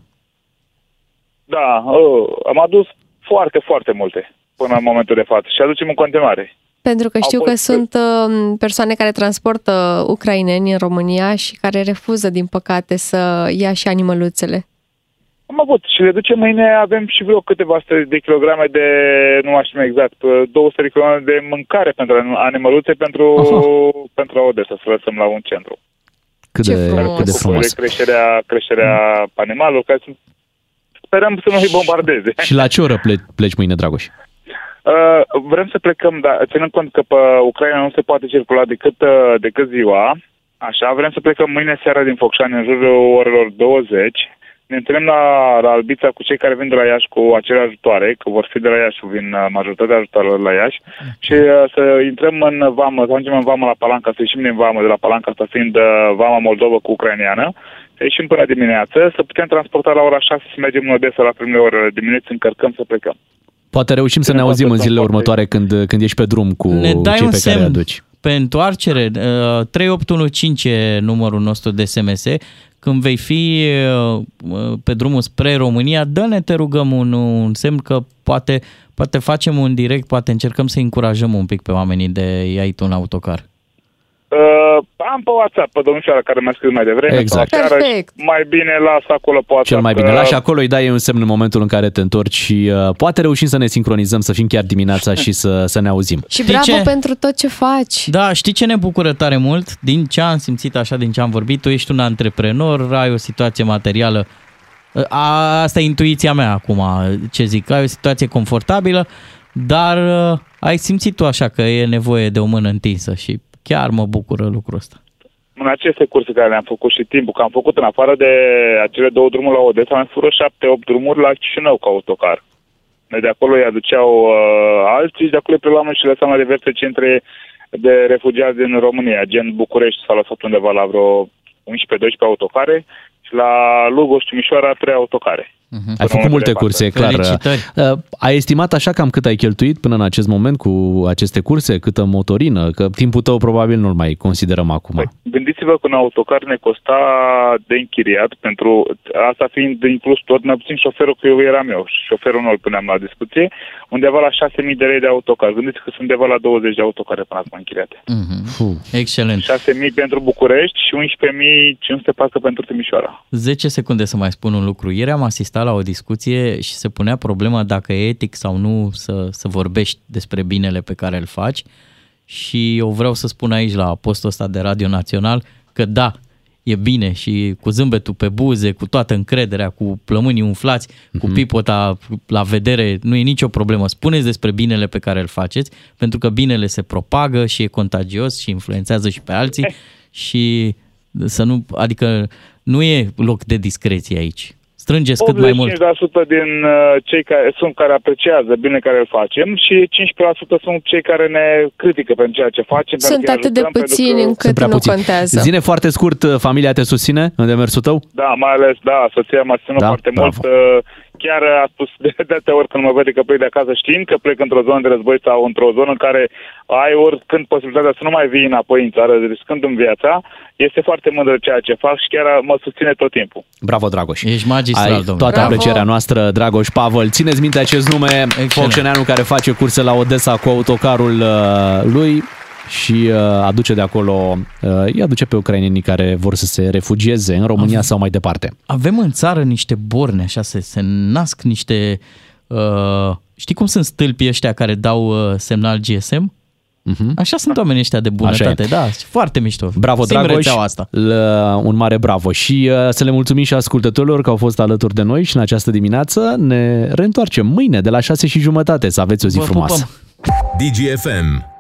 Da, uh, am adus foarte, foarte multe până în momentul de față și aducem în continuare. Pentru că Au știu că fost- sunt uh, persoane care transportă ucraineni în România și care refuză, din păcate, să ia și animăluțele. Am avut și le ducem mâine, avem și vreo câteva sute de kilograme de, nu mai știu exact, 200 de kilograme de mâncare pentru animăluțe pentru, pentru Odessa, să lăsăm la un centru. Cât de, cât de Cu frumos. de creșterea, creșterea animalelor, care sunt, sperăm să nu îi bombardeze. Și la ce oră ple- pleci mâine, Dragoș? Uh, vrem să plecăm, dar ținând cont că pe Ucraina nu se poate circula decât, uh, decât ziua, așa, vrem să plecăm mâine seara din Focșani în jurul orelor 20. Ne întâlnim la, la Albița cu cei care vin de la Iași cu acele ajutoare, că vor fi de la Iași, vin uh, majoritatea ajutoarelor la Iași, și uh, să intrăm în vamă, să ajungem în vamă la Palanca, să ieșim din vamă de la Palanca, asta fiind uh, vama Moldova cu ucraineană, să ieșim până dimineață, să putem transporta la ora 6, să mergem în Odessa la primele ore dimineții, încărcăm să plecăm. Poate reușim să ne auzim în zilele următoare când, când ești pe drum cu Ne dai cei un pe care îi semn aduci. pe întoarcere, uh, 3815 e numărul nostru de SMS. Când vei fi uh, pe drumul spre România, dă-ne, te rugăm, un, un semn că poate, poate facem un direct, poate încercăm să încurajăm un pic pe oamenii de iai tu în autocar. Uh, am pe WhatsApp pe domnișoara care mi-a scris mai devreme. Exact. sau seară și Mai bine las acolo pe WhatsApp. Cel mai bine. că- Lași acolo, îi dai un semn în momentul în care te întorci și uh, poate reușim să ne sincronizăm, să fim chiar dimineața și să, să ne auzim. Și bravo pentru tot ce faci. Da, știi ce ne bucură tare mult? Din ce am simțit așa, din ce am vorbit, tu ești un antreprenor, ai o situație materială, a, asta e intuiția mea acum, ce zic, ai o situație confortabilă, dar uh, ai simțit tu așa că e nevoie de o mână întinsă și chiar mă bucură lucrul ăsta. În aceste curse care le-am făcut și timpul, că am făcut în afară de acele două drumuri la Odessa, am făcut șapte-opt drumuri la Chișinău cu autocar. Noi de acolo îi aduceau uh, alții și de acolo îi preluam și lăsam la diverse centre de refugiați din România, gen București s-a lăsat undeva la vreo 11-12 autocare și la Lugos și Mișoara 3 autocare. Ai făcut multe curse, e clar. Felicitări. Uh, Ai estimat așa cam cât ai cheltuit până în acest moment cu aceste curse, câtă motorină, că timpul tău probabil nu-l mai considerăm acum. Gândiți-vă că un autocar ne costa de închiriat, pentru asta fiind inclus tot, mai puțin șoferul, că eu eram eu, șoferul nu îl puneam la discuție, undeva la 6.000 de lei de autocar. Gândiți că sunt undeva la 20 de autocare până acum închiriate. Mm-hmm. Excelent. 6.000 pentru București și 11.500 parcă pentru Timișoara. 10 secunde să mai spun un lucru. Ieri am asistat la o discuție și se punea problema dacă e etic sau nu să, să vorbești despre binele pe care îl faci și eu vreau să spun aici la postul ăsta de Radio Național că da, e bine și cu zâmbetul pe buze, cu toată încrederea, cu plămânii umflați, cu pipota la vedere, nu e nicio problemă. Spuneți despre binele pe care îl faceți, pentru că binele se propagă și e contagios și influențează și pe alții (laughs) și să nu, adică nu e loc de discreție aici. Strângeți cât mai mult. 85% din uh, cei care sunt care apreciază bine care îl facem și 15% sunt cei care ne critică pentru ceea ce facem. pentru Sunt că îi atât de ajutăm, pentru puțini că- încât nu contează. Zine foarte scurt, uh, familia te susține în demersul tău? Da, mai ales, da, soția m-a ținut Da? foarte Bravo. mult. uh, Chiar a spus de de atâtea ori când mă vede că plec de acasă știind că plec într-o zonă de război sau într-o zonă în care ai oricând posibilitatea să nu mai vii înapoi în țară, riscând în viața, este foarte mândră ceea ce fac și chiar mă susține tot timpul. Bravo, Dragoș. Ești magistral, Ai domnule. toată Bravo. aprecierea noastră, Dragoș Pavel. Țineți minte acest nume, Focșeneanu care face curse la Odessa cu autocarul uh, lui și uh, aduce de acolo, uh, îi aduce pe ucrainenii care vor să se refugieze în România sau mai departe. Avem în țară niște borne, așa se, se nasc niște... Uh, știi cum sunt stâlpii ăștia care dau uh, semnal GSM? Uh-huh. Așa sunt oamenii ăștia de bunătate, Așa e. da, și foarte mișto. Bravo, Sim Dragoș, rețeaua asta. L- un mare bravo și uh, să le mulțumim și ascultătorilor că au fost alături de noi și în această dimineață ne reîntoarcem mâine de la 6 și jumătate. Să aveți o zi Vă frumoasă. DGFM